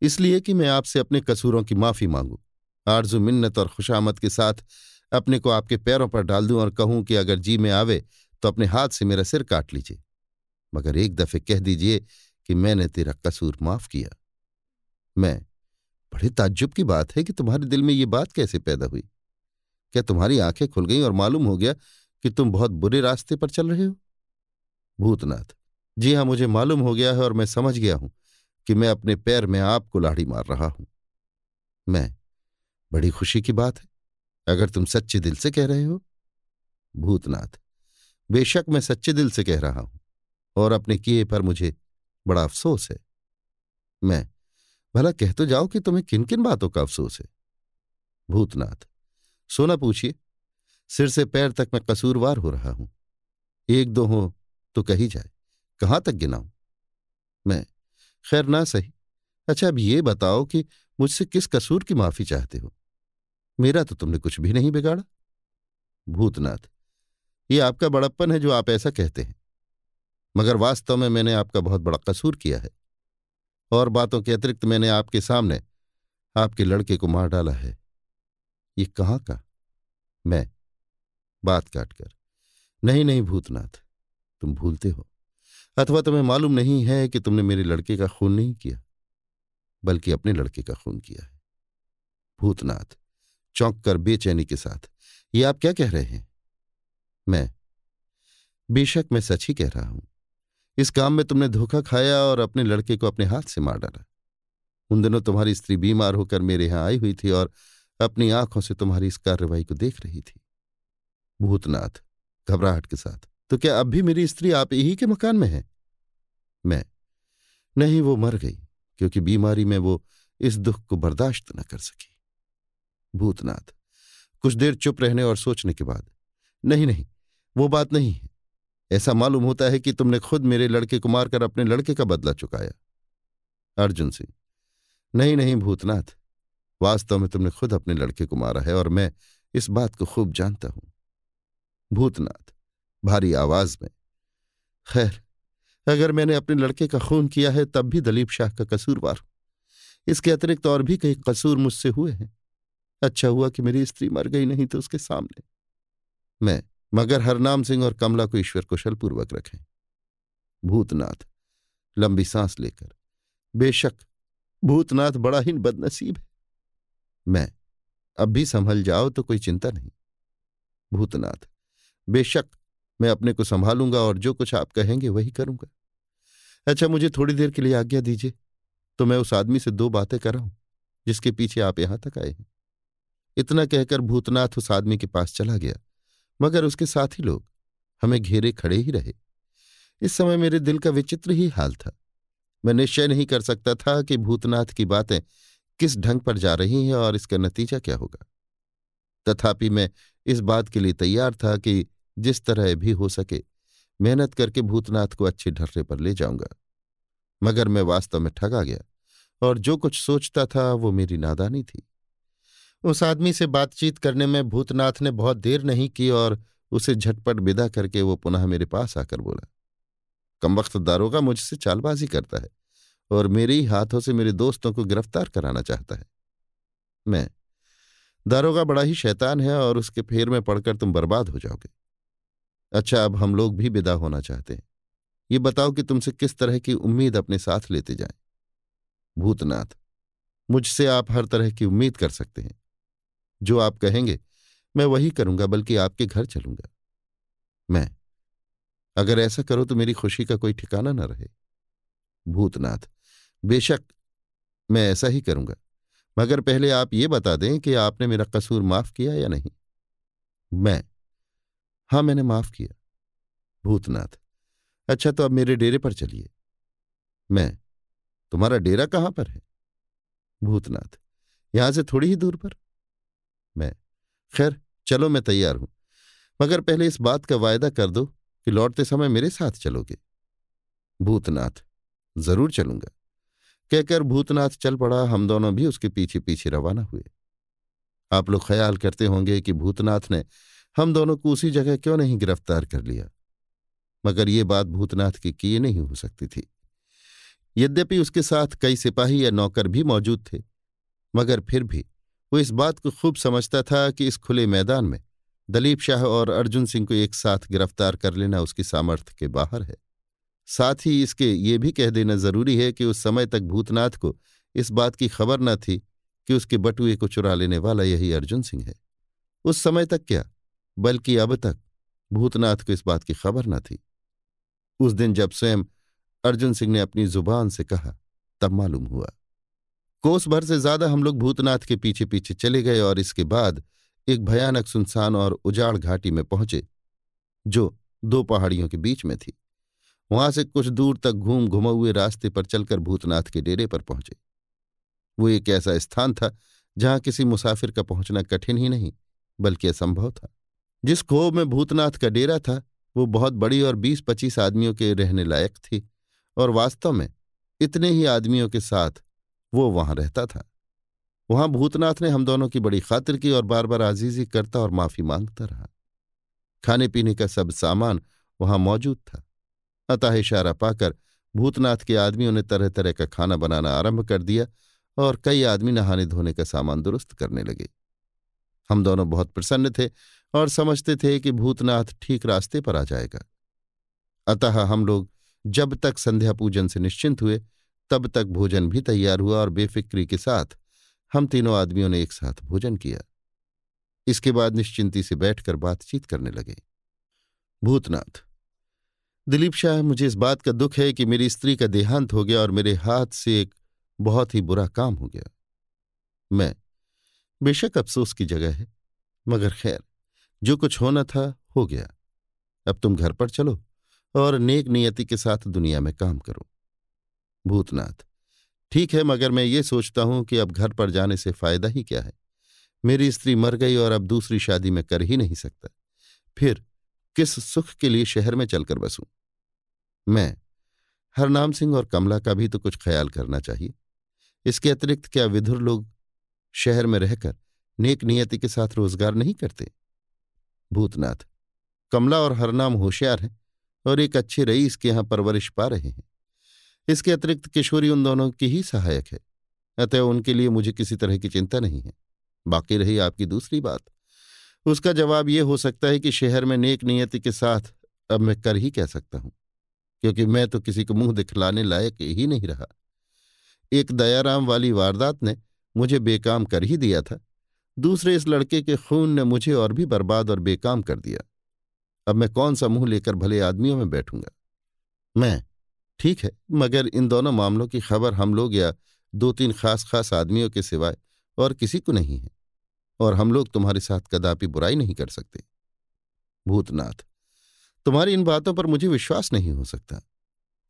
इसलिए कि मैं आपसे अपने कसूरों की माफ़ी मांगू, आरज़ू मिन्नत और खुशामद के साथ अपने को आपके पैरों पर डाल दूँ और कहूँ कि अगर जी में आवे तो अपने हाथ से मेरा सिर काट लीजिए। मगर एक दफे कह दीजिए कि मैंने तेरा कसूर माफ़ किया। मैं बड़े ताज्जुब की बात है कि तुम्हारे दिल में ये बात कैसे पैदा हुई। क्या तुम्हारी आँखें खुल गईं और मालूम हो गया कि तुम बहुत बुरे रास्ते पर चल रहे हो? भूतनाथ, जी हाँ, मुझे मालूम हो गया है और मैं समझ गया हूँ कि मैं अपने पैर में आपको लाड़ी मार रहा हूँ। मैं, बड़ी खुशी की बात है, अगर तुम सच्चे दिल से कह रहे हो। भूतनाथ, बेशक मैं सच्चे दिल से कह रहा हूँ और अपने किए पर मुझे बड़ा अफसोस है। मैं भला कह तो जाओ कि तुम्हें किन किन बातों का अफसोस है। भूतनाथ, सोना पूछिए। सिर से पैर तक मैं कसूरवार हो रहा हूँ। एक दो हो तो कही जाए। कहाँ तक गिनाऊं? मैं, खैर ना सही। अच्छा अब ये बताओ कि मुझसे किस कसूर की माफ़ी चाहते हो? मेरा तो तुमने कुछ भी नहीं बिगाड़ा। भूतनाथ, ये आपका बड़प्पन है जो आप ऐसा कहते हैं। मगर वास्तव में मैंने आपका बहुत बड़ा कसूर किया है। और बातों के अतिरिक्त मैंने आपके सामने आपके लड़के को मार डाला है। ये कहाँ का? मैं बात काटकर। नहीं नहीं भूतनाथ, तुम भूलते हो। अथवा तुम्हें मालूम नहीं है कि तुमने मेरे लड़के का खून नहीं किया, बल्कि अपने लड़के का खून किया है। भूतनाथ चौंक कर बेचैनी के साथ, ये आप क्या कह रहे हैं? मैं बेशक मैं सच ही कह रहा हूँ। इस काम में तुमने धोखा खाया और अपने लड़के को अपने हाथ से मार डाला। उन दिनों तुम्हारी स्त्री बीमार होकर मेरे यहाँ आई हुई थी और अपनी आँखों से तुम्हारी इस कार्रवाई को देख रही थी। भूतनाथ, घबराहट के साथ तो क्या अब भी मेरी स्त्री आप ही के मकान में है? मैं? नहीं, वो मर गई, क्योंकि बीमारी में वो इस दुख को बर्दाश्त न कर सकी। भूतनाथ, कुछ देर चुप रहने और सोचने के बाद, नहीं नहीं, वो बात नहीं है। ऐसा मालूम होता है कि तुमने खुद मेरे लड़के को मारकर अपने लड़के का बदला चुकाया। अर्जुन सिंह, नहीं नहीं, भूतनाथ, वास्तव में तुमने खुद अपने लड़के को मारा है और मैं इस बात को खूब जानता हूँ। भूतनाथ, भारी आवाज़ में, खैर, अगर मैंने अपने लड़के का खून किया है तब भी दलीप शाह का कसूरवार इसके अतिरिक्त और भी कई कसूर मुझसे हुए हैं। अच्छा हुआ कि मेरी स्त्री मर गई, नहीं तो उसके सामने। मैं मगर हरनाम सिंह और कमला को ईश्वर कुशलपूर्वक रखें। भूतनाथ, लंबी सांस लेकर, बेशक भूतनाथ बड़ा ही बदनसीब है। मैं, अब भी संभल जाओ तो कोई चिंता नहीं। भूतनाथ, बेशक मैं अपने को संभालूँगा और जो कुछ आप कहेंगे वही करूँगा। अच्छा मुझे थोड़ी देर के लिए आज्ञा दीजिए। तो मैं उस आदमी से दो बातें कर रहा हूँ, जिसके पीछे आप यहाँ तक आए हैं। इतना कहकर भूतनाथ उस आदमी के पास चला गया। मगर उसके साथी लोग हमें घेरे खड़े ही रहे। इस समय मेरे दिल का विचित्र ही हाल था। मैं निश्चय नहीं कर सकता था कि भूतनाथ की बातें किस ढंग पर जा रही हैं और इसका नतीजा क्या होगा। तथापि मैं इस बात के लिए तैयार था कि जिस तरह भी हो सके, मेहनत करके भूतनाथ को अच्छे ढर्रे पर ले जाऊँगा। मगर मैं वास्तव में ठगा गया और जो कुछ सोचता था वो मेरी नादानी थी। उस आदमी से बातचीत करने में भूतनाथ ने बहुत देर नहीं की और उसे झटपट विदा करके वो पुनः मेरे पास आकर बोला कम वक्त दारोगा मुझसे चालबाजी करता है और मेरे ही हाथों से मेरे दोस्तों को गिरफ़्तार कराना चाहता है। मैं, दारोगा बड़ा ही शैतान है और उसके फेर में पड़कर तुम बर्बाद हो जाओगे। अच्छा अब हम लोग भी विदा होना चाहते हैं। ये बताओ कि तुमसे किस तरह की उम्मीद अपने साथ लेते जाएँ? भूतनाथ, मुझसे आप हर तरह की उम्मीद कर सकते हैं। जो आप कहेंगे, मैं वही करूँगा, बल्कि आपके घर चलूँगा। मैं, अगर ऐसा करो तो मेरी खुशी का कोई ठिकाना न रहे। भूतनाथ, बेशक मैं ऐसा ही करूँगा, मगर पहले आप ये बता दें कि आपने मेरा कसूर माफ़ किया या नहीं। मैं, हाँ, मैंने माफ़ किया। भूतनाथ अच्छा तो अब मेरे डेरे पर चलिए। मैं, तुम्हारा डेरा कहाँ पर है? भूतनाथ, यहाँ से थोड़ी ही दूर पर? मैं। खैर, चलो मैं तैयार हूँ। मगर पहले इस बात का वायदा कर दो कि लौटते समय मेरे साथ चलोगे। भूतनाथ, ज़रूर चलूँगा। कहकर भूतनाथ चल पड़ा, हम दोनों भी उसके पीछे पीछे रवाना हुए। आप लोग ख्याल करते होंगे कि भूतनाथ ने हम दोनों को उसी जगह क्यों नहीं गिरफ़्तार कर लिया? मगर ये बात भूतनाथ के किए नहीं हो सकती थी। यद्यपि उसके साथ कई सिपाही या नौकर भी मौजूद थे, मगर फिर भी वो इस बात को खूब समझता था कि इस खुले मैदान में दलीप शाह और अर्जुन सिंह को एक साथ गिरफ़्तार कर लेना उसकी सामर्थ्य के बाहर है। साथ ही इसके ये भी कह देना ज़रूरी है कि उस समय तक भूतनाथ को इस बात की खबर न थी कि उसके बटुए को चुरा लेने वाला यही अर्जुन सिंह है। उस समय तक क्या? बल्कि अब तक भूतनाथ को इस बात की खबर न थी। उस दिन जब स्वयं अर्जुन सिंह ने अपनी ज़ुबान से कहा, तब मालूम हुआ कोस भर से ज़्यादा हम लोग भूतनाथ के पीछे पीछे चले गए और इसके बाद एक भयानक सुनसान और उजाड़ घाटी में पहुँचे, जो दो पहाड़ियों के बीच में थी। वहाँ से कुछ दूर तक घूम घुमा हुए रास्ते पर चलकर भूतनाथ के डेरे पर पहुँचे। वो एक ऐसा स्थान था, जहाँ किसी मुसाफिर का पहुँचना कठिन ही नहीं, बल्कि असंभव था। जिस खोह में भूतनाथ का डेरा था, वो बहुत बड़ी और बीस पच्चीस आदमियों के रहने लायक थी, और वास्तव में इतने ही आदमियों के साथ वो वहाँ रहता था। वहाँ भूतनाथ ने हम दोनों की बड़ी खातिर की और बार बार आजीजी करता और माफ़ी माँगता रहा। खाने पीने का सब सामान वहाँ मौजूद था। अतः इशारा पाकर भूतनाथ के आदमियों ने तरह तरह का खाना बनाना आरंभ कर दिया और कई आदमी नहाने धोने का सामान दुरुस्त करने लगे। हम दोनों बहुत प्रसन्न थे और समझते थे कि भूतनाथ ठीक रास्ते पर आ जाएगा। अतः हम लोग जब तक संध्या पूजन से निश्चिंत हुए तब तक भोजन भी तैयार हुआ और बेफिक्री के साथ हम तीनों आदमियों ने एक साथ भोजन किया। इसके बाद निश्चिंती से बैठकर बातचीत करने लगे। भूतनाथ, दिलीप शाह, मुझे इस बात का दुख है कि मेरी स्त्री का देहांत हो गया और मेरे हाथ से एक बहुत ही बुरा काम हो गया। मैं, बेशक अफसोस की जगह है, मगर खैर, जो कुछ होना था, हो गया। अब तुम घर पर चलो और नेक नियति के साथ दुनिया में काम करो। भूतनाथ। ठीक है, मगर मैं ये सोचता हूँ कि अब घर पर जाने से फ़ायदा ही क्या है? मेरी स्त्री मर गई और अब दूसरी शादी में कर ही नहीं सकता। फिर किस सुख के लिए शहर में चलकर बसूं? मैं, हरनाम सिंह और कमला का भी तो कुछ ख्याल करना चाहिए। इसके अतिरिक्त क्या विधुर लोग शहर में रहकर नेक नियति के साथ रोज़गार नहीं करते? भूतनाथ, कमला और हरनाम होशियार हैं और एक अच्छे रईस के यहाँ परवरिश पा रहे हैं। इसके अतिरिक्त किशोरी उन दोनों की ही सहायक है, अतः उनके लिए मुझे किसी तरह की चिंता नहीं है। बाकी रही आपकी दूसरी बात। उसका जवाब यह हो सकता है कि शहर में नेक नियति के साथ अब मैं कर ही कह सकता हूँ, क्योंकि मैं तो किसी को मुँह दिखलाने लायक ही नहीं रहा। एक दयाराम वाली वारदात ने मुझे बेकाम कर ही दिया था। दूसरे इस लड़के के खून ने मुझे और भी बर्बाद और बेकाम कर दिया। अब मैं कौन सा मुँह लेकर भले आदमियों में बैठूँगा? मैं ठीक है, मगर इन दोनों मामलों की खबर हम लोग या दो तीन खास खास आदमियों के सिवाय और किसी को नहीं है, और हम लोग तुम्हारे साथ कदापि बुराई नहीं कर सकते। भूतनाथ, तुम्हारी इन बातों पर मुझे विश्वास नहीं हो सकता,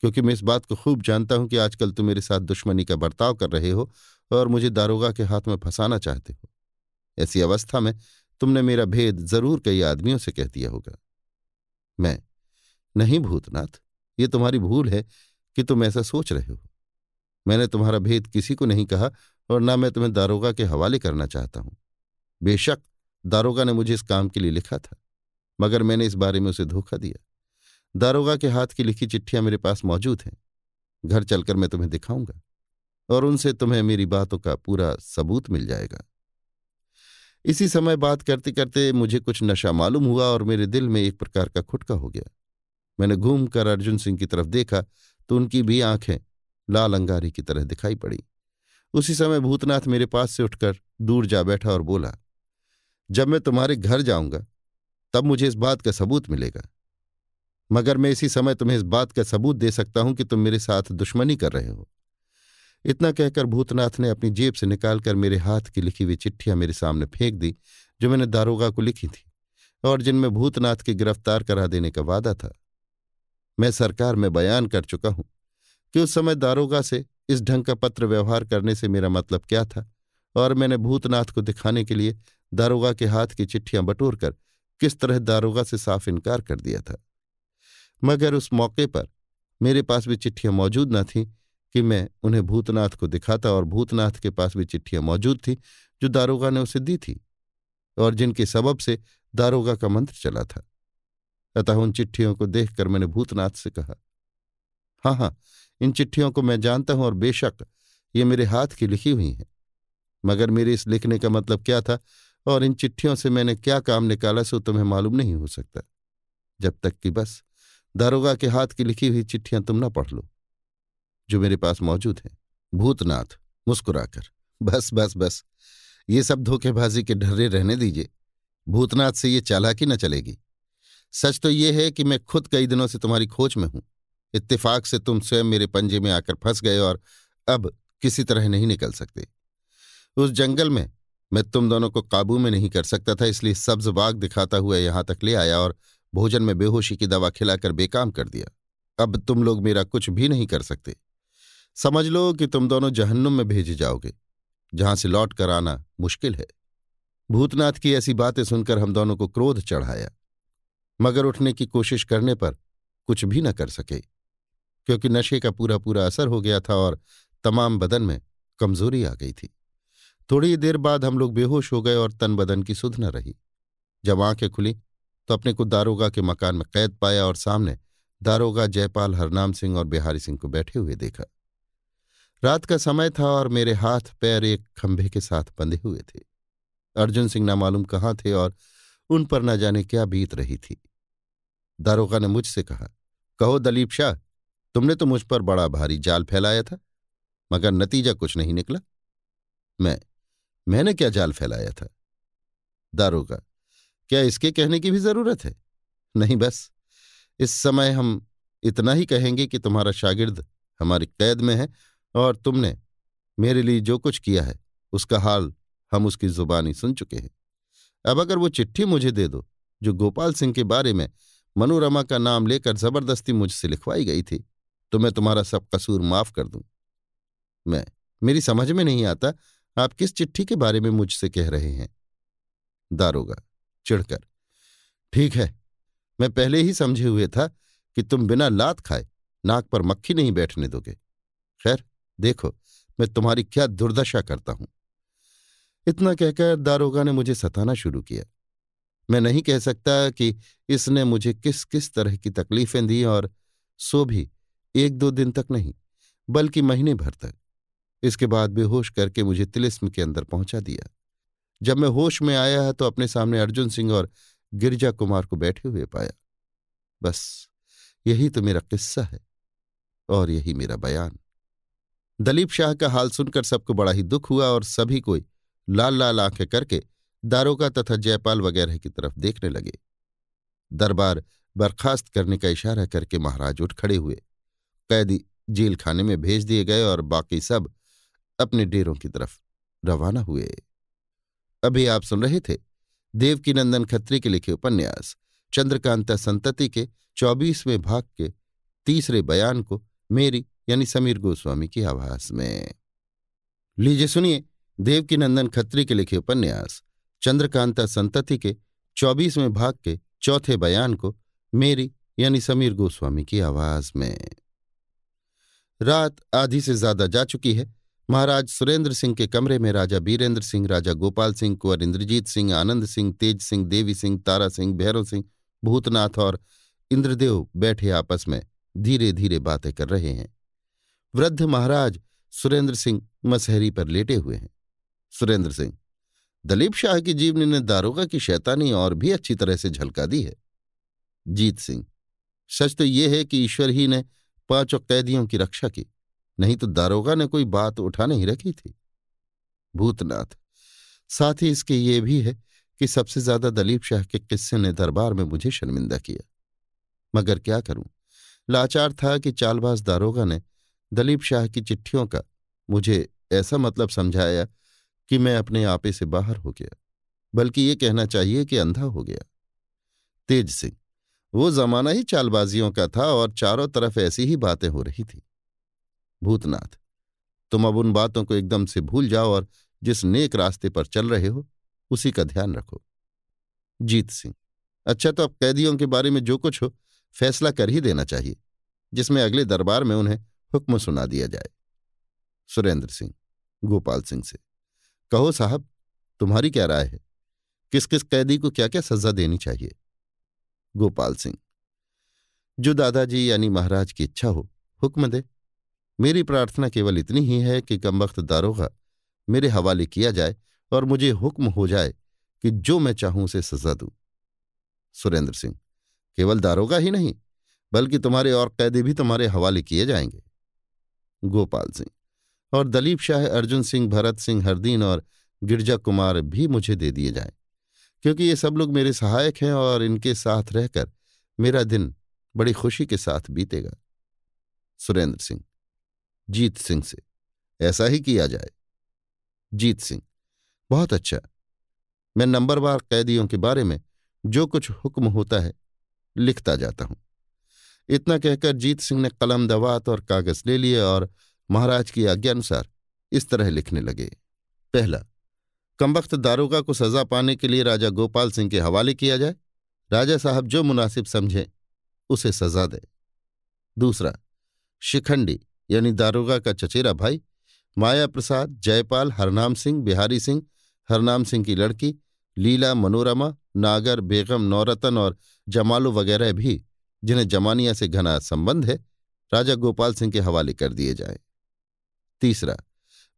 क्योंकि मैं इस बात को खूब जानता हूँ कि आजकल तुम मेरे साथ दुश्मनी का बर्ताव कर रहे हो और मुझे दारोगा के हाथ में फंसाना चाहते हो। ऐसी अवस्था में तुमने मेरा भेद ज़रूर कई आदमियों से कह दिया होगा। मैं, नहीं भूतनाथ ये तुम्हारी भूल है कि तुम ऐसा सोच रहे हो। मैंने तुम्हारा भेद किसी को नहीं कहा और ना मैं तुम्हें दारोगा के हवाले करना चाहता हूँ। बेशक दारोगा ने मुझे इस काम के लिए लिखा था, मगर मैंने इस बारे में उसे धोखा दिया। दारोगा के हाथ की लिखी चिट्ठियाँ मेरे पास मौजूद हैं। घर चलकर मैं तुम्हें दिखाऊँगा और उनसे तुम्हें मेरी बातों का पूरा सबूत मिल जाएगा। इसी समय बात करते करते मुझे कुछ नशा मालूम हुआ और मेरे दिल में एक प्रकार का खुटका हो गया। मैंने घूमकर अर्जुन सिंह की तरफ़ देखा तो उनकी भी आँखें लाल अंगारी की तरह दिखाई पड़ी। उसी समय भूतनाथ मेरे पास से उठकर दूर जा बैठा और बोला, जब मैं तुम्हारे घर जाऊँगा, तब मुझे इस बात का सबूत मिलेगा। मगर मैं इसी समय तुम्हें इस बात का सबूत दे सकता हूँ कि तुम मेरे साथ दुश्मनी कर रहे हो। इतना कहकर भूतनाथ ने अपनी जेब से निकालकर मेरे हाथ की लिखी हुई चिट्ठियाँ मेरे सामने फेंक दी, जो मैंने दारोगा को लिखी थी, और जिनमें भूतनाथ के गिरफ़्तार करा देने का वादा था। मैं सरकार में बयान कर चुका हूँ कि उस समय दारोगा से इस ढंग का पत्र व्यवहार करने से मेरा मतलब क्या था और मैंने भूतनाथ को दिखाने के लिए दारोगा के हाथ की चिट्ठियाँ बटोर कर किस तरह दारोगा से साफ़ इनकार कर दिया था। मगर उस मौके पर मेरे पास भी चिट्ठियाँ मौजूद न थीं कि मैं उन्हें भूतनाथ को दिखाता और भूतनाथ के पास भी चिट्ठियाँ मौजूद थीं जो दारोगा ने उसे दी थी और जिनके सबब से दारोगा का मंत्र चला था। अतः उन चिट्ठियों को देखकर मैंने भूतनाथ से कहा हाँ हाँ इन चिट्ठियों को मैं जानता हूँ और बेशक ये मेरे हाथ की लिखी हुई हैं। मगर मेरे इस लिखने का मतलब क्या था और इन चिट्ठियों से मैंने क्या काम निकाला सो तुम्हें मालूम नहीं हो सकता। जब तक कि बस दारोगा के हाथ की लिखी हुई चिट्ठियाँ तुम ना पढ़ लो, जो मेरे पास मौजूद हैं। भूतनाथ, मुस्कुराकर, बस बस बस, ये सब धोखेबाजी के ढर्रे रहने दीजिए। भूतनाथ से ये चालाकी न चलेगी। सच तो ये है कि मैं खुद कई दिनों से तुम्हारी खोज में हूँ। इत्तेफाक से तुम स्वयं मेरे पंजे में आकर फंस गए और अब किसी तरह नहीं निकल सकते। उस जंगल में मैं तुम दोनों को काबू में नहीं कर सकता था, इसलिए सब्ज बाग दिखाता हुआ यहाँ तक ले आया और भोजन में बेहोशी की दवा खिलाकर बेकाम कर दिया। अब तुम लोग मेरा कुछ भी नहीं कर सकते। समझ लो कि तुम दोनों जहन्नुम में भेजे जाओगे, जहाँ से लौट कर आना मुश्किल है। भूतनाथ की ऐसी बातें सुनकर हम दोनों को क्रोध चढ़ाया। मगर उठने की कोशिश करने पर कुछ भी न कर सके, क्योंकि नशे का पूरा पूरा असर हो गया था और तमाम बदन में कमज़ोरी आ गई थी। थोड़ी देर बाद हम लोग बेहोश हो गए और तन बदन की सुध न रही। जब आँखें खुली तो अपने को दारोगा के मकान में कैद पाया और सामने दारोगा जयपाल हरनाम सिंह और बिहारी सिंह को बैठे हुए देखा। रात का समय था और मेरे हाथ पैर एक खंभे के साथ बंधे हुए थे। अर्जुन सिंह ना मालूम कहाँ थे और उन पर न जाने क्या बीत रही थी। दारोगा ने मुझसे कहा, कहो दलीप शाह, तुमने तो मुझ पर बड़ा भारी जाल फैलाया था, मगर नतीजा कुछ नहीं निकला। मैं, मैंने क्या जाल फैलाया था? दारोगा, क्या इसके कहने की भी ज़रूरत है? नहीं बस, इस समय हम इतना ही कहेंगे कि तुम्हारा शागिर्द हमारी कैद में है और तुमने मेरे लिए जो कुछ किया है, उसका हाल हम उसकी जुबानी सुन चुके हैं। अब अगर वो चिट्ठी मुझे दे दो, जो गोपाल सिंह के बारे में मनोरमा का नाम लेकर ज़बरदस्ती मुझसे लिखवाई गई थी तो मैं तुम्हारा सब कसूर माफ़ कर दूँ। मैं, मेरी समझ में नहीं आता आप किस चिट्ठी के बारे में मुझसे कह रहे हैं। दारोगा, चिढ़कर, ठीक है, मैं पहले ही समझे हुए था कि तुम बिना लात खाए नाक पर मक्खी नहीं बैठने दोगे। खैर, देखो, मैं तुम्हारी क्या दुर्दशा करता हूँ। इतना कहकर दारोगा ने मुझे सताना शुरू किया। मैं नहीं कह सकता कि इसने मुझे किस किस तरह की तकलीफें दी और सो भी एक दो दिन तक नहीं, बल्कि महीने भर तक। इसके बाद बेहोश करके मुझे तिलिस्म के अंदर पहुँचा दिया। जब मैं होश में आया तो अपने सामने अर्जुन सिंह और गिरजा कुमार को बैठे हुए पाया। बस, यही तो मेरा किस्सा है और यही मेरा बयान। दलीप शाह का हाल सुनकर सबको बड़ा ही दुख हुआ और सभी कोई लाल लाल आँखें करके दारोगा तथा जयपाल वगैरह की तरफ़ देखने लगे। दरबार बर्खास्त करने का इशारा करके महाराज उठ खड़े हुए। कैदी जेल खाने में भेज दिए गए और बाकी सब अपने डेरों की तरफ़ रवाना हुए। अभी आप सुन रहे थे देवकीनंदन खत्री के लिखे उपन्यास, चंद्रकांता संतति के चौबीसवें भाग के तीसरे बयान को मेरी यानी समीर गोस्वामी की आवाज़ में। लीजिए सुनिए देवकीनंदन खत्री के लिखे उपन्यास, चंद्रकांता संतति के चौबीसवें भाग के चौथे बयान को मेरी यानी समीर गोस्वामी की आवाज़ में। रात आधी से ज़्यादा जा चुकी है। महाराज सुरेंद्र सिंह के कमरे में राजा बीरेंद्र सिंह, राजा गोपाल सिंह, कुंवर इंद्रजीत सिंह, आनंद सिंह, तेज सिंह, देवी सिंह, तारा सिंह, भैरव सिंह, भूतनाथ और इंद्रदेव बैठे आपस में धीरे धीरे बातें कर रहे हैं। वृद्ध महाराज सुरेंद्र सिंह मसहरी पर लेटे हुए हैं। सुरेंद्र सिंह, दलीप शाह की जीवनी ने दारोगा की शैतानी और भी अच्छी तरह से झलका दी है। जीत सिंह, सच तो यह है कि ईश्वर ही ने पाँचों कैदियों की रक्षा की, नहीं तो दारोगा ने कोई बात उठा नहीं रखी थी। भूतनाथ, साथ ही इसके ये भी है कि सबसे ज़्यादा दलीप शाह के किस्से ने दरबार में मुझे शर्मिंदा किया। मगर क्या करूँ? लाचार था कि चालबाज दारोगा ने दलीप शाह की चिट्ठियों का मुझे ऐसा मतलब समझाया कि मैं अपने आपे से बाहर हो गया, बल्कि ये कहना चाहिए कि अंधा हो गया। तेज सिंह, वो जमाना ही चालबाजियों का था और चारों तरफ़ ऐसी ही बातें हो रही थी। भूतनाथ, तुम अब उन बातों को एकदम से भूल जाओ और जिस नेक रास्ते पर चल रहे हो, उसी का ध्यान रखो। जीत सिंह अच्छा तो अब कैदियों के बारे में जो कुछ हो, फैसला कर ही देना चाहिए, जिसमें अगले दरबार में उन्हें हुक्म सुना दिया जाए। सुरेंद्र सिंह, गोपाल सिंह से। कहो साहब, तुम्हारी क्या राय है? किस किस कैदी को क्या क्या सजा देनी चाहिए? गोपाल सिंह, जो दादाजी यानी महाराज की इच्छा हो, हुक्म दे। मेरी प्रार्थना केवल इतनी ही है कि कमबख्त दारोगा मेरे हवाले किया जाए और मुझे हुक्म हो जाए कि जो मैं चाहूँ उसे सजा दूँ। सुरेंद्र सिंह, केवल दारोगा ही नहीं, बल्कि तुम्हारे और कैदी भी तुम्हारे हवाले किए जाएँगे। गोपाल सिंह और दलीप शाह, अर्जुन सिंह, भरत सिंह, हरदीन और गिरजा कुमार भी मुझे दे दिए जाएँ। क्योंकि ये सब लोग मेरे सहायक हैं और इनके साथ रहकर मेरा दिन बड़ी खुशी के साथ बीतेगा। सुरेंद्र सिंह, जीत सिंह से ऐसा ही किया जाए। जीत सिंह, बहुत अच्छा। मैं नंबरवार कैदियों के बारे में जो कुछ हुक्म होता है लिखता जाता हूँ। इतना कहकर जीत सिंह ने कलम दवात और कागज़ ले लिए और महाराज की आज्ञानुसार इस तरह लिखने लगे। पहला, कमबख्त दारोगा को सजा पाने के लिए राजा गोपाल सिंह के हवाले किया जाए। राजा साहब जो मुनासिब समझे, उसे सजा दे। दूसरा, शिखंडी यानी दारोगा का चचेरा भाई, माया प्रसाद, जयपाल, हरनाम सिंह, बिहारी सिंह, हरनाम सिंह की लड़की, लीला, मनोरमा, नागर, बेगम, नौरतन और जमालो वगैरह भी, जिन्हें जमानिया से घना संबंध है, राजा गोपाल सिंह के हवाले कर दिए जाए। तीसरा,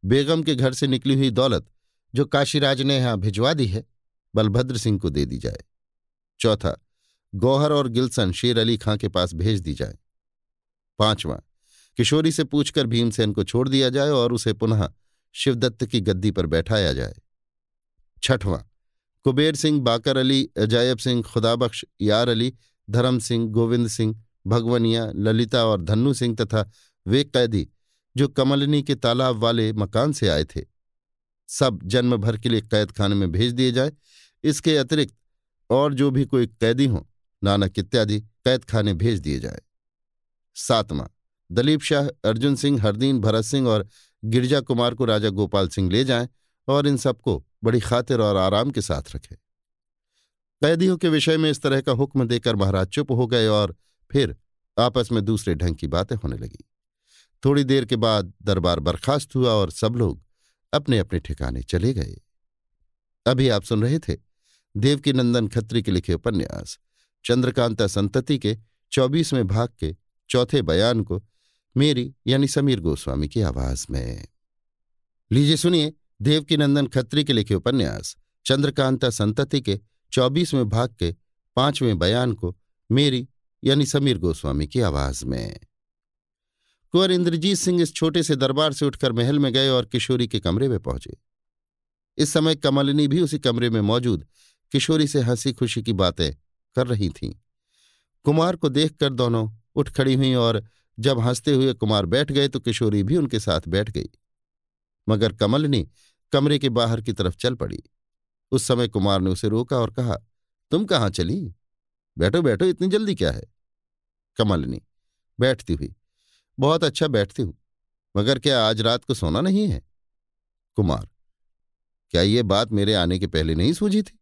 बेगम के घर से निकली हुई दौलत जो काशीराज ने यहाँ भिजवा दी है, बलभद्र सिंह को दे दी जाए। चौथा, गौहर और गिलसन शेर अली खां के पास भेज दी जाए। पांचवां, किशोरी से पूछकर भीमसेन को छोड़ दिया जाए और उसे पुनः शिवदत्त की गद्दी पर बैठाया जाए। छठवां, कुबेर सिंह, बाकर अली, अजायब सिंह, खुदाबख्श, यार अली, धर्म सिंह, गोविंद सिंह, भगवनिया, ललिता और धन्नू सिंह तथा वे कैदी जो कमलनी के तालाब वाले मकान से आए थे। सब जन्म भर के लिए कैद खाने में भेज दिए जाए। इसके अतिरिक्त और जो भी कोई कैदी हो, नानक इत्यादि कैद खाने भेज दिए जाए। सातवां, दलीप शाह, अर्जुन सिंह, हरदीन, भरत सिंह और गिरजा कुमार को राजा गोपाल सिंह ले जाएँ और इन सबको बड़ी खातिर और आराम के साथ रखें। कैदियों के विषय में इस तरह का हुक्म देकर महाराज चुप हो गए और फिर आपस में दूसरे ढंग की बातें होने लगी। थोड़ी देर के बाद दरबार बर्खास्त हुआ और सब लोग अपने अपने ठिकाने चले गए। अभी आप सुन रहे थे देवकी नंदन खत्री के लिखे उपन्यास, चंद्रकांता संतति के चौबीसवें भाग के चौथे बयान को मेरी यानी समीर गोस्वामी की आवाज़ में। लीजिए सुनिए देवकी नंदन खत्री के लिखे उपन्यास, चंद्रकांता संतति के चौबीसवें भाग के पाँचवें बयान को मेरी यानी समीर गोस्वामी की आवाज़ में। कुंवर इंद्रजीत सिंह इस छोटे से दरबार से उठकर महल में गए और किशोरी के कमरे में पहुँचे। इस समय कमलिनी भी उसी कमरे में मौजूद किशोरी से हँसी खुशी की बातें कर रही थीं। कुमार को देखकर दोनों उठ खड़ी हुई और जब हँसते हुए कुमार बैठ गए तो किशोरी भी उनके साथ बैठ गई। मगर कमलनी कमरे के बाहर की तरफ़ चल पड़ी। उस समय कुमार ने उसे रोका और कहा, तुम कहाँ चली? बैठो बैठो, इतनी जल्दी क्या है? कमलनी बैठती हुई बहुत अच्छा बैठती हूँ, मगर क्या आज रात को सोना नहीं है? कुमार, क्या ये बात मेरे आने के पहले नहीं सूझी थी?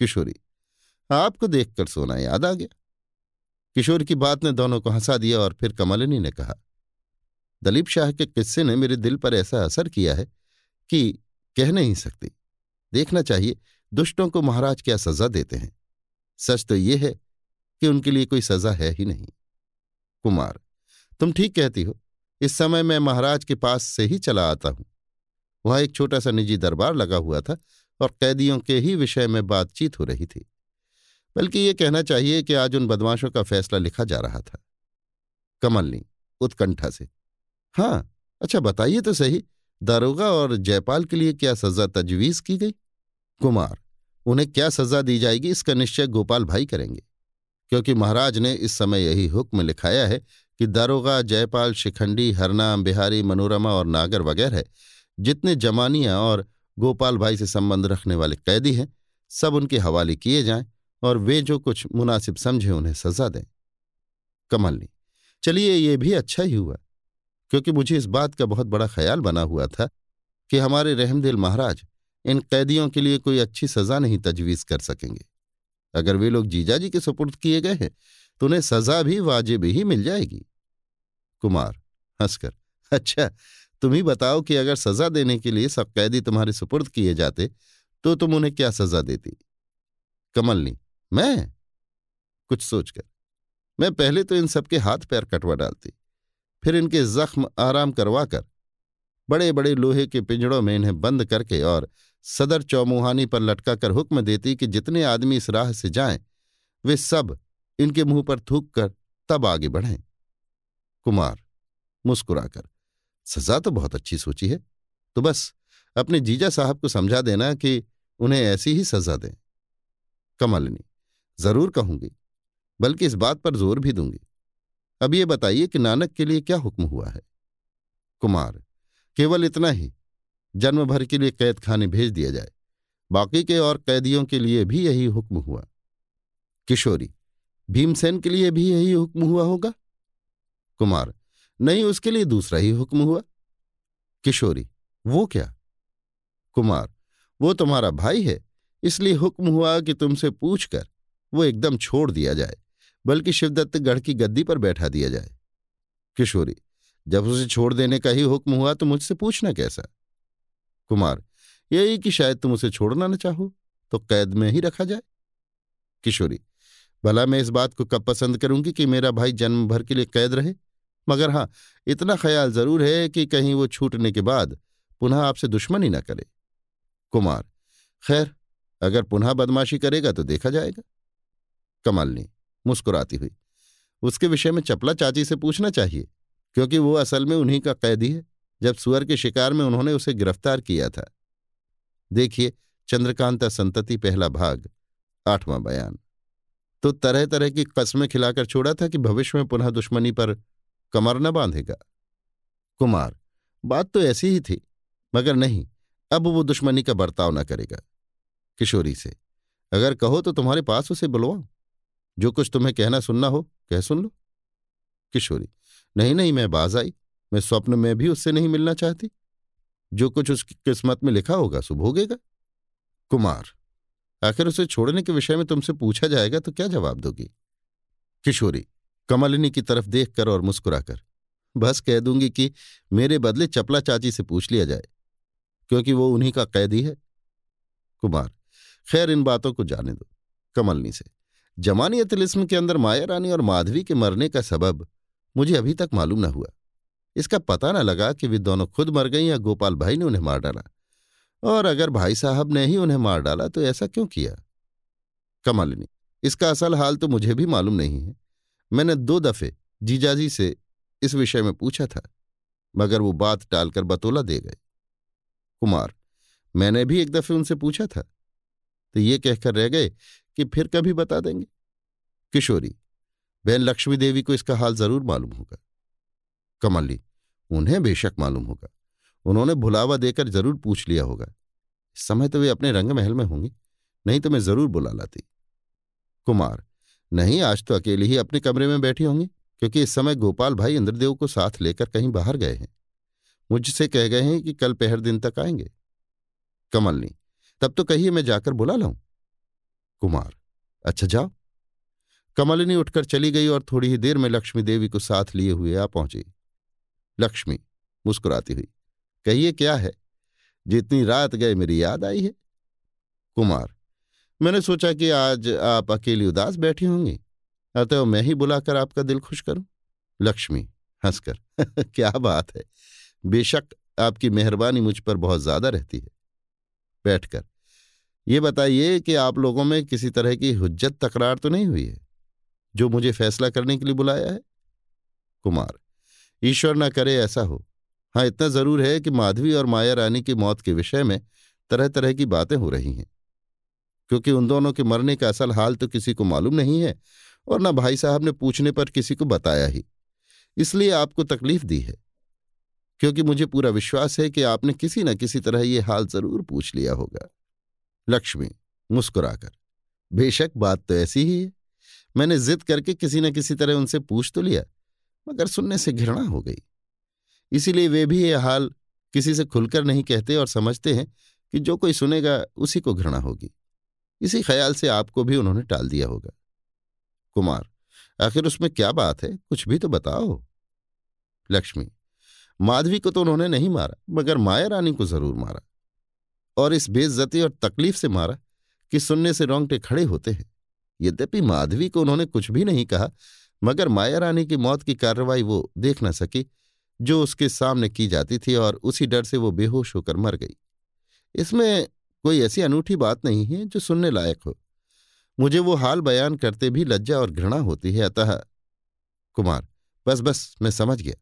किशोरी, आपको देखकर सोना याद आ गया। किशोर की बात ने दोनों को हंसा दिया और फिर कमलिनी ने कहा, दलीप शाह के किस्से ने मेरे दिल पर ऐसा असर किया है कि कह नहीं सकती। देखना चाहिए, दुष्टों को महाराज क्या सजा देते हैं? सच तो यह है कि उनके लिए कोई सजा है ही नहीं। कुमार तुम ठीक कहती हो, इस समय मैं महाराज के पास से ही चला आता हूँ। वहाँ एक छोटा सा निजी दरबार लगा हुआ था और कैदियों के ही विषय में बातचीत हो रही थी। बल्कि ये कहना चाहिए कि आज उन बदमाशों का फैसला लिखा जा रहा था। कमलनी, उत्कंठा से हाँ अच्छा बताइए तो सही, दारोगा और जयपाल के लिए क्या सजा तजवीज की गई? कुमार, उन्हें क्या सजा दी जाएगी इसका निश्चय गोपाल भाई करेंगे, क्योंकि महाराज ने इस समय यही हुक्म लिखाया है कि दारोगा जयपाल शिखंडी हरनाम बिहारी, मनोरमा और नागर वगैरह जितने जमानियाँ और गोपाल भाई से संबंध रखने वाले कैदी हैं, सब उनके हवाले किए जाएँ और वे जो कुछ मुनासिब समझे उन्हें सजा दें। कमलनी चलिए ये भी अच्छा ही हुआ, क्योंकि मुझे इस बात का बहुत बड़ा ख्याल बना हुआ था कि हमारे रहमदिल महाराज इन कैदियों के लिए कोई अच्छी सजा नहीं तजवीज कर सकेंगे। अगर वे लोग जीजाजी के सुपुर्द किए गए हैं तो उन्हें सजा भी वाजिब ही मिल जाएगी। कुमार हंसकर अच्छा तुम ही बताओ कि अगर सजा देने के लिए सब कैदी तुम्हारे सुपुर्द किए जाते तो तुम उन्हें क्या सजा देती? कमलनी, मैं? कुछ सोचकर। मैं पहले तो इन सबके हाथ पैर कटवा डालती, फिर इनके जख्म आराम करवाकर बड़े बड़े लोहे के पिंजड़ों में इन्हें बंद करके और सदर चौमुहानी पर लटका कर हुक्म देती कि जितने आदमी इस राह से जाएँ, वे सब इनके मुँह पर थूक कर तब आगे बढ़ें। कुमार, मुस्कुराकर, सजा तो बहुत अच्छी सोची है। तो बस, अपने जीजा साहब को समझा देना कि उन्हें ऐसी ही सजा दें। कमलनी, ज़रूर कहूँगी, बल्कि इस बात पर ज़ोर भी दूँगी। अब ये बताइए कि नानक के लिए क्या हुक्म हुआ है? कुमार, केवल इतना ही, जन्म भर के लिए कैद खाने भेज दिया जाए। बाकी के और कैदियों के लिए भी यही हुक्म हुआ। किशोरी भीमसेन के लिए भी यही हुक्म हुआ होगा? कुमार, नहीं, उसके लिए दूसरा ही हुक्म हुआ। किशोरी, वो क्या? कुमार, वो तुम्हारा भाई है, इसलिए हुक्म हुआ कि तुमसे पूछकर वो एकदम छोड़ दिया जाए, बल्कि शिवदत्त गढ़ की गद्दी पर बैठा दिया जाए। किशोरी, जब उसे छोड़ देने का ही हुक्म हुआ तो मुझसे पूछना कैसा? कुमार, यही कि शायद तुम उसे छोड़ना न चाहो तो कैद में ही रखा जाए। किशोरी भला मैं इस बात को कब पसंद करूँगी कि मेरा भाई जन्म भर के लिए कैद रहे? मगर हाँ, इतना ख्याल ज़रूर है कि कहीं वो छूटने के बाद पुनः आपसे दुश्मनी न करे। कुमार, खैर, अगर पुनः बदमाशी करेगा तो देखा जाएगा। कमलनी मुस्कुराती हुई, उसके विषय में चपला चाची से पूछना चाहिए, क्योंकि वो असल में उन्हीं का कैदी है, जब सुअर के शिकार में उन्होंने उसे गिरफ़्तार किया था। देखिए, चंद्रकांता संतति पहला भाग, आठवां बयान। तो तरह तरह की कस्में खिलाकर छोड़ा था कि भविष्य में पुनः दुश्मनी पर कमर न बांधेगा। कुमार, बात तो ऐसी ही थी, मगर नहीं, अब वो दुश्मनी का बर्ताव न करेगा। किशोरी से, अगर कहो तो तुम्हारे पास उसे बुलवाओ जो कुछ तुम्हें कहना सुनना हो, कह सुन लो। किशोरी, नहीं नहीं, मैं बाज आई, मैं स्वप्न में भी उससे नहीं मिलना चाहती। जो कुछ उसकी किस्मत में लिखा होगा सो भोगेगा कुमार आखिर उसे छोड़ने के विषय में तुमसे पूछा जाएगा तो क्या जवाब दोगी? किशोरी, कमलिनी की तरफ़ देखकर और मुस्कुराकर, बस कह दूँगी कि मेरे बदले चपला चाची से पूछ लिया जाए, क्योंकि वो उन्हीं का कैदी है। कुमार, खैर इन बातों को जाने दो, कमलनी से। जमानी तिलिस्म के अंदर माया रानी और माधवी के मरने का सबब मुझे अभी तक मालूम न हुआ। इसका पता न लगा कि वे दोनों खुद मर गई या गोपाल भाई ने उन्हें मार डाला। और अगर भाई साहब ने ही उन्हें मार डाला तो ऐसा क्यों किया? कमलिनी, इसका असल हाल तो मुझे भी मालूम नहीं है। मैंने दो दफे जीजाजी से इस विषय में पूछा था, मगर वो बात टालकर बतोला दे गए। कुमार, मैंने भी एक दफे उनसे पूछा था तो ये कहकर रह गए कि फिर कभी बता देंगे। किशोरी, बहन लक्ष्मी देवी को इसका हाल ज़रूर मालूम होगा। कमली उन्हें बेशक मालूम होगा। उन्होंने भुलावा देकर ज़रूर पूछ लिया होगा। इस समय तो वे अपने रंग महल में होंगी, नहीं तो मैं ज़रूर बुला लाती। कुमार, नहीं, आज तो अकेले ही अपने कमरे में बैठी होंगी, क्योंकि इस समय गोपाल भाई इंद्रदेव को साथ लेकर कहीं बाहर गए हैं। मुझसे कह गए हैं कि कल पहर दिन तक आएँगे। कमलनी, तब तो कहिए मैं जाकर बुला लाऊं। कुमार अच्छा जाओ। कमलिनी उठकर चली गई और थोड़ी ही देर में लक्ष्मी देवी को साथ लिए हुए आ पहुँची। लक्ष्मी, मुस्कुराती हुई। कहिए क्या है? जितनी रात गए मेरी याद आई है। कुमार, मैंने सोचा कि आज आप अकेली उदास बैठी होंगी, अतः मैं ही बुलाकर आपका दिल खुश करूँ। लक्ष्मी, हंसकर, क्या बात है। बेशक आपकी मेहरबानी मुझ पर बहुत ज़्यादा रहती है। बैठकर, ये बताइए कि आप लोगों में किसी तरह की हुज्जत तकरार तो नहीं हुई है, जो मुझे फैसला करने के लिए बुलाया है? कुमार, ईश्वर न करे ऐसा हो। हाँ इतना ज़रूर है कि माधवी और माया रानी की मौत के विषय में तरह तरह की बातें हो रही हैं। क्योंकि उन दोनों के मरने का असल हाल तो किसी को मालूम नहीं है और न भाई साहब ने पूछने पर किसी को बताया ही। इसलिए आपको तकलीफ़ दी है। क्योंकि मुझे पूरा विश्वास है कि आपने किसी न किसी तरह ये हाल ज़रूर पूछ लिया होगा। लक्ष्मी, मुस्कुराकर, बेशक बात तो ऐसी ही है। मैंने जिद करके किसी न किसी तरह उनसे पूछ तो लिया, मगर सुनने से घृणा हो गई। इसीलिए वे भी ये हाल किसी से खुलकर नहीं कहते और समझते हैं कि जो कोई सुनेगा, उसी को घृणा होगी। इसी ख्याल से आपको भी उन्होंने टाल दिया होगा। कुमार, आखिर उसमें क्या बात है? कुछ भी तो बताओ। लक्ष्मी, माधवी को तो उन्होंने नहीं मारा, मगर माया रानी को ज़रूर मारा। और इस बेइज्जती और तकलीफ़ से मारा कि सुनने से रोंगटे खड़े होते हैं। यद्यपि माधवी को उन्होंने कुछ भी नहीं कहा, मगर माया रानी की मौत की कार्रवाई वो देख न सकी जो उसके सामने की जाती थी और उसी डर से वो बेहोश होकर मर गई। इसमें कोई ऐसी अनूठी बात नहीं है जो सुनने लायक हो। मुझे वो हाल बयान करते भी लज्जा और घृणा होती है, अतः कुमार, बस बस, मैं समझ गया।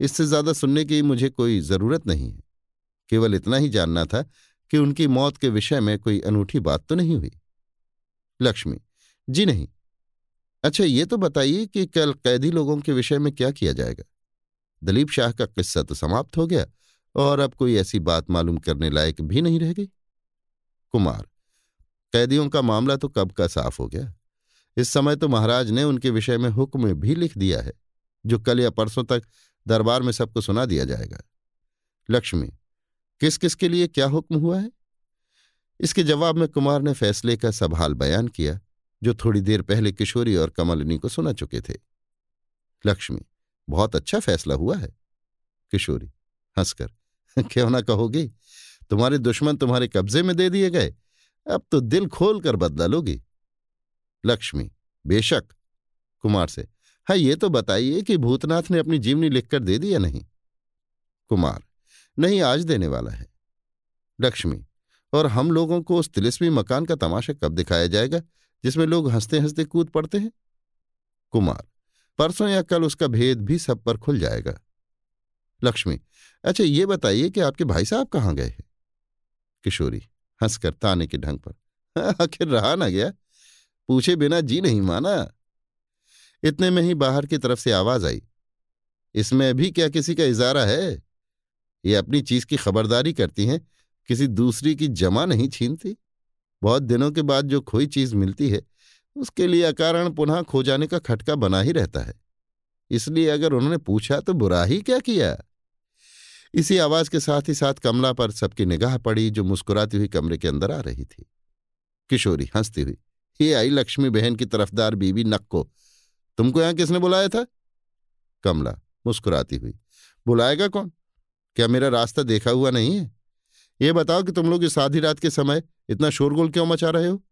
इससे ज़्यादा सुनने की मुझे कोई ज़रूरत नहीं है। केवल इतना ही जानना था कि उनकी मौत के विषय में कोई अनूठी बात तो नहीं हुई। लक्ष्मी, जी नहीं। अच्छा ये तो बताइए कि कल कैदी लोगों के विषय में क्या किया जाएगा? दलीप शाह का किस्सा तो समाप्त हो गया और अब कोई ऐसी बात मालूम करने लायक भी नहीं रह गई। कुमार, कैदियों का मामला तो कब का साफ़ हो गया? इस समय तो महाराज ने उनके विषय में हुक्म भी लिख दिया है, जो कल या परसों तक दरबार में सबको सुना दिया जाएगा। लक्ष्मी किस किस के लिए क्या हुक्म हुआ है? इसके जवाब में कुमार ने फैसले का सवाल बयान किया, जो थोड़ी देर पहले किशोरी और कमलिनी को सुना चुके थे। लक्ष्मी बहुत अच्छा फैसला हुआ है। किशोरी, हंसकर, क्यों ना कहोगी? तुम्हारे दुश्मन तुम्हारे कब्जे में दे दिए गए। अब तो दिल खोल कर बदला लोगी। लक्ष्मी, बेशक। कुमार से हाँ ये तो बताइए कि भूतनाथ ने अपनी जीवनी लिखकर दे दी या नहीं? कुमार, नहीं, आज देने वाला है। लक्ष्मी, और हम लोगों को उस तिलिस्मी मकान का तमाशा कब दिखाया जाएगा, जिसमें लोग हँसते हँसते कूद पड़ते हैं? कुमार परसों या कल उसका भेद भी सब पर खुल जाएगा। लक्ष्मी अच्छा ये बताइए कि आपके भाई साहब कहाँ गए हैं? किशोरी, हंसकर ताने के ढंग पर, आखिर रहा ना गया? पूछे बिना जी नहीं माना। इतने में ही बाहर की तरफ़ से आवाज़ आई। इसमें भी क्या किसी का इजारा है? ये अपनी चीज़ की खबरदारी करती हैं, किसी दूसरी की जमा नहीं छीनती? बहुत दिनों के बाद जो खोई चीज़ मिलती है उसके लिए अकारण पुनः खो जाने का खटका बना ही रहता है। इसलिए अगर उन्होंने पूछा तो बुरा ही क्या किया? इसी आवाज़ के साथ ही साथ कमला पर सबकी निगाह पड़ी जो मुस्कुराती हुई कमरे के अंदर आ रही थी। किशोरी हंसती हुई ये आई लक्ष्मी बहन की तरफदार बीबी नक्को, तुमको यहाँ किसने बुलाया था? कमला मुस्कुराती हुई, बुलाएगा कौन? क्या मेरा रास्ता देखा हुआ नहीं है? ये बताओ कि तुम लोग इस आधी रात के समय इतना शोरगुल क्यों मचा रहे हो?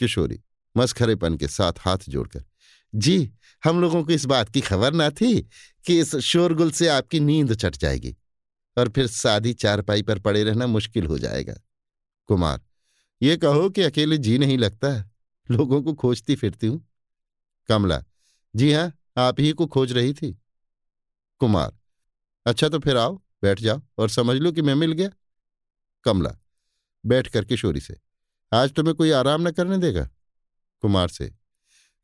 किशोरी मस्खरेपन के साथ हाथ जोड़कर, जी, हम लोगों को इस बात की खबर ना थी कि इस शोरगुल से आपकी नींद चट जाएगी और फिर सादी चारपाई पर पड़े रहना मुश्किल हो जाएगा। कुमार, ये कहो कि अकेले जी नहीं लगता? लोगों को खोजती फिरती हूँ। कमला, जी हाँ आप ही को खोज रही थी। कुमार अच्छा तो फिर आओ, बैठ जाओ और समझ लो कि मैं मिल गया। कमला, बैठ कर किशोरी से, आज तुम्हें कोई आराम न करने देगा? कुमार से,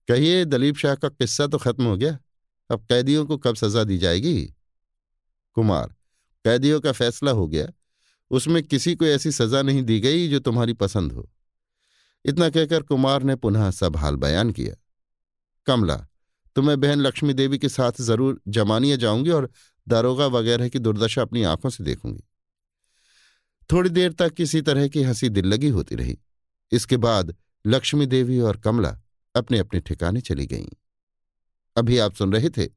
कहिए दलीप शाह का किस्सा तो खत्म हो गया, अब कैदियों को कब सजा दी जाएगी? कुमार, कैदियों का फैसला हो गया, उसमें किसी को ऐसी सजा नहीं दी गई जो तुम्हारी पसंद हो। इतना कहकर कुमार ने पुनः सब हाल बयान किया। कमला तो मैं बहन लक्ष्मी देवी के साथ ज़रूर जमानिया जाऊँगी और दारोगा वगैरह की दुर्दशा अपनी आँखों से देखूँगी। थोड़ी देर तक किसी तरह की हँसी दिल लगी होती रही। इसके बाद लक्ष्मी देवी और कमला अपने अपने ठिकाने चली गईं। अभी आप सुन रहे थे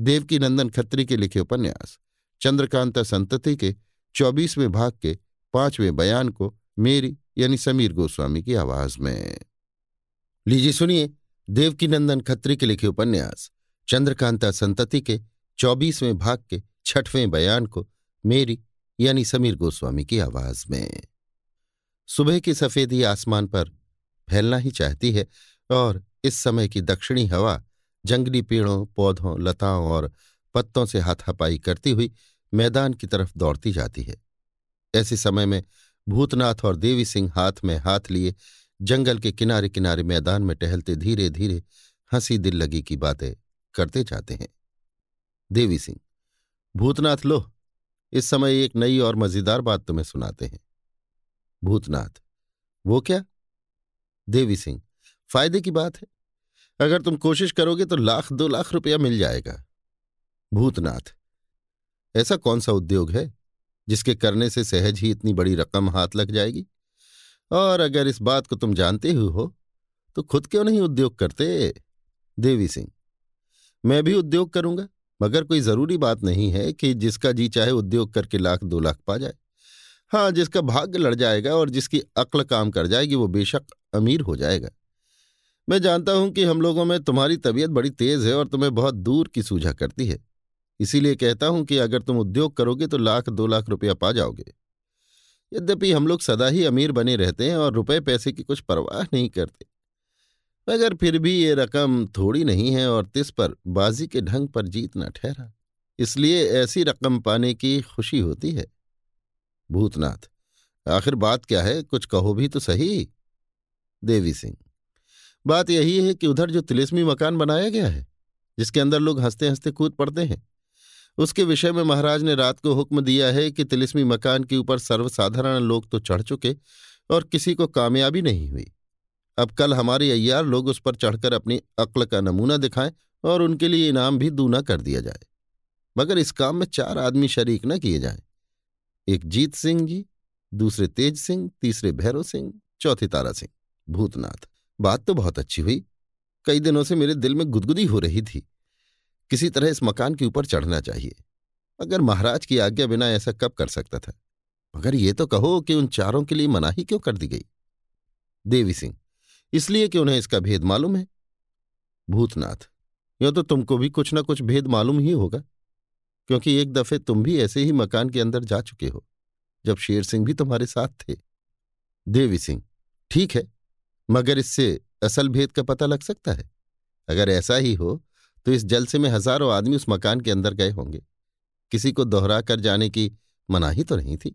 देवकी नंदन खत्री के लिखे उपन्यास, चंद्रकांता संतति के चौबीसवें भाग के पाँचवें बयान को मेरी यानी समीर गोस्वामी की आवाज़ में। लीजिए सुनिए देवकी नंदन खत्री के लिखे उपन्यास, चंद्रकांता संतति के चौबीसवें भाग के छठवें बयान को मेरी यानी समीर गोस्वामी की आवाज़ में। सुबह की सफेदी आसमान पर फैलना ही चाहती है और इस समय की दक्षिणी हवा जंगली पेड़ों, पौधों, लताओं और पत्तों से हाथापाई करती हुई मैदान की तरफ़ दौड़ती जाती है। ऐसे समय में भूतनाथ और देवी सिंह हाथ में हाथ लिए जंगल के किनारे किनारे मैदान में टहलते धीरे धीरे हँसी दिल लगी की बातें करते जाते हैं। देवी सिंह, भूतनाथ, लो, इस समय एक नई और मज़ेदार बात तुम्हें सुनाते हैं। भूतनाथ, वो क्या? देवी सिंह, फ़ायदे की बात है। अगर तुम कोशिश करोगे तो लाख, दो लाख रुपया मिल जाएगा। भूतनाथ, ऐसा कौन सा उद्योग है जिसके करने से सहज ही इतनी बड़ी रकम हाथ लग जाएगी? और अगर इस बात को तुम जानते हुए हो तो खुद क्यों नहीं उद्योग करते? देवी सिंह, मैं भी उद्योग करूँगा, मगर कोई ज़रूरी बात नहीं है कि जिसका जी चाहे उद्योग करके लाख, दो लाख पा जाए। हाँ जिसका भाग्य लड़ जाएगा और जिसकी अक्ल काम कर जाएगी, वो बेशक अमीर हो जाएगा। मैं जानता हूँ कि हम लोगों में तुम्हारी तबीयत बड़ी तेज है और तुम्हें बहुत दूर की सूझा करती है। इसीलिए कहता हूँ कि अगर तुम उद्योग करोगे तो लाख, दो लाख रुपया पा जाओगे। यद्यपि हम लोग सदा ही अमीर बने रहते हैं और रुपए पैसे की कुछ परवाह नहीं करते। मगर फिर भी ये रकम थोड़ी नहीं है और तिस पर बाजी के ढंग पर जीतना ठहरा। इसलिए ऐसी रकम पाने की खुशी होती है। भूतनाथ, आखिर बात क्या है? कुछ कहो भी तो सही। देवी सिंह। बात यही है कि उधर जो तिलिस्मी मकान बनाया गया है, जिसके अंदर लोग हँसते हँसते कूद पड़ते हैं, उसके विषय में महाराज ने रात को हुक्म दिया है कि तिलिस्मी मकान के ऊपर सर्वसाधारण लोग तो चढ़ चुके और किसी को कामयाबी नहीं हुई। अब कल हमारे अय्यार लोग उस पर चढ़कर अपनी अक्ल का नमूना दिखाएँ और उनके लिए इनाम भी दूना कर दिया जाए। मगर इस काम में चार आदमी शरीक न किए जाएँ। एक जीत सिंह जी, दूसरे तेज सिंह, तीसरे भैरव सिंह, चौथे तारा सिंह। भूतनाथ। बात तो बहुत अच्छी हुई। कई दिनों से मेरे दिल में गुदगुदी हो रही थी। किसी तरह इस मकान के ऊपर चढ़ना चाहिए। अगर महाराज की आज्ञा बिना ऐसा कब कर सकता था? मगर ये तो कहो कि उन चारों के लिए मनाही क्यों कर दी गई? देवी सिंह, इसलिए कि उन्हें इसका भेद मालूम है? भूतनाथ, यो तो तुमको भी कुछ ना कुछ भेद मालूम ही होगा। क्योंकि एक दफे तुम भी ऐसे ही मकान के अंदर जा चुके हो, जब शेर सिंह भी तुम्हारे साथ थे। देवी सिंह, ठीक है। मगर इससे असल भेद का पता लग सकता है। अगर ऐसा ही हो तो इस जलसे में हज़ारों आदमी उस मकान के अंदर गए होंगे। किसी को दोहरा कर जाने की मनाही तो नहीं थी।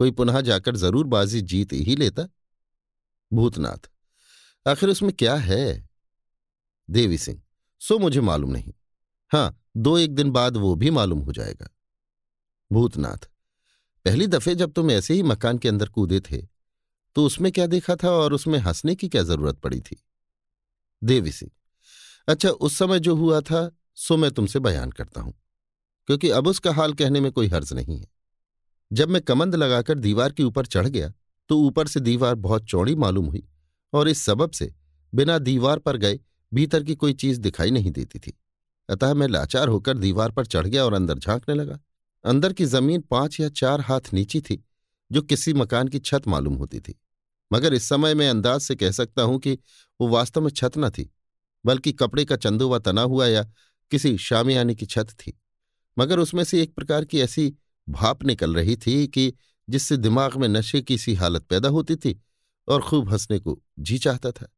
कोई पुनः जाकर ज़रूर बाजी जीत ही लेता। भूतनाथ, आखिर उसमें क्या है? देवी सिंह, सो मुझे मालूम नहीं। हाँ दो एक दिन बाद वो भी मालूम हो जाएगा। भूतनाथ, पहली दफे जब तुम ऐसे ही मकान के अंदर कूदे थे तो उसमें क्या देखा था और उसमें हंसने की क्या ज़रूरत पड़ी थी? देवी सिंह अच्छा उस समय जो हुआ था, सो मैं तुमसे बयान करता हूँ, क्योंकि अब उसका हाल कहने में कोई हर्ज नहीं है। जब मैं कमंद लगाकर दीवार के ऊपर चढ़ गया तो ऊपर से दीवार बहुत चौड़ी मालूम हुई और इस सबब से बिना दीवार पर गए भीतर की कोई चीज़ दिखाई नहीं देती थी। अतः मैं लाचार होकर दीवार पर चढ़ गया और अंदर झांकने लगा। अंदर की ज़मीन पाँच या चार हाथ नीची थी, जो किसी मकान की छत मालूम होती थी। मगर इस समय मैं अंदाज से कह सकता हूँ कि वो वास्तव में छत न थी, बल्कि कपड़े का चंदुआ तना हुआ या किसी शामियाने की छत थी। मगर उसमें से एक प्रकार की ऐसी भाप निकल रही थी कि जिससे दिमाग में नशे की सी हालत पैदा होती थी और खूब हंसने को जी चाहता था।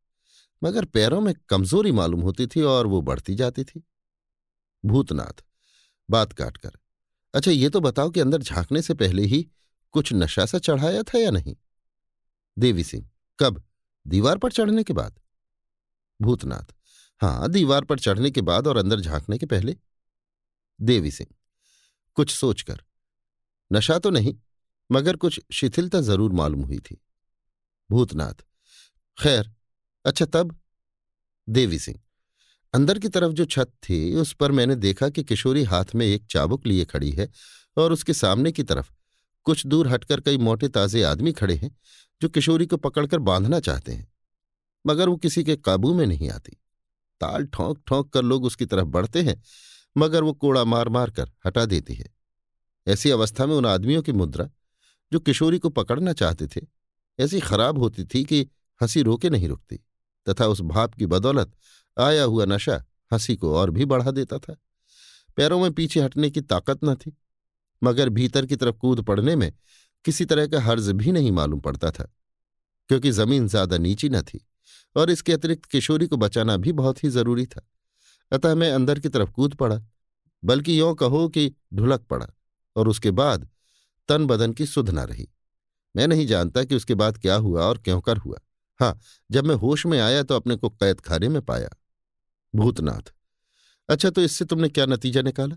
मगर पैरों में कमज़ोरी मालूम होती थी और वो बढ़ती जाती थी। भूतनाथ, बात काटकर अच्छा ये तो बताओ कि अंदर झांकने से पहले ही कुछ नशा सा चढ़ाया था या नहीं? देवी सिंह। कब? दीवार पर चढ़ने के बाद। भूतनाथ। हाँ दीवार पर चढ़ने के बाद और अंदर झांकने के पहले। देवी सिंह। कुछ सोचकर। नशा तो नहीं, मगर कुछ शिथिलता ज़रूर मालूम हुई थी। भूतनाथ। खैर अच्छा तब? देवी सिंह। अंदर की तरफ़ जो छत थी, उस पर मैंने देखा कि किशोरी हाथ में एक चाबुक लिए खड़ी है और उसके सामने की तरफ़ कुछ दूर हटकर कई मोटे ताजे आदमी खड़े हैं, जो किशोरी को पकड़कर बांधना चाहते हैं, मगर वो किसी के काबू में नहीं आती। ताल ठोंक ठोंक कर लोग उसकी तरफ़ बढ़ते हैं, मगर वो कोड़ा मार मार कर हटा देती है। ऐसी अवस्था में उन आदमियों की मुद्रा, जो किशोरी को पकड़ना चाहते थे, ऐसी खराब होती थी कि हँसी रोके नहीं रुकती, तथा उस भाप की बदौलत आया हुआ नशा हँसी को और भी बढ़ा देता था। पैरों में पीछे हटने की ताकत न थी। मगर भीतर की तरफ़ कूद पड़ने में किसी तरह का हर्ज भी नहीं मालूम पड़ता था, क्योंकि ज़मीन ज़्यादा नीची न थी और इसके अतिरिक्त किशोरी को बचाना भी बहुत ही ज़रूरी था। अतः मैं अंदर की तरफ़ कूद पड़ा, बल्कि यों कहो कि ढुलक पड़ा और उसके बाद तन बदन की सुध न रही। मैं नहीं जानता कि उसके बाद क्या हुआ और क्यों कर हुआ। हाँ जब मैं होश में आया तो अपने को कैद खाने में पाया। भूतनाथ अच्छा तो इससे तुमने क्या नतीजा निकाला?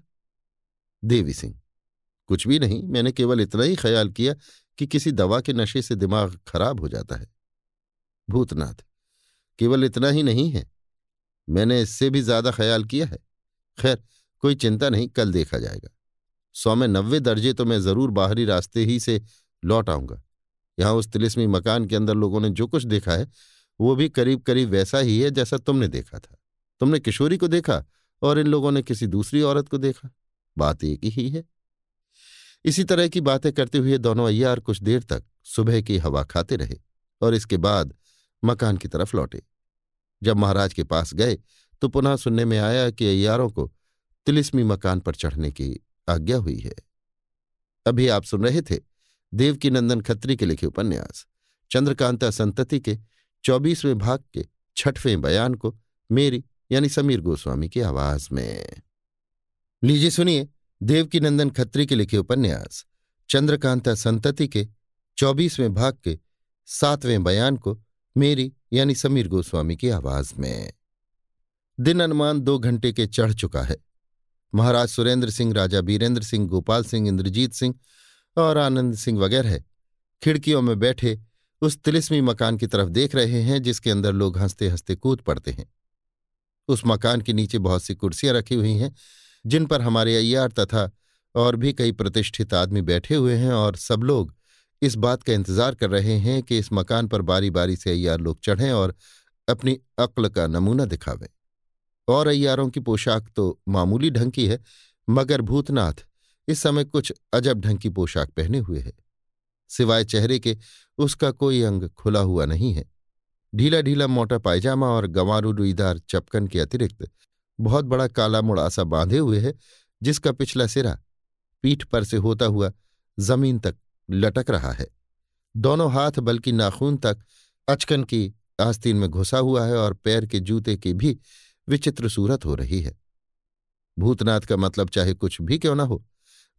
देवी सिंह कुछ भी नहीं, मैंने केवल इतना ही ख्याल किया कि किसी दवा के नशे से दिमाग खराब हो जाता है। भूतनाथ, केवल इतना ही नहीं है, मैंने इससे भी ज़्यादा ख्याल किया है। खैर, कोई चिंता नहीं, कल देखा जाएगा। सौ में नब्बे दर्जे तो मैं ज़रूर बाहरी रास्ते ही से लौट आऊँगा। यहाँ उस तिलिस्मी मकान के अंदर लोगों ने जो कुछ देखा है, वो भी करीब करीब वैसा ही है जैसा तुमने देखा था। तुमने किशोरी को देखा और इन लोगों ने किसी दूसरी औरत को देखा? बात एक ही है। इसी तरह की बातें करते हुए दोनों अय्यार कुछ देर तक सुबह की हवा खाते रहे और इसके बाद मकान की तरफ़ लौटे। जब महाराज के पास गए तो पुनः सुनने में आया कि अय्यारों को तिलिस्मी मकान पर चढ़ने की आज्ञा हुई है। अभी आप सुन रहे थे देवकी नंदन खत्री के लिखे उपन्यास। चंद्रकांता संतति के चौबीसवें भाग के छठवें बयान को मेरी यानी समीर गोस्वामी की आवाज़ में। लीजिए सुनिए देवकी नंदन खत्री के लिखे उपन्यास, चंद्रकांता संतति के, चौबीसवें भाग के, सातवें बयान को मेरी यानी समीर गोस्वामी की आवाज़ में। दिन अनुमान दो घंटे के चढ़ चुका है। महाराज सुरेंद्र सिंह, राजा बीरेंद्र सिंह, गोपाल सिंह, इंद्रजीत सिंह और आनंद सिंह वगैरह खिड़कियों में बैठे उस तिलिस्मी मकान की तरफ़ देख रहे हैं, जिसके अंदर लोग हँसते हँसते कूद पड़ते हैं। उस मकान के नीचे बहुत सी कुर्सियाँ रखी हुई हैं जिन पर हमारे अय्यार तथा और भी कई प्रतिष्ठित आदमी बैठे हुए हैं और सब लोग इस बात का इंतज़ार कर रहे हैं कि इस मकान पर बारी बारी से अय्यार लोग चढ़ें और अपनी अक्ल का नमूना दिखावें। और अय्यारों की पोशाक तो मामूली ढंग की है, मगर भूतनाथ इस समय कुछ अजब ढंग की पोशाक पहने हुए है। सिवाय चेहरे के उसका कोई अंग खुला हुआ नहीं है। ढीला ढीला मोटा पायजामा और गंवारू रुईदार चपकन के अतिरिक्त बहुत बड़ा काला मुड़ासा बांधे हुए है, जिसका पिछला सिरा पीठ पर से होता हुआ ज़मीन तक लटक रहा है। दोनों हाथ बल्कि नाखून तक अचकन की आस्तीन में घुसा हुआ है और पैर के जूते की भी विचित्र सूरत हो रही है। भूतनाथ का मतलब चाहे कुछ भी क्यों ना हो,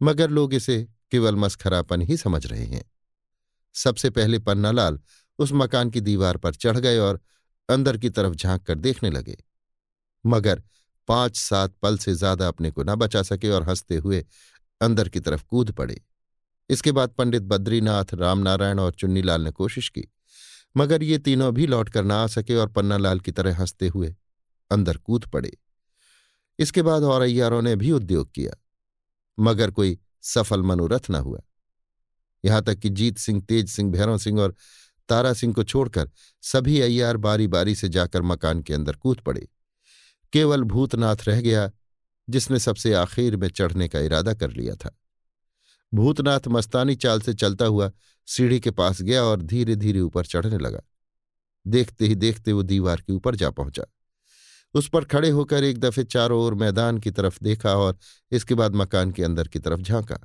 मगर लोग इसे केवल मस्खरापन ही समझ रहे हैं। सबसे पहले पन्नालाल उस मकान की दीवार पर चढ़ गए और अंदर की तरफ़ झाँक कर देखने लगे। मगर पाँच सात पल से ज़्यादा अपने को न बचा सके और हँसते हुए अंदर की तरफ़ कूद पड़े। इसके बाद पंडित बद्रीनाथ, रामनारायण और चुन्नीलाल ने कोशिश की, मगर ये तीनों भी लौट कर न आ सके और पन्नालाल की तरह हँसते हुए अंदर कूद पड़े। इसके बाद और अय्यारों ने भी उद्योग किया, मगर कोई सफल मनोरथ न हुआ। यहाँ तक कि जीत सिंह, तेज सिंह, भैरव सिंह और तारा सिंह को छोड़कर सभी अय्यार बारी बारी से जाकर मकान के अंदर कूद पड़े। केवल भूतनाथ रह गया, जिसने सबसे आखिर में चढ़ने का इरादा कर लिया था। भूतनाथ मस्तानी चाल से चलता हुआ सीढ़ी के पास गया और धीरे धीरे ऊपर चढ़ने लगा। देखते ही देखते वो दीवार के ऊपर जा पहुँचा। उस पर खड़े होकर एक दफे चारों ओर मैदान की तरफ़ देखा और इसके बाद मकान के अंदर की तरफ़ झांका।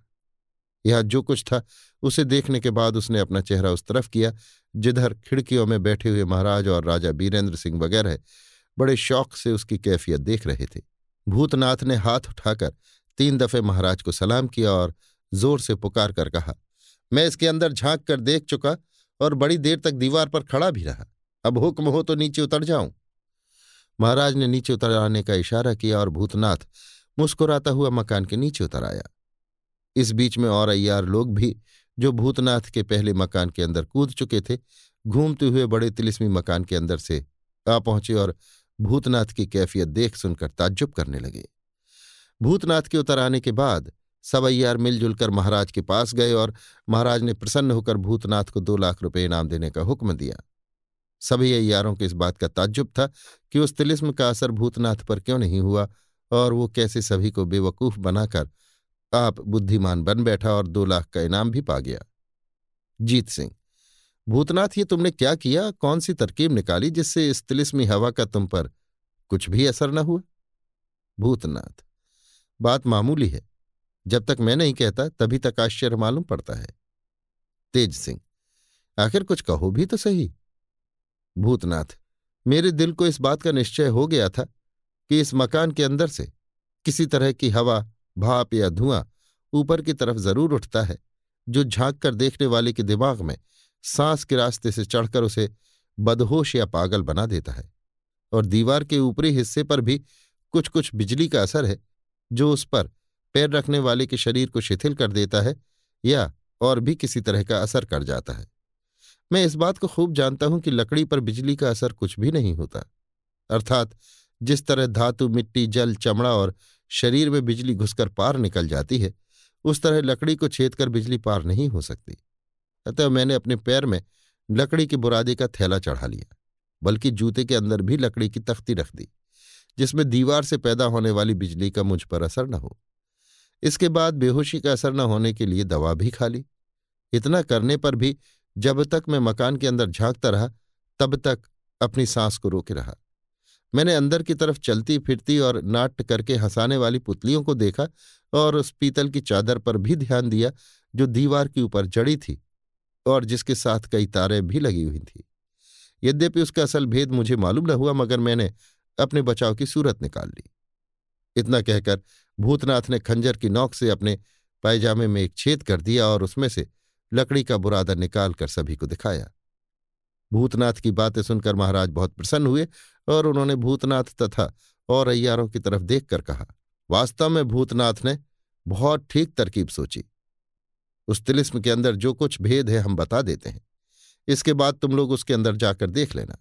यहाँ जो कुछ था, उसे देखने के बाद उसने अपना चेहरा उस तरफ़ किया, जिधर खिड़कियों में बैठे हुए महाराज और राजा बीरेंद्र सिंह वगैरह बड़े शौक से उसकी कैफियत देख रहे थे। भूतनाथ ने हाथ उठाकर तीन दफे महाराज को सलाम किया और ज़ोर से पुकार कर कहा, मैं इसके अंदर झाँक कर देख चुका और बड़ी देर तक दीवार पर खड़ा भी रहा। अब हुक्म हो तो नीचे उतर जाऊँ? महाराज ने नीचे उतर आने का इशारा किया और भूतनाथ मुस्कुराता हुआ मकान के नीचे उतर आया। इस बीच में और अय्यार लोग भी, जो भूतनाथ के पहले मकान के अंदर कूद चुके थे, घूमते हुए बड़े तिलिस्मी मकान के अंदर से आ पहुँचे और भूतनाथ की कैफियत देख सुनकर ताज्जुब करने लगे। भूतनाथ के उतर आने के बाद सब अय्यार मिलजुल कर महाराज के पास गए और महाराज ने प्रसन्न होकर भूतनाथ को दो लाख रुपए इनाम देने का हुक्म दिया। सभी अय्यारों को इस बात का ताज्जुब था कि उस तिलिस्म का असर भूतनाथ पर क्यों नहीं हुआ और वो कैसे सभी को बेवकूफ़ बनाकर आप बुद्धिमान बन बैठा और दो लाख का इनाम भी पा गया। जीत सिंह भूतनाथ, ये तुमने क्या किया? कौन सी तरकीब निकाली जिससे इस तिलिस्मी हवा का तुम पर कुछ भी असर न हुआ? भूतनाथ, बात मामूली है। जब तक मैं नहीं कहता, तभी तक आश्चर्य मालूम पड़ता है। तेज सिंह, आखिर कुछ कहो भी तो सही। भूतनाथ, मेरे दिल को इस बात का निश्चय हो गया था कि इस मकान के अंदर से किसी तरह की हवा, भाप या धुआँ ऊपर की तरफ़ ज़रूर उठता है, जो झाँक कर देखने वाले के दिमाग में सांस के रास्ते से चढ़कर उसे बदहोश या पागल बना देता है और दीवार के ऊपरी हिस्से पर भी कुछ कुछ बिजली का असर है, जो उस पर पैर रखने वाले के शरीर को शिथिल कर देता है या और भी किसी तरह का असर कर जाता है। मैं इस बात को खूब जानता हूँ कि लकड़ी पर बिजली का असर कुछ भी नहीं होता, अर्थात जिस तरह धातु, मिट्टी, जल, चमड़ा और शरीर में बिजली घुसकर पार निकल जाती है, उस तरह लकड़ी को छेद कर बिजली पार नहीं हो सकती। अतः मैंने अपने पैर में लकड़ी के बुरादे का थैला चढ़ा लिया, बल्कि जूते के अंदर भी लकड़ी की तख्ती रख दी, जिसमें दीवार से पैदा होने वाली बिजली का मुझ पर असर न हो। इसके बाद बेहोशी का असर न होने के लिए दवा भी खा ली। इतना करने पर भी जब तक मैं मकान के अंदर झांकता रहा, तब तक अपनी सांस को रोके रहा। मैंने अंदर की तरफ़ चलती फिरती और नाट्य करके हंसाने वाली पुतलियों को देखा और उस पीतल की चादर पर भी ध्यान दिया, जो दीवार के ऊपर जड़ी थी। और जिसके साथ कई तारें भी लगी हुई थी। यद्यपि उसका असल भेद मुझे मालूम न हुआ, मगर मैंने अपने बचाव की सूरत निकाल ली। इतना कहकर भूतनाथ ने खंजर की नोक से अपने पायजामे में एक छेद कर दिया और उसमें से लकड़ी का बुरादा निकालकर सभी को दिखाया। भूतनाथ की बातें सुनकर महाराज बहुत प्रसन्न हुए और उन्होंने भूतनाथ तथा और अय्यारों की तरफ़ देखकर कहा, वास्तव में भूतनाथ ने बहुत ठीक तरकीब सोची। उस तिलिस्म के अंदर जो कुछ भेद है, हम बता देते हैं। इसके बाद तुम लोग उसके अंदर जाकर देख लेना।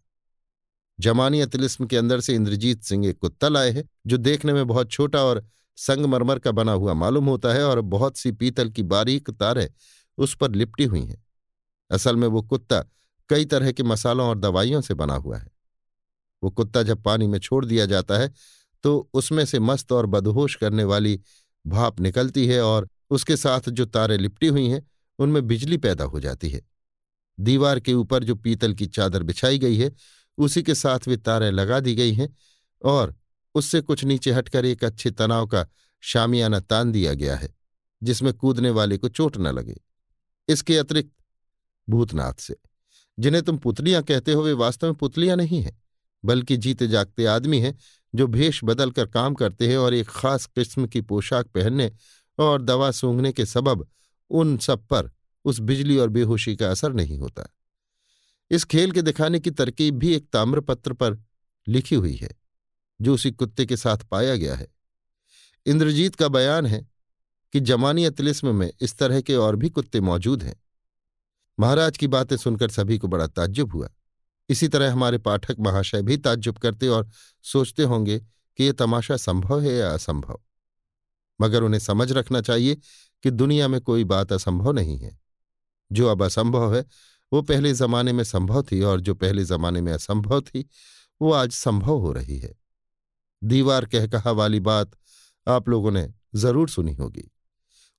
जमानिया तिलिस्म के अंदर से इंद्रजीत सिंह एक कुत्ता लाए हैं, जो देखने में बहुत छोटा और संगमरमर का बना हुआ मालूम होता है और बहुत सी पीतल की बारीक तारें उस पर लिपटी हुई हैं। असल में वो कुत्ता कई तरह के मसालों और दवाइयों से बना हुआ है। वो कुत्ता जब पानी में छोड़ दिया जाता है तो उसमें से मस्त और बदहोश करने वाली भाप निकलती है और उसके साथ जो तारें लिपटी हुई हैं, उनमें बिजली पैदा हो जाती है। दीवार के ऊपर जो पीतल की चादर बिछाई गई है, उसी के साथ वे तारें लगा दी गई हैं और उससे कुछ नीचे हटकर एक अच्छे तनाव का शामियाना तान दिया गया है, जिसमें कूदने वाले को चोट न लगे। इसके अतिरिक्त भूतनाथ से, जिन्हें तुम पुतलियाँ कहते हो, वे वास्तव में पुतलियाँ नहीं हैं, बल्कि जीते जागते आदमी हैं, जो भेष बदल कर काम करते हैं और एक खास किस्म की पोशाक पहनने और दवा सूंघने के सबब उन सब पर उस बिजली और बेहोशी का असर नहीं होता। इस खेल के दिखाने की तरकीब भी एक ताम्रपत्र पर लिखी हुई है, जो उसी कुत्ते के साथ पाया गया है। इंद्रजीत का बयान है कि जमानी तिलिस्म में इस तरह के और भी कुत्ते मौजूद हैं। महाराज की बातें सुनकर सभी को बड़ा ताज्जुब हुआ। इसी तरह हमारे पाठक महाशय भी ताज्जुब करते और सोचते होंगे कि यह तमाशा संभव है या असंभव। मगर उन्हें समझ रखना चाहिए कि दुनिया में कोई बात असंभव नहीं है। जो अब असंभव है, वो पहले जमाने में संभव थी और जो पहले जमाने में असंभव थी, वो आज संभव हो रही है। दीवार कह कहा वाली बात आप लोगों ने ज़रूर सुनी होगी।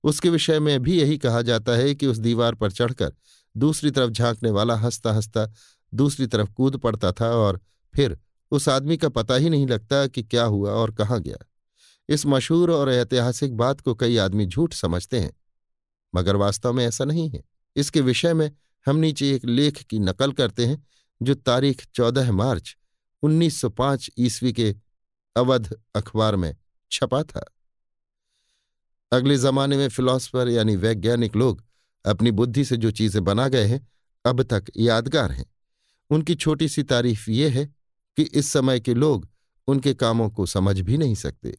उसके विषय में भी यही कहा जाता है कि उस दीवार पर चढ़कर दूसरी तरफ़ झांकने वाला हंसता हंसता दूसरी तरफ़ कूद पड़ता था और फिर उस आदमी का पता ही नहीं लगता कि क्या हुआ और कहाँ गया। इस मशहूर और ऐतिहासिक बात को कई आदमी झूठ समझते हैं। मगर वास्तव में ऐसा नहीं है। इसके विषय में हम नीचे एक लेख की नकल करते हैं, जो तारीख चौदह मार्च 1905 ईस्वी के अवध अखबार में छपा था। अगले जमाने में फिलॉसफर यानी वैज्ञानिक लोग अपनी बुद्धि से जो चीज़ें बना गए हैं, अब तक यादगार हैं। उनकी छोटी सी तारीफ़ ये है कि इस समय के लोग उनके कामों को समझ भी नहीं सकते।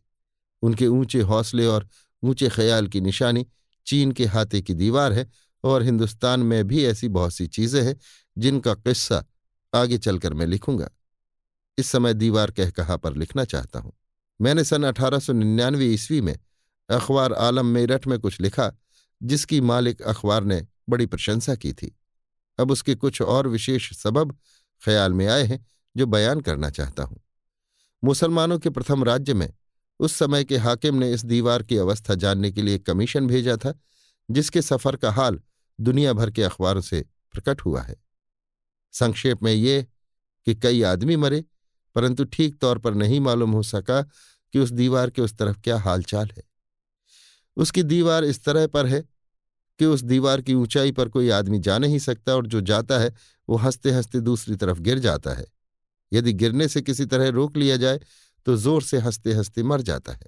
उनके ऊँचे हौसले और ऊँचे ख्याल की निशानी चीन के हाथे की दीवार है और हिंदुस्तान में भी ऐसी बहुत सी चीज़ें हैं जिनका किस्सा आगे चलकर मैं लिखूँगा। इस समय दीवार कह कहा पर लिखना चाहता हूँ। मैंने सन अठारह सौ निन्यानवे ईस्वी में अखबार आलम मेरठ में कुछ लिखा, जिसकी मालिक अखबार ने बड़ी प्रशंसा की थी। अब उसके कुछ और विशेष सबब ख्याल में आए हैं, जो बयान करना चाहता हूँ। मुसलमानों के प्रथम राज्य में उस समय के हाकिम ने इस दीवार की अवस्था जानने के लिए कमीशन भेजा था, जिसके सफ़र का हाल दुनिया भर के अखबारों से प्रकट हुआ है। संक्षेप में ये कि कई आदमी मरे, परंतु ठीक तौर पर नहीं मालूम हो सका कि उस दीवार के उस तरफ़ क्या हालचाल है। उसकी दीवार इस तरह पर है कि उस दीवार की ऊंचाई पर कोई आदमी जा नहीं सकता और जो जाता है, वो हँसते हँसते दूसरी तरफ़ गिर जाता है। यदि गिरने से किसी तरह रोक लिया जाए तो ज़ोर से हँसते हँसते मर जाता है।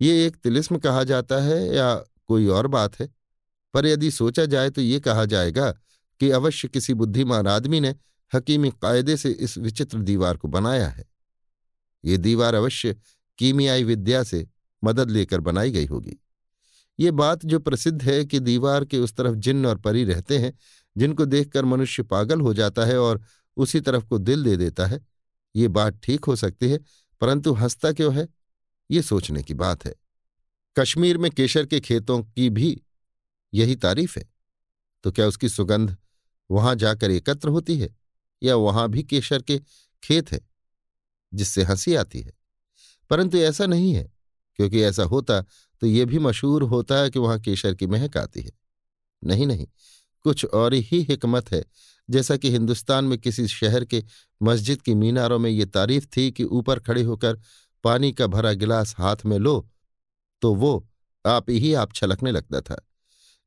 ये एक तिलिस्म कहा जाता है या कोई और बात है? पर यदि सोचा जाए तो ये कहा जाएगा कि अवश्य किसी बुद्धिमान आदमी ने हकीमी कायदे से इस विचित्र दीवार को बनाया है। ये दीवार अवश्य कीमियाई विद्या से मदद लेकर बनाई गई होगी। ये बात जो प्रसिद्ध है कि दीवार के उस तरफ़ जिन्न और परी रहते हैं, जिनको देखकर मनुष्य पागल हो जाता है और उसी तरफ़ को दिल दे देता है। ये बात ठीक हो सकती है, परंतु हंसता क्यों है? ये सोचने की बात है। कश्मीर में केशर के खेतों की भी यही तारीफ़ है। तो क्या उसकी सुगंध वहाँ जाकर एकत्र होती है, या वहाँ भी केशर के खेत है, जिससे हँसी आती है? परंतु ऐसा नहीं है, क्योंकि ऐसा होता तो ये भी मशहूर होता है कि वहाँ केशर की महक आती है। नहीं नहीं, कुछ और ही हिकमत है जैसा कि हिंदुस्तान में किसी शहर के मस्जिद की मीनारों में ये तारीफ़ थी कि ऊपर खड़े होकर पानी का भरा गिलास हाथ में लो तो वो आप ही आप छलकने लगता था।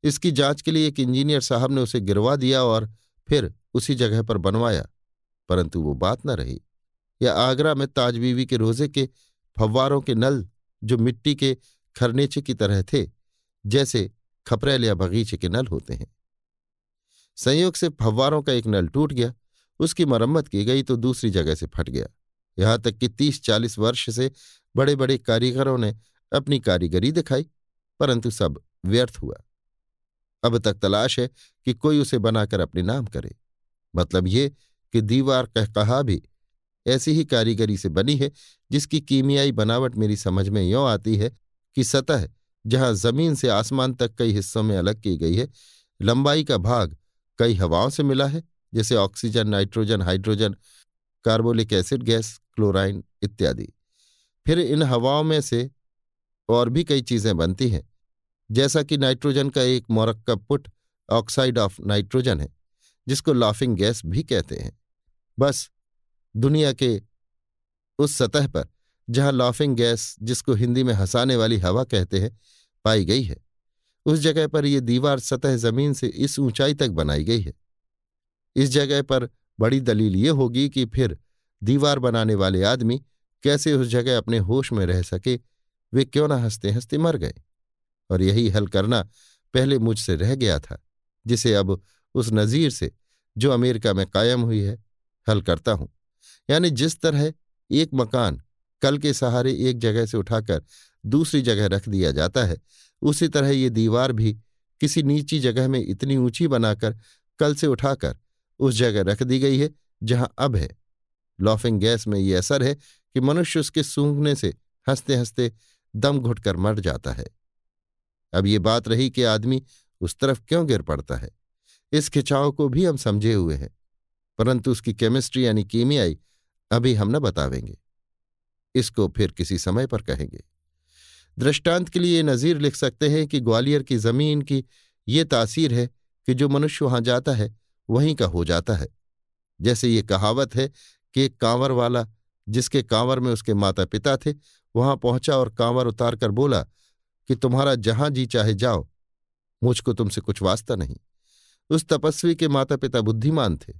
इसकी जाँच के लिए एक इंजीनियर साहब ने उसे गिरवा दिया और फिर उसी जगह पर बनवाया, परंतु वो बात न रही। या आगरा में ताजबीवी के रोज़े के फव्वारों के नल, जो मिट्टी के खरनेचे की तरह थे, जैसे खपरेल या बगीचे के नल होते हैं। संयोग से फव्वारों का एक नल टूट गया, उसकी मरम्मत की गई तो दूसरी जगह से फट गया। यहाँ तक कि तीस चालीस वर्ष से बड़े बड़े कारीगरों ने अपनी कारीगरी दिखाई, परंतु सब व्यर्थ हुआ। अब तक तलाश है कि कोई उसे बनाकर अपने नाम करे। मतलब ये कि दीवार कह कहा भी, ऐसी ही कारीगरी से बनी है, जिसकी कीमियाई बनावट मेरी समझ में यों आती है कि सतह जहाँ ज़मीन से आसमान तक कई हिस्सों में अलग की गई है, लंबाई का भाग कई हवाओं से मिला है, जैसे oxygen, nitrogen, hydrogen, carbolic acid, gas, chlorine इत्यादि। फिर इन हवाओं में से और भी कई चीज़ें बनती हैं, जैसा कि नाइट्रोजन का एक मोरक्कब पुट ऑक्साइड ऑफ़ नाइट्रोजन है, जिसको लाफिंग गैस भी कहते हैं। बस, दुनिया के उस सतह पर जहाँ लाफिंग गैस, जिसको हिंदी में हंसाने वाली हवा कहते हैं, पाई गई है। उस जगह पर यह दीवार सतह ज़मीन से इस ऊंचाई तक बनाई गई है। इस जगह पर बड़ी दलील ये होगी कि फिर दीवार बनाने वाले आदमी कैसे उस जगह अपने होश में रह सके, वे क्यों ना हँसते हँसते मर गए? और यही हल करना पहले मुझसे रह गया था, जिसे अब उस नज़ीर से, जो अमेरिका में कायम हुई है, हल करता हूँ। यानी जिस तरह एक मकान कल के सहारे एक जगह से उठाकर दूसरी जगह रख दिया जाता है उसी तरह ये दीवार भी किसी नीची जगह में इतनी ऊँची बनाकर कल से उठाकर उस जगह रख दी गई है, जहाँ अब है। लॉफिंग गैस में ये असर है कि मनुष्य उसके सूंघने से हँसते हँसते दम घुटकर मर जाता है। अब ये बात रही कि आदमी उस तरफ़ क्यों गिर पड़ता है? इस खिंचाव को भी हम समझे हुए हैं, परंतु उसकी केमिस्ट्री यानी कीमियाई अभी हम न बतावेंगे। इसको फिर किसी समय पर कहेंगे। दृष्टांत के लिए नज़ीर लिख सकते हैं कि ग्वालियर की ज़मीन की ये तासीर है कि जो मनुष्य वहाँ जाता है, वहीं का हो जाता है। जैसे ये कहावत है कि एक कांवर वाला, जिसके कांवर में उसके माता पिता थे, वहाँ पहुँचा और कांवर उतार कर बोला कि तुम्हारा जहाँ जी चाहे जाओ, मुझको तुमसे कुछ वास्ता नहीं। उस तपस्वी के माता पिता बुद्धिमान थे।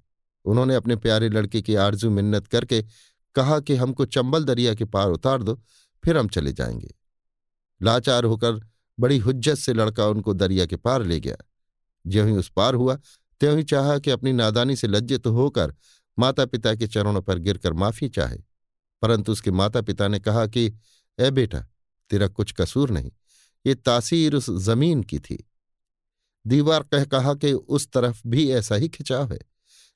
उन्होंने अपने प्यारे लड़के की आरज़ू मिन्नत करके कहा कि हमको चंबल दरिया के पार उतार दो, फिर हम चले जाएँगे। लाचार होकर बड़ी हुज्जत से लड़का उनको दरिया के पार ले गया। ज्यों ही उस पार हुआ, त्यों ही चाहा कि अपनी नादानी से लज्जित होकर माता पिता के चरणों पर गिरकर माफ़ी चाहे। परंतु उसके माता पिता ने कहा कि, ए बेटा, तेरा कुछ कसूर नहीं, ये तासीर उस ज़मीन की थी। दीवार कह कहा कि उस तरफ़ भी ऐसा ही खिंचाव है,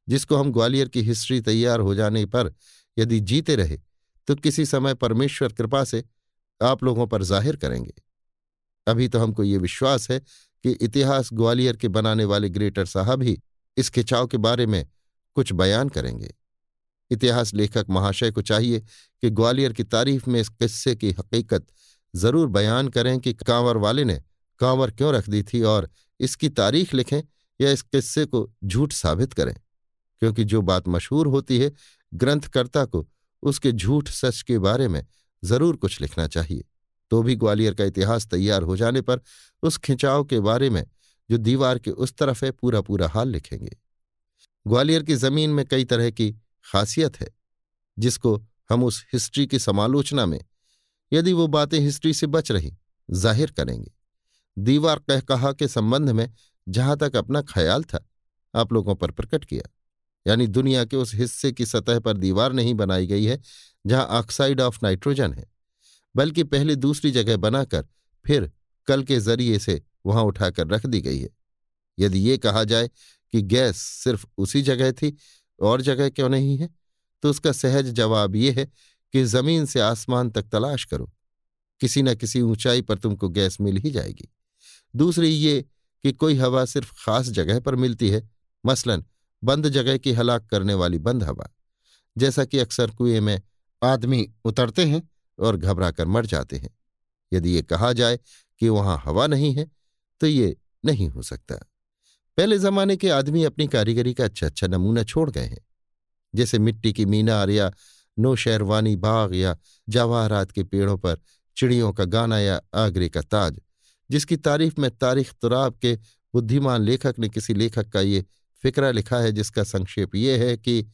जिसको हम ग्वालियर की हिस्ट्री तैयार हो जाने पर यदि जीते रहे तो किसी समय परमेश्वर कृपा से आप लोगों पर ज़ाहिर करेंगे। अभी तो हमको ये विश्वास है कि इतिहास ग्वालियर के बनाने वाले ग्रेटर साहब ही इस खिंचाव के बारे में कुछ बयान करेंगे। इतिहास लेखक महाशय को चाहिए कि ग्वालियर की तारीफ़ में इस किस्से की हकीकत ज़रूर बयान करें कि कांवर वाले ने कांवर क्यों रख दी थी और इसकी तारीख लिखें या इस किस्से को झूठ साबित करें। क्योंकि जो बात मशहूर होती है, ग्रंथकर्ता को उसके झूठ सच के बारे में ज़रूर कुछ लिखना चाहिए। तो भी ग्वालियर का इतिहास तैयार हो जाने पर उस खिंचाव के बारे में जो दीवार के उस तरफ़ है पूरा पूरा हाल लिखेंगे। ग्वालियर की ज़मीन में कई तरह की खासियत है, जिसको हम उस हिस्ट्री की समालोचना में, यदि वो बातें हिस्ट्री से बच रही, ज़ाहिर करेंगे। दीवार कह कहा के संबंध में जहाँ तक अपना ख्याल था, आप लोगों पर प्रकट किया। यानी दुनिया के उस हिस्से की सतह पर दीवार नहीं बनाई गई है, जहाँ ऑक्साइड ऑफ़ नाइट्रोजन है, बल्कि पहले दूसरी जगह बनाकर फिर कल के ज़रिए से वहाँ उठाकर रख दी गई है। यदि ये कहा जाए कि गैस सिर्फ़ उसी जगह थी, और जगह क्यों नहीं है? तो उसका सहज जवाब ये है कि ज़मीन से आसमान तक तलाश करो। किसी न किसी ऊंचाई पर तुमको गैस मिल ही जाएगी। दूसरी ये कि कोई हवा सिर्फ़ खास जगह पर मिलती है, मसलन बंद जगह की हलाक करने वाली बंद हवा। जैसा कि अक्सर कुएँ में आदमी उतरते हैं और घबरा कर मर जाते हैं। यदि ये कहा जाए कि वहाँ हवा नहीं है तो ये नहीं हो सकता। पहले जमाने के आदमी अपनी कारीगरी का अच्छा अच्छा नमूना छोड़ गए हैं। जैसे मिट्टी की मीनार या नो शेरवानी बाग या जवाहरात के पेड़ों पर चिड़ियों का गाना या आगरे का ताज, जिसकी तारीफ़ में तारीख तुराब के बुद्धिमान लेखक ने किसी लेखक का ये फिक्रा लिखा है जिसका संक्षेप ये है कि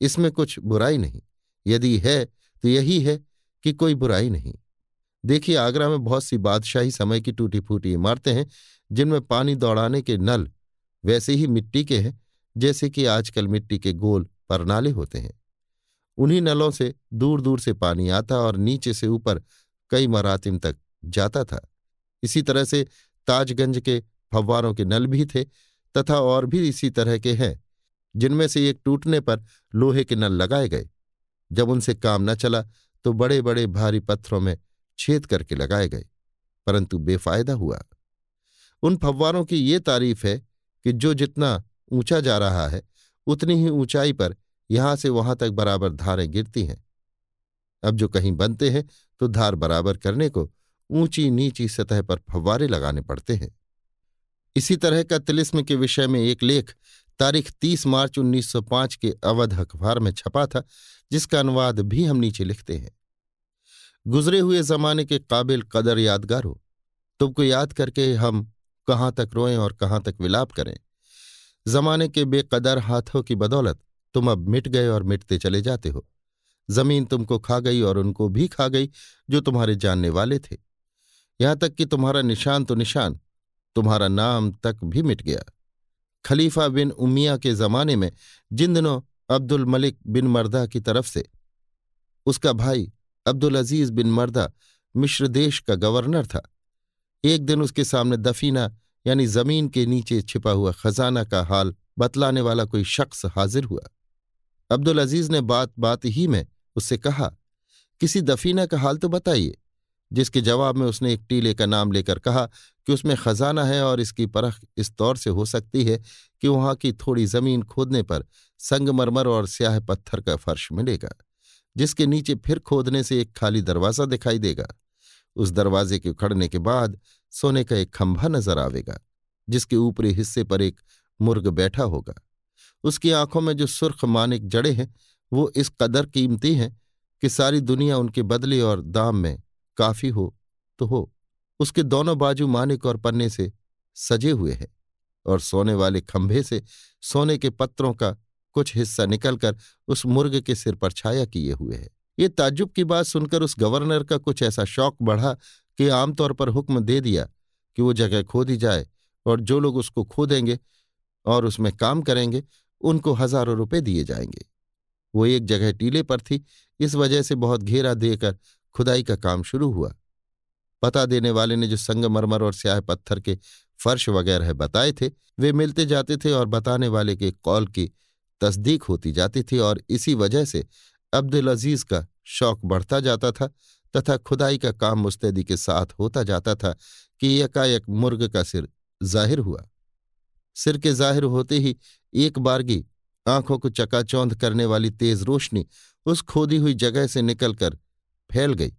इसमें कुछ बुराई नहीं, यदि है तो यही है कि कोई बुराई नहीं। देखिए, आगरा में बहुत सी बादशाही समय की टूटी फूटी इमारतें हैं, जिनमें पानी दौड़ाने के नल वैसे ही मिट्टी के हैं, जैसे कि आजकल मिट्टी के गोल परनाले होते हैं। उन्हीं नलों से दूर दूर से पानी आता और नीचे से ऊपर कई मरातिम तक जाता था। इसी तरह से ताजगंज के फव्वारों के नल भी थे तथा और भी इसी तरह के हैं, जिनमें से एक टूटने पर लोहे के नल लगाए गए। जब उनसे काम न चला तो बड़े बड़े भारी पत्थरों में छेद करके लगाए गए, परंतु बेफायदा हुआ। उन फव्वारों की ये तारीफ़ है कि जो जितना ऊँचा जा रहा है, उतनी ही ऊंचाई पर यहाँ से वहाँ तक बराबर धारें गिरती हैं। अब जो कहीं बनते हैं तो धार बराबर करने को ऊँची नीची सतह पर फव्वारे लगाने पड़ते हैं। इसी तरह का तिलिस्म के विषय में एक लेख तारीख 30 मार्च 1905 के अवध अखबार में छपा था, जिसका अनुवाद भी हम नीचे लिखते हैं। गुजरे हुए जमाने के काबिल कदर यादगार हो तुमको याद करके हम कहाँ तक रोएँ और कहाँ तक विलाप करें। जमाने के बेकदर हाथों की बदौलत तुम अब मिट गए और मिटते चले जाते हो। ज़मीन तुमको खा गई और उनको भी खा गई, जो तुम्हारे जानने वाले थे। यहाँ तक कि तुम्हारा निशान तो निशान तुम्हारा नाम तक भी मिट गया। खलीफा बिन उमिया के जमाने में, जिन दिनों अब्दुल मलिक बिन मर्दा की तरफ़ से, उसका भाई अब्दुल अज़ीज़ बिन मर्दा मिश्र देश का गवर्नर था, एक दिन उसके सामने दफीना, यानी ज़मीन के नीचे छिपा हुआ खजाना का हाल बतलाने वाला कोई शख्स हाजिर हुआ। अब्दुल अज़ीज़ ने बात बात ही में उससे कहा, किसी दफीना का हाल तो बताइए। जिसके जवाब में उसने एक टीले का नाम लेकर कहा कि उसमें खजाना है और इसकी परख इस तौर से हो सकती है कि वहाँ की थोड़ी ज़मीन खोदने पर संगमरमर और स्याह पत्थर का फर्श मिलेगा, जिसके नीचे फिर खोदने से एक खाली दरवाज़ा दिखाई देगा। उस दरवाजे के उखड़ने के बाद सोने का एक खंभा नज़र आवेगा, जिसके ऊपरी हिस्से पर एक मुर्ग बैठा होगा। उसकी आँखों में जो सुर्ख मानिक जड़े हैं, वो इस कदर कीमती हैं कि सारी दुनिया उनके बदले और दाम में काफ़ी हो तो हो। उसके दोनों बाजू मानिक और पन्ने से सजे हुए हैं और सोने वाले खंभे से सोने के पत्रों का कुछ हिस्सा निकलकर उस मुर्ग के सिर पर छाया किए हुए है। ये ताज्जुब की बात सुनकर उस गवर्नर का कुछ ऐसा शौक बढ़ा कि आमतौर पर हुक्म दे दिया कि वो जगह खोदी जाए और जो लोग उसको खोदेंगे और उसमें काम करेंगे, उनको हज़ारों रुपए दिए जाएँगे। वो एक जगह टीले पर थी, इस वजह से बहुत घेरा देकर खुदाई का काम शुरू हुआ। पता देने वाले ने जो संगमरमर और स्याह पत्थर के फर्श वगैरह बताए थे, वे मिलते जाते थे और बताने वाले के कॉल की तस्दीक होती जाती थी और इसी वजह से अब्दुल अज़ीज़ का शौक बढ़ता जाता था तथा खुदाई का काम मुस्तैदी के साथ होता जाता था कि एकाएक मुर्ग का सिर ज़ाहिर हुआ। सिर के ज़ाहिर होते ही एक बारगी आँखों को चकाचौंध करने वाली तेज रोशनी उस खोदी हुई जगह से निकलकर फैल गई।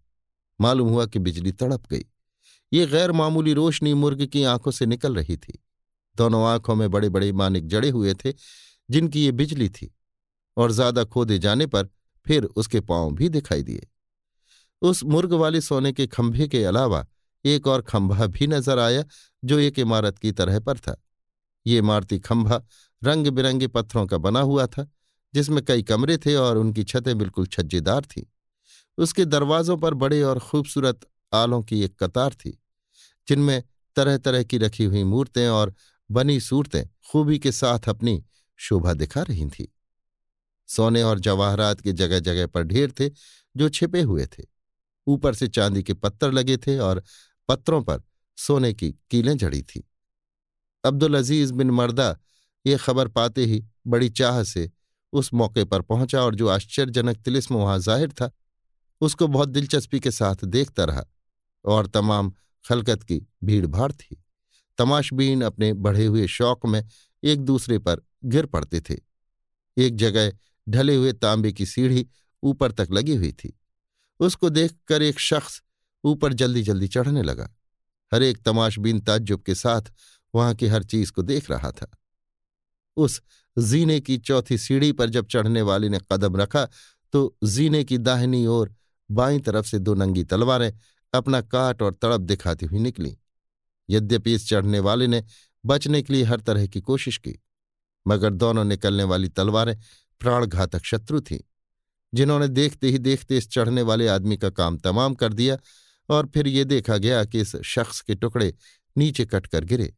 मालूम हुआ कि बिजली तड़प गई। ये गैर मामूली रोशनी मुर्ग की आँखों से निकल रही थी। दोनों आँखों में बड़े बड़े मानिक जड़े हुए थे, जिनकी ये बिजली थी, और ज़्यादा खोदे जाने पर फिर उसके पाँव भी दिखाई दिए। उस मुर्ग वाले सोने के खंभे के अलावा एक और खंभा भी नज़र आया, जो एक इमारत की तरह पर था। ये इमारती खंभा रंग बिरंगे पत्थरों का बना हुआ था, जिसमें कई कमरे थे और उनकी छतें बिल्कुल छज्जेदार थीं। उसके दरवाजों पर बड़े और खूबसूरत आलों की एक कतार थी, जिनमें तरह तरह की रखी हुई मूर्तें और बनी सूरतें खूबी के साथ अपनी शोभा दिखा रही थीं। सोने और जवाहरात के जगह जगह पर ढेर थे जो छिपे हुए थे। ऊपर से चांदी के पत्थर लगे थे और पत्थरों पर सोने की कीलें जड़ी थीं। अब्दुल अज़ीज़ बिन मर्दा ये खबर पाते ही बड़ी चाह से उस मौके पर पहुँचा और जो आश्चर्यजनक तिलिस्म वहाँ ज़ाहिर था उसको बहुत दिलचस्पी के साथ देखता रहा और तमाम खलकत की भीड़ भाड़ थी। तमाशबीन अपने बढ़े हुए शौक में एक दूसरे पर गिर पड़ते थे। एक जगह ढले हुए तांबे की सीढ़ी ऊपर तक लगी हुई थी। उसको देखकर एक शख्स ऊपर जल्दी जल्दी चढ़ने लगा। हर एक तमाशबीन ताज्जुब के साथ वहाँ की हर चीज़ को देख रहा था। उस जीने की चौथी सीढ़ी पर जब चढ़ने वाले ने कदम रखा तो जीने की दाहिनी ओर बाईं तरफ़ से दो नंगी तलवारें अपना काट और तड़प दिखाती हुई निकली। यद्यपि इस चढ़ने वाले ने बचने के लिए हर तरह की कोशिश की, मगर दोनों निकलने वाली तलवारें प्राणघातक शत्रु थीं, जिन्होंने देखते ही देखते इस चढ़ने वाले आदमी का काम तमाम कर दिया और फिर ये देखा गया कि इस शख्स के टुकड़े नीचे कटकर गिरे।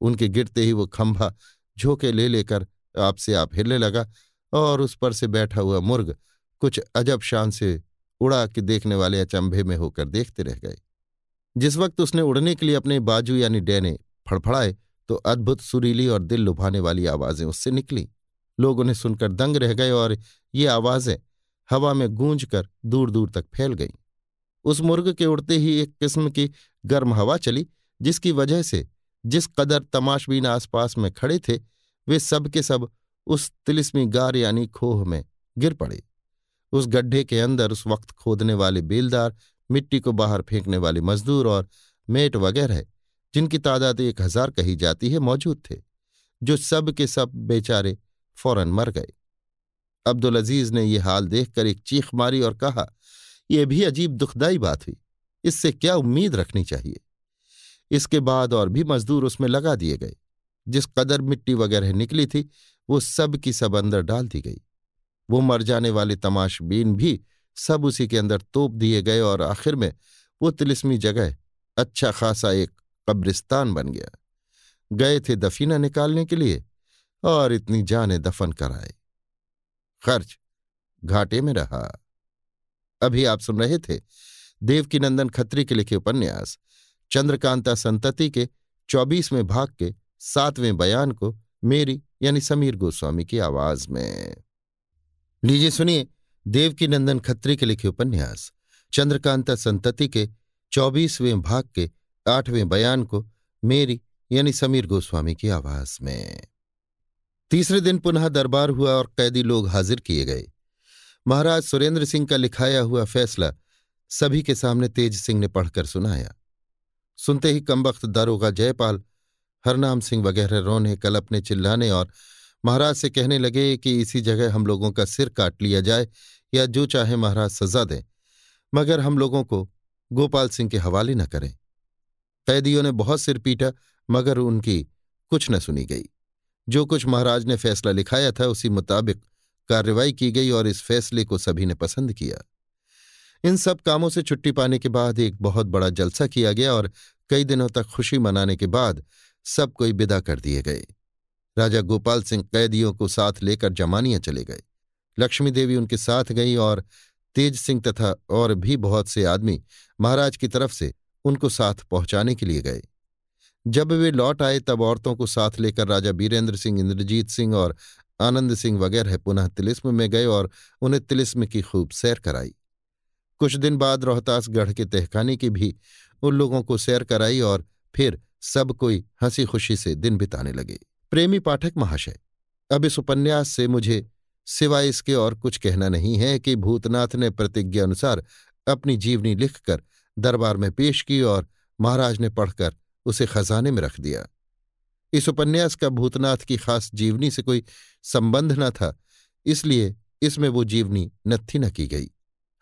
उनके गिरते ही वो खंभा झोंके ले लेकर आपसे आप हिलने लगा और उस पर से बैठा हुआ मुर्ग कुछ अजब शान से उड़ा के देखने वाले अचंभे में होकर देखते रह गए। जिस वक्त उसने उड़ने के लिए अपने बाजू यानी डैने फड़फड़ाए तो अद्भुत सुरीली और दिल लुभाने वाली आवाज़ें उससे निकली। लोग उन्हें सुनकर दंग रह गए और ये आवाज़ें हवा में गूंज कर दूर दूर तक फैल गईं। उस मुर्ग के उड़ते ही एक किस्म की गर्म हवा चली, जिसकी वजह से जिस कदर तमाशबीन आसपास में खड़े थे, वे सब के सब उस तिलिस्मी गार यानी खोह में गिर पड़े। उस गड्ढे के अंदर उस वक्त खोदने वाले बेलदार, मिट्टी को बाहर फेंकने वाले मजदूर और मेट वगैरह, जिनकी तादाद एक हज़ार कही जाती है, मौजूद थे, जो सब के सब बेचारे फ़ौरन मर गए। अब्दुल अज़ीज़ ने यह हाल देखकर एक चीख मारी और कहा यह भी अजीब दुखदाई बात हुई, इससे क्या उम्मीद रखनी चाहिए? इसके बाद और भी मजदूर उसमें लगा दिए गए, जिस कदर मिट्टी वगैरह निकली थी, वो सब की सब अंदर डाल दी गई। वो मर जाने वाले तमाशबीन भी सब उसी के अंदर तोप दिए गए और आखिर में वो तिलिस्मी जगह अच्छा खासा एक कब्रिस्तान बन गया। गए थे दफीना निकालने के लिए और इतनी जाने दफन कराए। खर्च घाटे में रहा। अभी आप सुन रहे थे देवकी नंदन खत्री के लिखे उपन्यास, चंद्रकांता संतति के चौबीसवें भाग के सातवें बयान को मेरी यानी समीर गोस्वामी की आवाज़ में। लीजिए, सुनिए देवकी नंदन खत्री के लिखे उपन्यास, चंद्रकांता संतति के चौबीसवें भाग के आठवें बयान को मेरी, यानी समीर गोस्वामी की आवाज़ में। तीसरे दिन पुनः दरबार हुआ और कैदी लोग हाजिर किए गए। महाराज सुरेंद्र सिंह का लिखाया हुआ फैसला सभी के सामने तेज सिंह ने पढ़कर सुनाया। सुनते ही कमबख्त दारोगा जयपाल, हरनाम सिंह वगैरह रोने कलपने चिल्लाने और महाराज से कहने लगे कि इसी जगह हम लोगों का सिर काट लिया जाए या जो चाहे महाराज सजा दें, मगर हम लोगों को गोपाल सिंह के हवाले न करें। कैदियों ने बहुत सिर पीटा, मगर उनकी कुछ न सुनी गई। जो कुछ महाराज ने फैसला लिखाया था, उसी मुताबिक कार्रवाई की गई और इस फैसले को सभी ने पसंद किया। इन सब कामों से छुट्टी पाने के बाद एक बहुत बड़ा जलसा किया गया और कई दिनों तक खुशी मनाने के बाद सब कोई विदा कर दिए गए। राजा गोपाल सिंह कैदियों को साथ लेकर जमानिया चले गए। लक्ष्मी देवी उनके साथ गई और तेज सिंह तथा और भी बहुत से आदमी महाराज की तरफ़ से उनको साथ पहुँचाने के लिए गए। जब वे लौट आए, तब औरतों को साथ लेकर राजा बीरेंद्र सिंह, इंद्रजीत सिंह और आनंद सिंह वगैरह पुनः तिलिस्म में गए और उन्हें तिलिस्म की खूब सैर कराई। कुछ दिन बाद रोहतासगढ़ के तहखाने की भी उन लोगों को सैर कराई और फिर सब कोई हँसी खुशी से दिन बिताने लगे। प्रेमी पाठक महाशय, अब इस उपन्यास से मुझे सिवाय इसके और कुछ कहना नहीं है कि भूतनाथ ने प्रतिज्ञा अनुसार अपनी जीवनी लिखकर दरबार में पेश की और महाराज ने पढ़कर उसे खजाने में रख दिया। इस उपन्यास का भूतनाथ की खास जीवनी से कोई संबंध न था, इसलिए इसमें वो जीवनी नत्थी न की गई।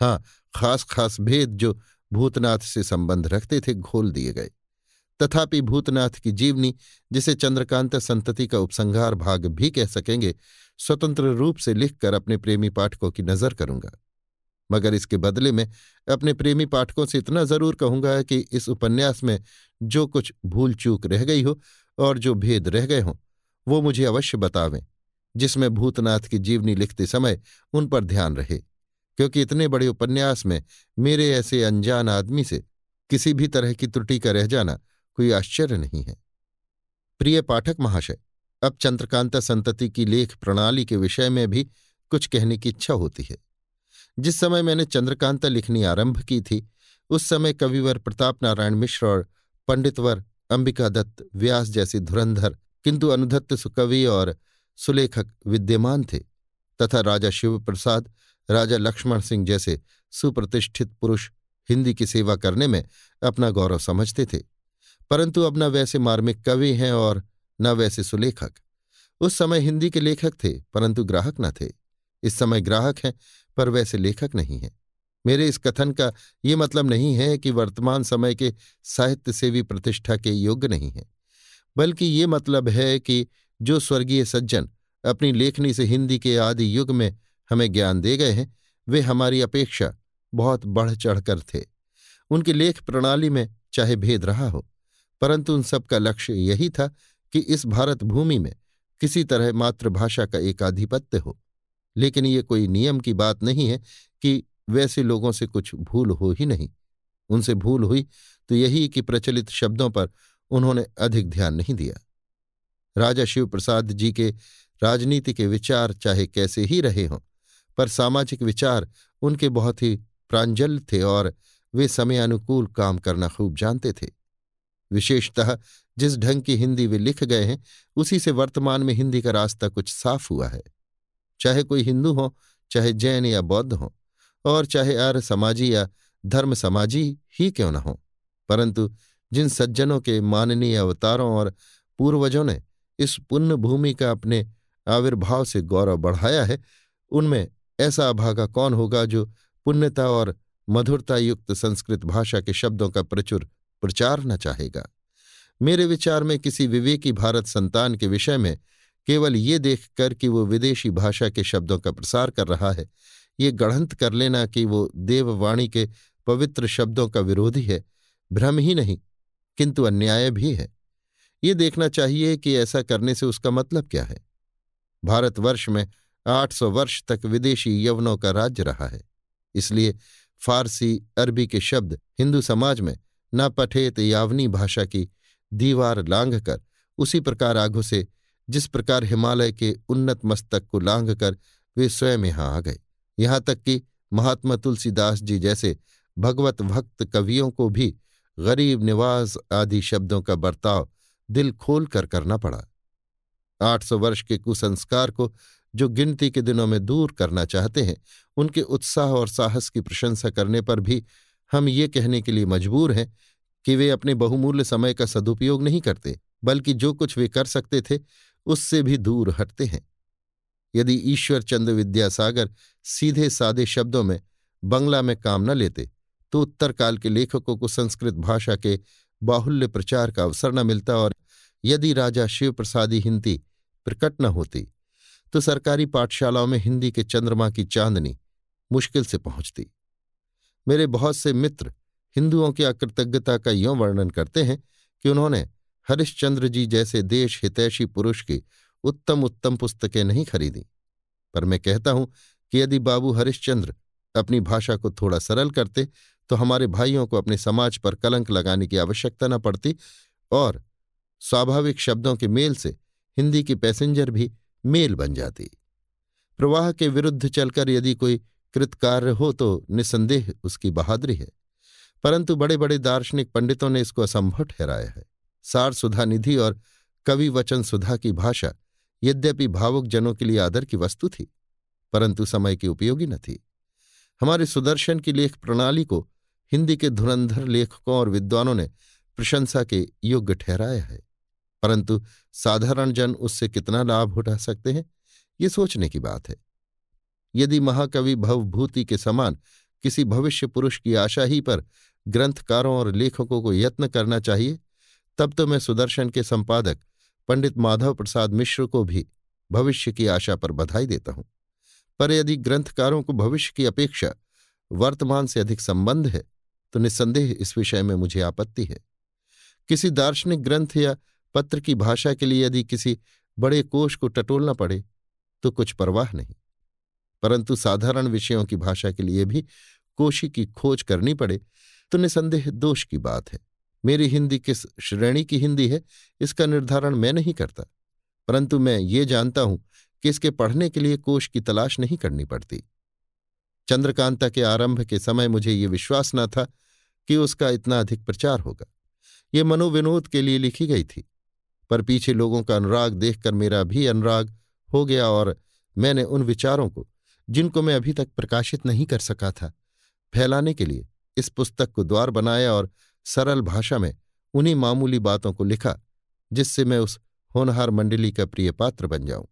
हाँ खास खास भेद जो भूतनाथ से संबंध रखते थे, घोल दिए गए। तथापि भूतनाथ की जीवनी, जिसे चंद्रकांत संतति का उपसंहार भाग भी कह सकेंगे, स्वतंत्र रूप से लिखकर अपने प्रेमी पाठकों की नज़र करूँगा। मगर इसके बदले में अपने प्रेमी पाठकों से इतना ज़रूर कहूँगा कि इस उपन्यास में जो कुछ भूल चूक रह गई हो और जो भेद रह गए हों, वो मुझे अवश्य बतावें, जिसमें भूतनाथ की जीवनी लिखते समय उन पर ध्यान रहे, क्योंकि इतने बड़े उपन्यास में मेरे ऐसे अनजान आदमी से किसी भी तरह की त्रुटि का रह जाना कोई आश्चर्य नहीं है। प्रिय पाठक महाशय, अब चंद्रकांता संतति की लेख प्रणाली के विषय में भी कुछ कहने की इच्छा होती है। जिस समय मैंने चंद्रकांता लिखनी आरंभ की थी, उस समय कविवर प्रताप नारायण मिश्र और पंडितवर अंबिका दत्त, व्यास जैसे धुरंधर, किंतु अनुधत्त सुकवि और सुलेखक विद्यमान थे, तथा राजा शिव प्रसाद राजा लक्ष्मण सिंह जैसे सुप्रतिष्ठित पुरुष हिंदी की सेवा करने में अपना गौरव समझते थे। परंतु अब न वैसे मार्मिक कवि हैं और न वैसे सुलेखक। उस समय हिंदी के लेखक थे, परंतु ग्राहक न थे। इस समय ग्राहक हैं, पर वैसे लेखक नहीं हैं। मेरे इस कथन का ये मतलब नहीं है कि वर्तमान समय के साहित्य सेवी प्रतिष्ठा के योग्य नहीं है, बल्कि ये मतलब है कि जो स्वर्गीय सज्जन अपनी लेखनी से हिंदी के आदि युग में हमें ज्ञान दे गए हैं, वे हमारी अपेक्षा बहुत बढ़ चढ़कर थे। उनकी लेख प्रणाली में चाहे भेद रहा हो। परंतु उन सबका लक्ष्य यही था कि इस भारत भूमि में किसी तरह मातृभाषा का एकाधिपत्य हो। लेकिन ये कोई नियम की बात नहीं है कि वैसे लोगों से कुछ भूल हो ही नहीं। उनसे भूल हुई तो यही कि प्रचलित शब्दों पर उन्होंने अधिक ध्यान नहीं दिया। राजा शिव प्रसाद जी के राजनीति के विचार चाहे कैसे ही रहे हों, पर सामाजिक विचार उनके बहुत ही प्रांजल थे और वे समय अनुकूल काम करना खूब जानते थे। विशेषतः जिस ढंग की हिंदी वे लिख गए हैं, उसी से वर्तमान में हिंदी का रास्ता कुछ साफ़ हुआ है। चाहे कोई हिंदू हो, चाहे जैन या बौद्ध हो, और चाहे आर्य समाजी या धर्म समाजी ही क्यों न हो, परंतु जिन सज्जनों के माननीय अवतारों और पूर्वजों ने इस पुण्य भूमि का अपने आविर्भाव से गौरव बढ़ाया है, उनमें ऐसा अभागा कौन होगा जो पुण्यता और मधुरता युक्त संस्कृत भाषा के शब्दों का प्रचुर प्रचार न चाहेगा। मेरे विचार में किसी विवेकी भारत संतान के विषय में केवल ये देखकर कि वो विदेशी भाषा के शब्दों का प्रसार कर रहा है, ये गढ़ंत कर लेना कि वो देववाणी के पवित्र शब्दों का विरोधी है, भ्रम ही नहीं, किंतु अन्याय भी है। ये देखना चाहिए कि ऐसा करने से उसका मतलब क्या है। भारतवर्ष में आठ सौ वर्ष तक विदेशी यवनों का राज्य रहा है, इसलिए फारसी, अरबी के शब्द हिंदू समाज में न पठेत यावनी भाषा की दीवार लांघ कर उसी प्रकार आघु से, जिस प्रकार हिमालय के उन्नत मस्तक को लांघ कर वे स्वयं यहाँ आ गए। यहाँ तक कि महात्मा तुलसीदास जी जैसे भगवत भक्त कवियों को भी गरीब निवास आदि शब्दों का बर्ताव दिल खोल कर करना पड़ा। आठ सौ वर्ष के कुसंस्कार को जो गिनती के दिनों में दूर करना चाहते हैं, उनके उत्साह और साहस की प्रशंसा करने पर भी हम ये कहने के लिए मजबूर हैं कि वे अपने बहुमूल्य समय का सदुपयोग नहीं करते, बल्कि जो कुछ वे कर सकते थे, उससे भी दूर हटते हैं। यदि ईश्वर चंद्र विद्यासागर सीधे सादे शब्दों में बंगला में काम न लेते तो उत्तरकाल के लेखकों को संस्कृत भाषा के बाहुल्य प्रचार का अवसर न मिलता और यदि राजा शिव प्रसादी हिंदी प्रकट न होती तो सरकारी पाठशालाओं में हिंदी के चंद्रमा की चांदनी मुश्किल से पहुँचती। मेरे बहुत से मित्र हिंदुओं की अकृतज्ञता का यों वर्णन करते हैं कि उन्होंने हरिश्चंद्र जी जैसे देश हितैषी पुरुष की उत्तम उत्तम पुस्तकें नहीं खरीदी। पर मैं कहता हूँ कि यदि बाबू हरिश्चंद्र अपनी भाषा को थोड़ा सरल करते तो हमारे भाइयों को अपने समाज पर कलंक लगाने की आवश्यकता न पड़ती और स्वाभाविक शब्दों के मेल से हिंदी की पैसेंजर भी मेल बन जाती। प्रवाह के विरुद्ध चलकर यदि कोई कृतकार्य हो तो निसंदेह उसकी बहादुरी है। परंतु बड़े बड़े दार्शनिक पंडितों ने इसको असंभव ठहराया है। सार सुधा निधि और कवि वचन सुधा की भाषा यद्यपि भावुक जनों के लिए आदर की वस्तु थी, परंतु समय की उपयोगी न थी। हमारे सुदर्शन की लेख प्रणाली को हिंदी के धुरंधर लेखकों और विद्वानों ने प्रशंसा के योग्य ठहराया है। परंतु साधारण जन उससे कितना लाभ उठा सकते हैं, ये सोचने की बात है। यदि महाकवि भवभूति के समान किसी भविष्य पुरुष की आशा ही पर ग्रंथकारों और लेखकों को यत्न करना चाहिए, तब तो मैं सुदर्शन के संपादक पंडित माधव प्रसाद मिश्र को भी भविष्य की आशा पर बधाई देता हूँ। पर यदि ग्रंथकारों को भविष्य की अपेक्षा वर्तमान से अधिक संबंध है तो निस्संदेह इस विषय में मुझे आपत्ति है। किसी दार्शनिक ग्रंथ या पत्र की भाषा के लिए यदि किसी बड़े कोष को टटोलना पड़े तो कुछ परवाह नहीं। परंतु साधारण विषयों की भाषा के लिए भी कोशी की खोज करनी पड़े तो निसंदेह दोष की बात है। मेरी हिंदी किस श्रेणी की हिंदी है, इसका निर्धारण मैं नहीं करता। परंतु मैं ये जानता हूँ कि इसके पढ़ने के लिए कोश की तलाश नहीं करनी पड़ती। चंद्रकांता के आरंभ के समय मुझे ये विश्वास न था कि उसका इतना अधिक प्रचार होगा। ये मनोविनोद के लिए लिखी गई थी, पर पीछे लोगों का अनुराग देखकर मेरा भी अनुराग हो गया और मैंने उन विचारों को जिनको मैं अभी तक प्रकाशित नहीं कर सका था। फैलाने के लिए इस पुस्तक को द्वार बनाया और सरल भाषा में उन्हीं मामूली बातों को लिखा, जिससे मैं उस होनहार मंडली का प्रिय पात्र बन जाऊँ,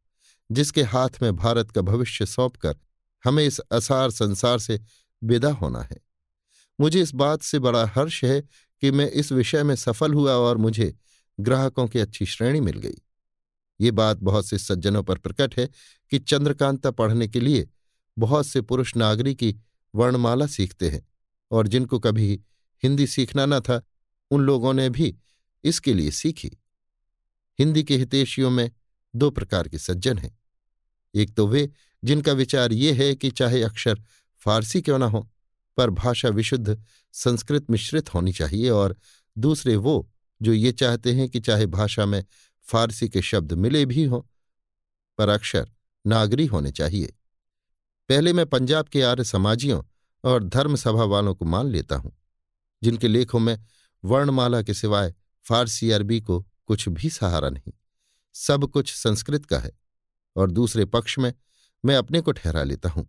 जिसके हाथ में भारत का भविष्य सौंपकर हमें इस असार संसार से विदा होना है। मुझे इस बात से बड़ा हर्ष है कि मैं इस विषय में सफल हुआ और मुझे ग्राहकों की अच्छी श्रेणी मिल गई। ये बात बहुत से सज्जनों पर प्रकट है कि चंद्रकांता पढ़ने के लिए बहुत से पुरुष नागरिक की वर्णमाला सीखते हैं और जिनको कभी हिंदी सीखना न था, उन लोगों ने भी इसके लिए सीखी। हिंदी के हितेशियों में दो प्रकार के सज्जन हैं। एक तो वे, जिनका विचार ये है कि चाहे अक्षर फारसी क्यों न हो, पर भाषा विशुद्ध संस्कृत मिश्रित होनी चाहिए और दूसरे वो, जो ये चाहते हैं कि चाहे भाषा में फारसी के शब्द मिले भी हों, पर अक्षर नागरी होने चाहिए। पहले मैं पंजाब के आर्य समाजियों और धर्मसभा वालों को मान लेता हूँ, जिनके लेखों में वर्णमाला के सिवाय फारसी, अरबी को कुछ भी सहारा नहीं। सब कुछ संस्कृत का है और दूसरे पक्ष में मैं अपने को ठहरा लेता हूँ,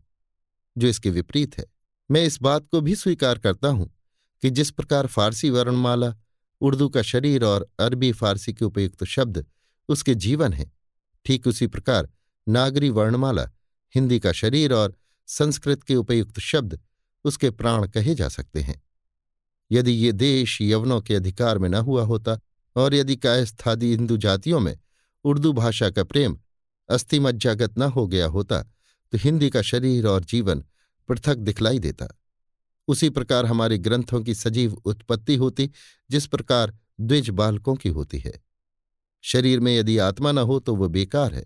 जो इसके विपरीत है। मैं इस बात को भी स्वीकार करता हूँ कि जिस प्रकार फारसी वर्णमाला, उर्दू का शरीर और अरबी फारसी के उपयुक्त शब्द उसके जीवन है, ठीक उसी प्रकार नागरी वर्णमाला हिंदी का शरीर और संस्कृत के उपयुक्त शब्द उसके प्राण कहे जा सकते हैं। यदि ये देश यवनों के अधिकार में न हुआ होता और यदि कायस्थादी हिंदू जातियों में उर्दू भाषा का प्रेम अस्थिमज्जागत न हो गया होता तो हिंदी का शरीर और जीवन पृथक दिखलाई देता। उसी प्रकार हमारे ग्रंथों की सजीव उत्पत्ति होती, जिस प्रकार द्विज बालकों की होती है। शरीर में यदि आत्मा न हो तो वह बेकार है।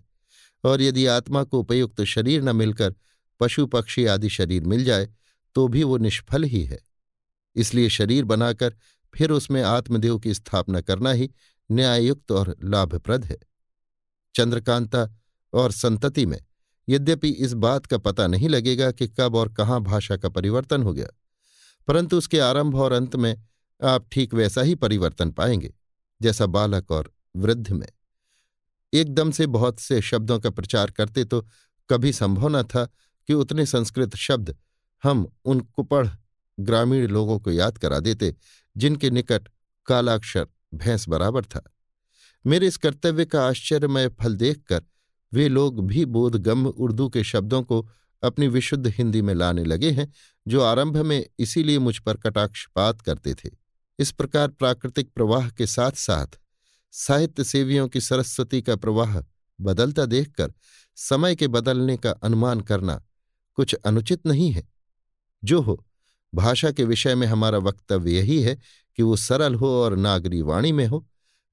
और यदि आत्मा को उपयुक्त शरीर न मिलकर पशु पक्षी आदि शरीर मिल जाए तो भी वो निष्फल ही है। इसलिए शरीर बनाकर फिर उसमें आत्मदेव की स्थापना करना ही न्याययुक्त और लाभप्रद है। चंद्रकांता और संतति में यद्यपि इस बात का पता नहीं लगेगा कि कब और कहाँ भाषा का परिवर्तन हो गया, परंतु उसके आरंभ और अंत में आप ठीक वैसा ही परिवर्तन पाएँगे, जैसा बालक और वृद्ध में। एकदम से बहुत से शब्दों का प्रचार करते तो कभी संभव न था कि उतने संस्कृत शब्द हम उन कुपढ़ ग्रामीण लोगों को याद करा देते, जिनके निकट कालाक्षर भैंस बराबर था। मेरे इस कर्तव्य का आश्चर्यमय फल देखकर वे लोग भी बोधगम्य उर्दू के शब्दों को अपनी विशुद्ध हिंदी में लाने लगे हैं, जो आरंभ में इसीलिए मुझ पर कटाक्षपात करते थे। इस प्रकार प्राकृतिक प्रवाह के साथ साथ साहित्य सेवियों की सरस्वती का प्रवाह बदलता देखकर, समय के बदलने का अनुमान करना कुछ अनुचित नहीं है। जो हो, भाषा के विषय में हमारा वक्तव्य यही है कि वो सरल हो और नागरी वाणी में हो,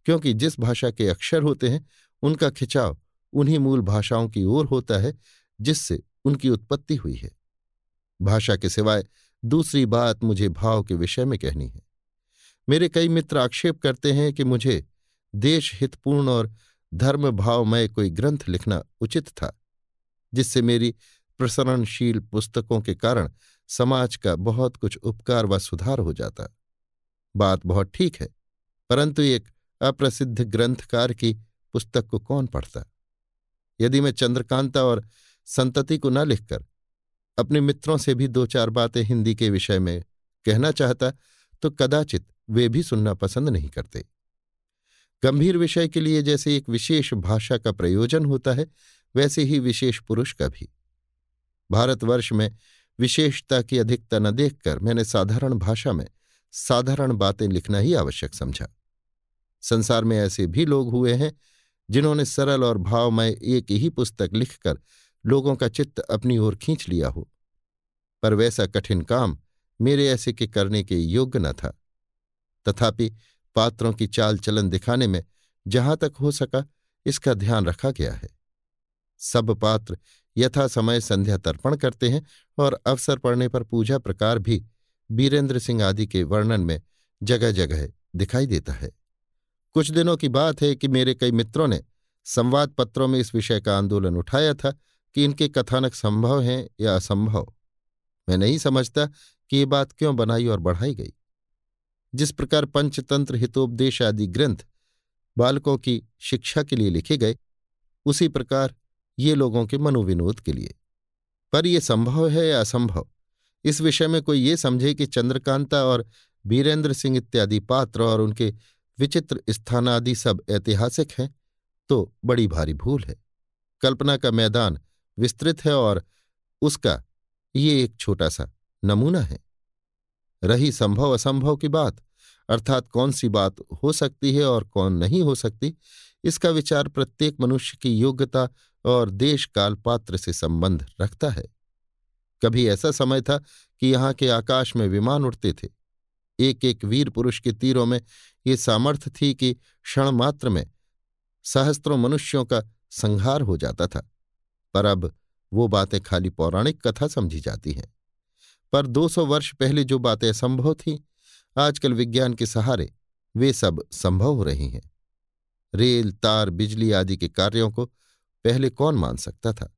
क्योंकि जिस भाषा के अक्षर होते हैं, उनका खिंचाव उन्हीं मूल भाषाओं की ओर होता है, जिससे उनकी उत्पत्ति हुई है। भाषा के सिवाय दूसरी बात मुझे भाव के विषय में कहनी है। मेरे कई मित्र आक्षेप करते हैं कि मुझे देश हितपूर्ण और धर्म भावमय कोई ग्रंथ लिखना उचित था, जिससे मेरी प्रसरणशील पुस्तकों के कारण समाज का बहुत कुछ उपकार व सुधार हो जाता। बात बहुत ठीक है, परंतु एक अप्रसिद्ध ग्रंथकार की पुस्तक को कौन पढ़ता? यदि मैं चंद्रकांता और संतति को न लिखकर अपने मित्रों से भी दो चार बातें हिंदी के विषय में कहना चाहता तो कदाचित वे भी सुनना पसंद नहीं करते। गंभीर विषय के लिए जैसे एक विशेष भाषा का प्रयोजन होता है, वैसे ही विशेष पुरुष का भी। भारतवर्ष में विशेषता की अधिकता न देखकर मैंने साधारण भाषा में साधारण बातें लिखना ही आवश्यक समझा। संसार में ऐसे भी लोग हुए हैं, जिन्होंने सरल और भावमय एक ही पुस्तक लिखकर लोगों का चित्त अपनी ओर खींच लिया हो। पर वैसा कठिन काम मेरे ऐसे के करने के योग्य न था। तथापि पात्रों की चाल चलन दिखाने में जहाँ तक हो सका इसका ध्यान रखा गया है। सब पात्र यथा समय संध्या तर्पण करते हैं और अवसर पड़ने पर पूजा प्रकार भी बीरेंद्र सिंह आदि के वर्णन में जगह जगह दिखाई देता है। कुछ दिनों की बात है कि मेरे कई मित्रों ने संवाद पत्रों में इस विषय का आंदोलन उठाया था कि इनके कथानक संभव हैं या असंभव। मैं नहीं समझता कि ये बात क्यों बनाई और बढ़ाई गई। जिस प्रकार पंचतंत्र हितोपदेश आदि ग्रंथ बालकों की शिक्षा के लिए लिखे गए, उसी प्रकार ये लोगों के मनोविनोद के लिए। पर यह संभव है या असंभव? इस विषय में कोई ये समझे कि चंद्रकांता और बीरेंद्र सिंह इत्यादि पात्र और उनके विचित्र स्थान आदि सब ऐतिहासिक हैं तो बड़ी भारी भूल है। कल्पना का मैदान विस्तृत है और उसका ये एक छोटा सा नमूना है। रही संभव असंभव की बात। अर्थात कौन सी बात हो सकती है और कौन नहीं हो सकती, इसका विचार प्रत्येक मनुष्य की योग्यता और देश काल पात्र से संबंध रखता है। कभी ऐसा समय था कि यहाँ के आकाश में विमान उड़ते थे। एक एक वीर पुरुष के तीरों में ये सामर्थ्य थी कि क्षण मात्र में सहस्त्रों मनुष्यों का संहार हो जाता था। पर अब वो बातें खाली पौराणिक कथा समझी जाती हैं। पर 200 वर्ष पहले जो बातें असंभव थीं, आजकल विज्ञान के सहारे वे सब संभव हो रही हैं। रेल, तार, बिजली आदि के कार्यों को पहले कौन मान सकता था?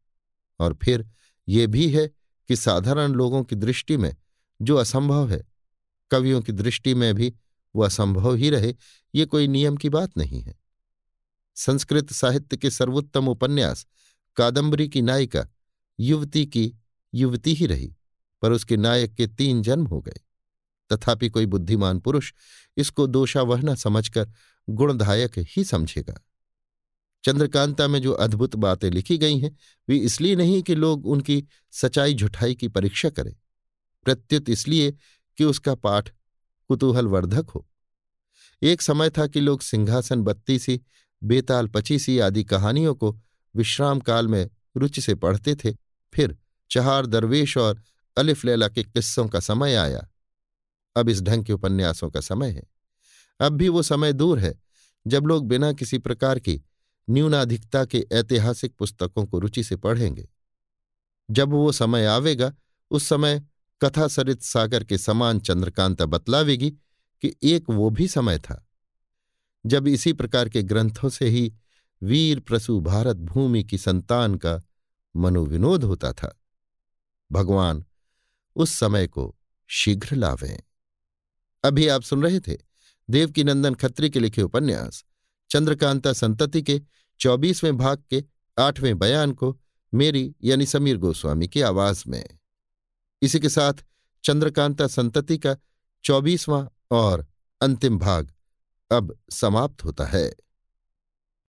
और फिर ये भी है कि साधारण लोगों की दृष्टि में जो असंभव है, कवियों की दृष्टि में भी वो असंभव ही रहे, ये कोई नियम की बात नहीं है। संस्कृत साहित्य के सर्वोत्तम उपन्यास, कादंबरी की नायिका, युवती की युवती ही रही। पर उसके नायक के तीन जन्म हो गए। तथापि कोई बुद्धिमान पुरुष इसको दोषावह न समझकर गुणदायक ही समझेगा। चंद्रकांता में जो अद्भुत बातें लिखी गई हैं, वे इसलिए नहीं कि लोग उनकी सच्चाई झुठाई की परीक्षा करें। प्रत्युत इसलिए कि उसका पाठ कुतूहलवर्धक हो। एक समय था कि लोग सिंहासन बत्ती सी बेताल, पचीसी आदि कहानियों को विश्राम काल में रुचि से पढ़ते थे, फिर चहार, दरवेश और अलिफ लैला के किस्सों का समय आया। अब इस ढंग के उपन्यासों का समय है। अब भी वो समय दूर है, जब लोग बिना किसी प्रकार की न्यूनाधिकता के ऐतिहासिक पुस्तकों को रुचि से पढ़ेंगे। जब वो समय आवेगा, उस समय कथा सरित सागर के समान चंद्रकांता बतलावेगी कि एक वो भी समय था। जब इसी प्रकार के ग्रंथों से ही वीर प्रसु भारत भूमि की संतान का मनोविनोद होता था। भगवान उस समय को शीघ्र लावें। अभी आप सुन रहे थे देवकीनंदन खत्री के लिखे उपन्यास, चंद्रकांता संतति के चौबीसवें भाग के आठवें बयान को मेरी यानी समीर गोस्वामी की आवाज़ में। इसी के साथ चंद्रकांता संतति का चौबीसवां और अंतिम भाग अब समाप्त होता है।